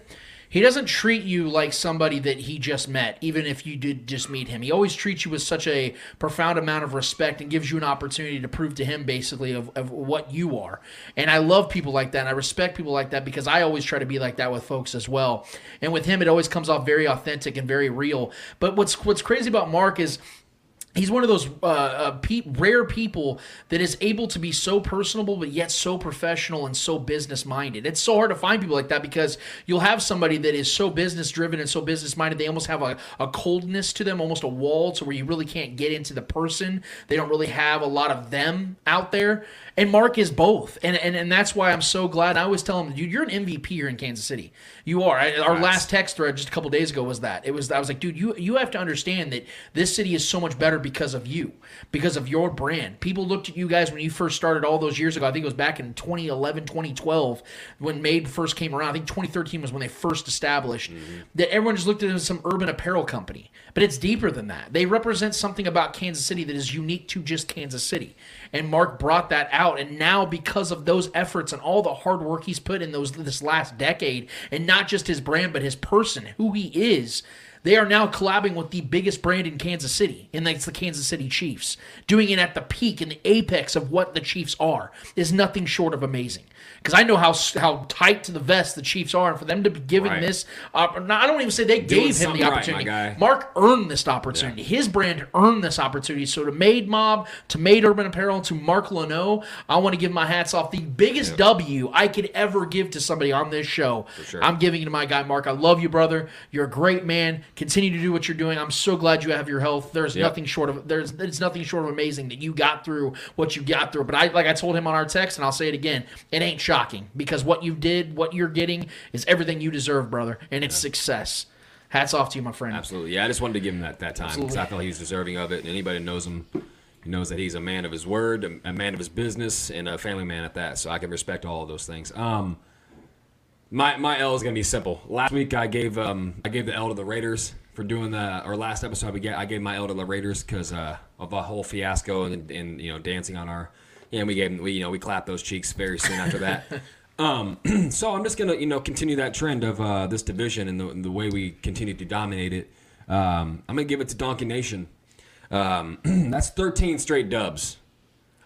he doesn't treat you like somebody that he just met, even if you did just meet him. He always treats you with such a profound amount of respect and gives you an opportunity to prove to him basically of, of what you are. And I love people like that and I respect people like that because I always try to be like that with folks as well. And with him it always comes off very authentic and very real. But what's what's crazy about Mark is He's one of those uh, uh, pe- rare people that is able to be so personable, but yet so professional and so business minded. It's so hard to find people like that because you'll have somebody that is so business driven and so business minded, they almost have a, a coldness to them, almost a wall to where you really can't get into the person. They don't really have a lot of them out there. And Mark is both. And, and, and that's why I'm so glad. I always tell him, dude, you're an MVP here in Kansas City. You are. I, our last text thread just a couple days ago was that. It was I was like, dude, you you have to understand that this city is so much better because of you, because of your brand. People looked at you guys when you first started all those years ago. I think it was back in 2011, 2012 when Made first came around. I think 2013 was when they first established mm-hmm. that everyone just looked at it as some urban apparel company. But it's deeper than that. They represent something about Kansas City that is unique to just Kansas City. And Mark brought that out. And now because of those efforts and all the hard work he's put in those this last decade, and not just his brand, but his person, who he is, they are now collabing with the biggest brand in Kansas City, and that's the Kansas City Chiefs. Doing it at the peak and the apex of what the Chiefs are is nothing short of amazing. Because I know how how tight to the vest the Chiefs are, and for them to be given Right. this, uh, I don't even say they Doing gave him the opportunity. guy. Mark earned this opportunity. His brand earned this opportunity. So to Made Mobb, to Made Urban Apparel, to Mark Leno, I want to give my hats off. The biggest W I could ever give to somebody on this show. sure. I'm giving it to my guy Mark. I love you, brother. You're a great man. Continue to do what you're doing. I'm so glad you have your health. There's Yep. nothing short of there's it's nothing short of amazing that you got through what you got through. But I like I told him on our text, and I'll say it again. It ain't shocking because what you did, what you're getting, is everything you deserve, brother, and it's success. Hats off to you, my friend. Absolutely. Yeah, I just wanted to give him that, that time because. I feel he's deserving of it. And anybody who knows him he knows that he's a man of his word, a, a man of his business, and a family man at that. So I can respect all of those things. Um, my my L is gonna be simple. Last week I gave um I gave the L to the Raiders for doing the or last episode we get I gave my L to the Raiders because uh, of the whole fiasco and, and you know dancing on our yeah we gave 'em- we you know we clapped those cheeks very soon after that. Um, so I'm just gonna you know continue that trend of uh, this division and the, and the way we continue to dominate it. Um, I'm gonna give it to Donkey Nation. Um, that's 13 straight dubs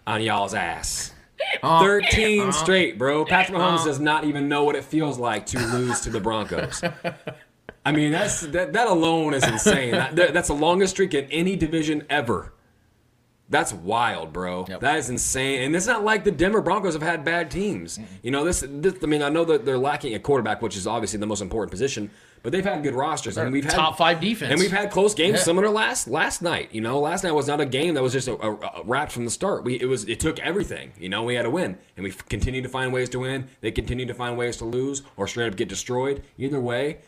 on y'all's ass. 13 straight, bro. Patrick Mahomes does not even know what it feels like to lose to the Broncos. I mean, that's that, that alone is insane. That- that's the longest streak in any division ever. That's wild, bro. Yep. That is insane. And it's not like the Denver Broncos have had bad teams. You know, this, this I mean, I know that they're lacking a quarterback, which is obviously the most important position, but they've had good rosters and we've had top five defense. and we've had close games Yeah. similar last last night. You know, last night was not a game that was just a, a, a wrap from the start. We it was it took everything. You know, we had to win, and we continued to find ways to win. They continued to find ways to lose or straight up get destroyed. Either way,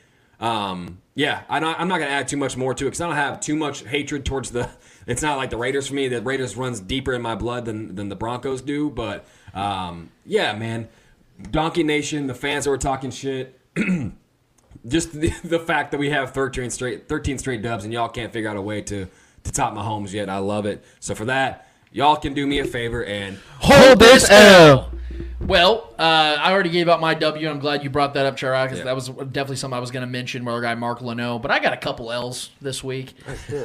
um, yeah, I don't, I'm not gonna add too much more to it because I don't have too much hatred towards the. It's not like the Raiders for me. The Raiders runs deeper in my blood than than the Broncos do. But um, yeah, man, Donkey Nation, the fans that were talking shit just the, the fact that we have 13 straight 13 straight dubs and y'all can't figure out a way to to top Mahomes yet. I love it. So for that, y'all can do me a favor and Hold this L. Well, uh, I already gave out my W. I'm glad you brought that up, Chara, because Yeah. that was definitely something I was going to mention. Our guy Mark Leno, but I got a couple L's this week.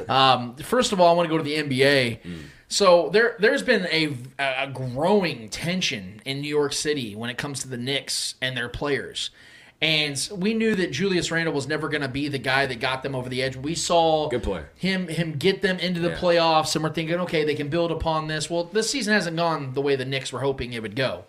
Um, first of all, I want to go to the NBA. So there, there's been a, a growing tension in New York City when it comes to the Knicks and their players. And we knew that Julius Randle was never going to be the guy that got them over the edge. We saw Good player. him him get them into the Yeah. playoffs, and we're thinking, okay, they can build upon this. Well, this season hasn't gone the way the Knicks were hoping it would go.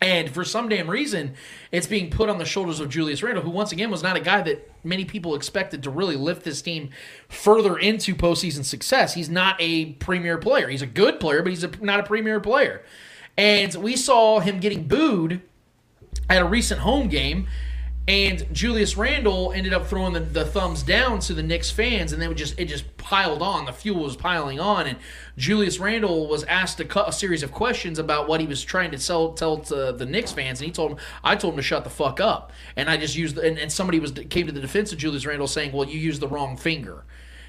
And for some damn reason, it's being put on the shoulders of Julius Randle, who once again was not a guy that many people expected to really lift this team further into postseason success. He's not a premier player. He's a good player, but he's a, not a premier player. And we saw him getting booed at a recent home game. And Julius Randle ended up throwing the, the thumbs down to the Knicks fans, and then it just it just piled on. The fuel was piling on, and Julius Randle was asked a, a series of questions about what he was trying to tell tell to the Knicks fans, and he told him, "I told him to shut the fuck up." And I just used, and, and somebody was came to the defense of Julius Randle saying, "Well, you used the wrong finger."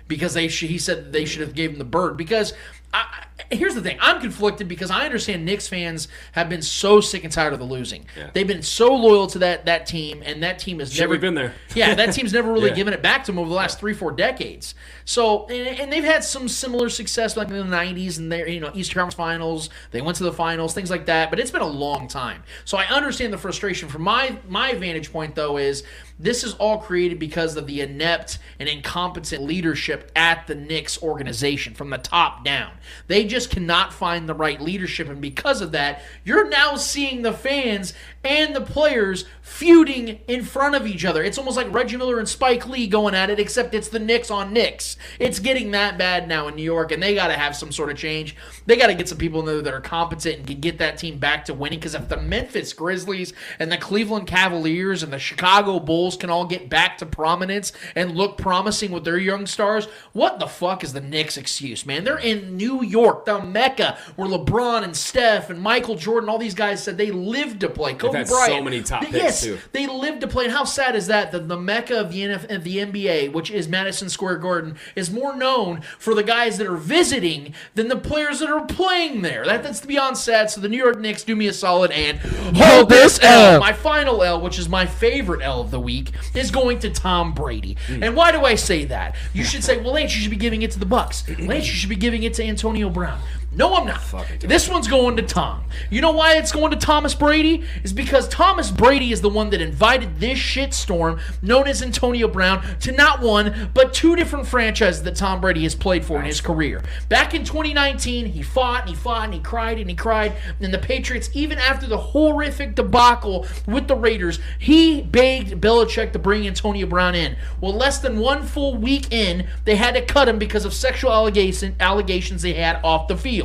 because they sh- he said they should have gave him the bird because I, here's the thing. I'm conflicted because I understand Knicks fans have been so sick and tired of the losing. Yeah. They've been so loyal to that that team, and that team has Shit, never been there. Yeah, that team's never really Yeah. given it back to them over the last three, four decades. So, and, and they've had some similar success like in the '90s and their you know East Conference Finals. They went to the finals, things like that. But it's been a long time. So I understand the frustration. From my my vantage point, though, is this is all created because of the inept and incompetent leadership at the Knicks organization from the top down. They just cannot find the right leadership, and because of that, you're now seeing the fans and the players feuding in front of each other. It's almost like Reggie Miller and Spike Lee going at it, except it's the Knicks on Knicks. It's getting that bad now in New York, and they got to have some sort of change. They got to get some people in there that are competent and can get that team back to winning. Because if the Memphis Grizzlies and the Cleveland Cavaliers and the Chicago Bulls can all get back to prominence and look promising with their young stars, what the fuck is the Knicks' excuse, man? They're in New York, the Mecca, where LeBron and Steph and Michael Jordan, all these guys said they lived to play. Had so many top picks, yes, too. they live to play. And how sad is that? That the mecca of the NF, of the NBA, which is Madison Square Garden, is more known for the guys that are visiting than the players that are playing there. That, that's beyond sad. So the New York Knicks do me a solid and Hold this L. My final L, which is my favorite L of the week, is going to Tom Brady. Hmm. And why do I say that? You should say, well, Lance, you should be giving it to the Bucs. Lance, you should be giving it to Antonio Brown. No, I'm not. This one's going to Tom. You know why it's going to Thomas Brady? Is because Thomas Brady is the one that invited this shitstorm known as Antonio Brown to not one, but two different franchises that Tom Brady has played for in his career. Back in 2019, he fought and he fought and he cried and he cried. And the Patriots, even after the horrific debacle with the Raiders, he begged Belichick to bring Antonio Brown in. Well, less than one full week in, they had to cut him because of sexual allegation, allegations they had off the field.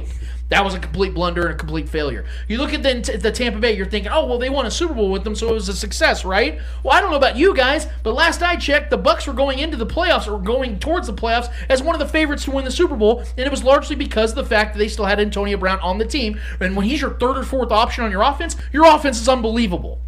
That was a complete blunder and a complete failure. You look at the, the Tampa Bay, you're thinking, oh, well, they won a Super Bowl with them, so it was a success, right? Well, I don't know about you guys, but last I checked, the Bucs were going into the playoffs or going towards the playoffs as one of the favorites to win the Super Bowl, and it was largely because of the fact that they still had Antonio Brown on the team. And when he's your third or fourth option on your offense, your offense is unbelievable.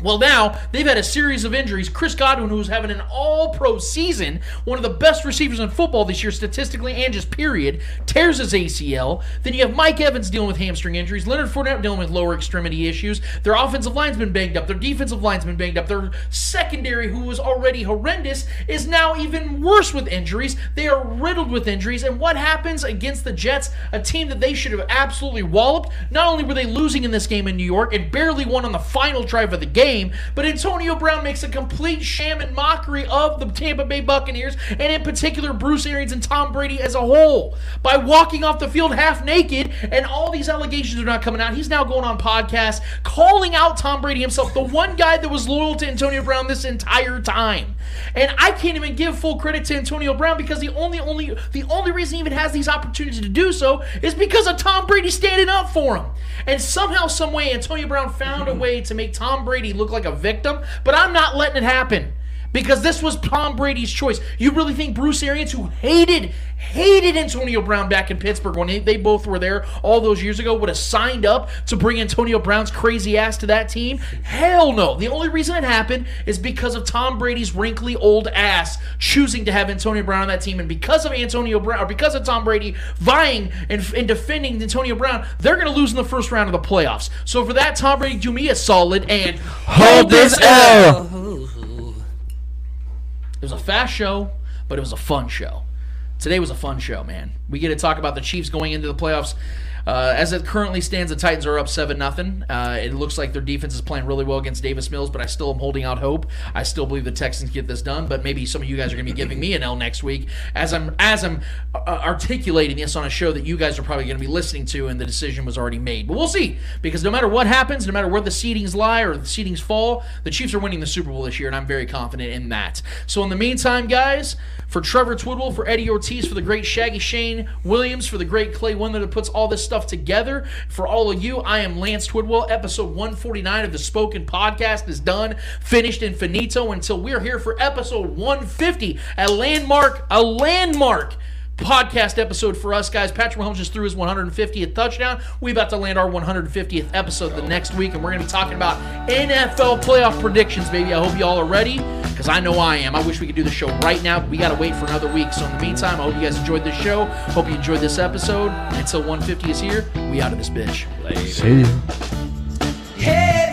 Well, now they've had a series of injuries. Chris Godwin, who's having an all pro season, one of the best receivers in football this year, statistically and just period, tears his ACL. Then you have Mike Evans dealing with hamstring injuries, Leonard Fournette dealing with lower extremity issues. Their offensive line's been banged up, their defensive line's been banged up. Their secondary, who was already horrendous, is now even worse with injuries. They are riddled with injuries. And what happens against the Jets, a team that they should have absolutely walloped? Not only were they losing in this game in New York and barely won on the final drive of the game, but Antonio Brown makes a complete sham and mockery of the Tampa Bay Buccaneers, and in particular Bruce Arians and Tom Brady as a whole, by walking off the field half naked, and all these allegations are not coming out. He's now going on podcasts calling out Tom Brady himself, the one guy that was loyal to Antonio Brown this entire time. And I can't even give full credit to Antonio Brown because the only only the only reason he even has these opportunities to do so is because of Tom Brady standing up for him. And somehow, some way, Antonio Brown found a way to make Tom Brady look like a victim. But I'm not letting it happen because this was Tom Brady's choice. You really think Bruce Arians, who hated hated Antonio Brown back in Pittsburgh when they, they both were there all those years ago, would have signed up to bring Antonio Brown's crazy ass to that team? Hell no. The only reason it happened is because of Tom Brady's wrinkly old ass choosing to have Antonio Brown on that team, and because of Antonio Brown, or because of Tom Brady vying and, and defending Antonio Brown, they're going to lose in the first round of the playoffs. So for that, Tom Brady do me a solid and Hold this L. it was a fast show, but it was a fun show. Today was a fun show, man. We get to talk about the Chiefs going into the playoffs. Uh, as it currently stands, the Titans are up seven nothing. Uh, it looks like their defense is playing really well against Davis Mills, but I still am holding out hope. I still believe the Texans get this done, but maybe some of you guys are going to be giving me an L next week as I'm as I'm uh, articulating this on a show that you guys are probably going to be listening to, and the decision was already made. But we'll see because no matter what happens, no matter where the seedings lie or the seedings fall, the Chiefs are winning the Super Bowl this year, and I'm very confident in that. So in the meantime, guys, for Trevor Twidwell, for Eddie Ortiz, for the great Shaggy Shane Williams, for the great Clay Wonder that puts all this stuff together. For all of you, I am Lance Twidwell. Episode 149 of the Spoken Podcast is done, finished, and finito until we're here for episode 150, a landmark, a landmark podcast episode for us guys. Patrick Mahomes just threw his 150th touchdown. We about to land our 150th episode the next week, and we're gonna be talking about NFL playoff predictions, baby. I hope you all are ready because I know I am. I wish we could do the show right now, but we got to wait for another week. So in the meantime, I hope you guys enjoyed this show. Hope you enjoyed this episode. Until 150 is here, we out of this bitch. See you. Hey,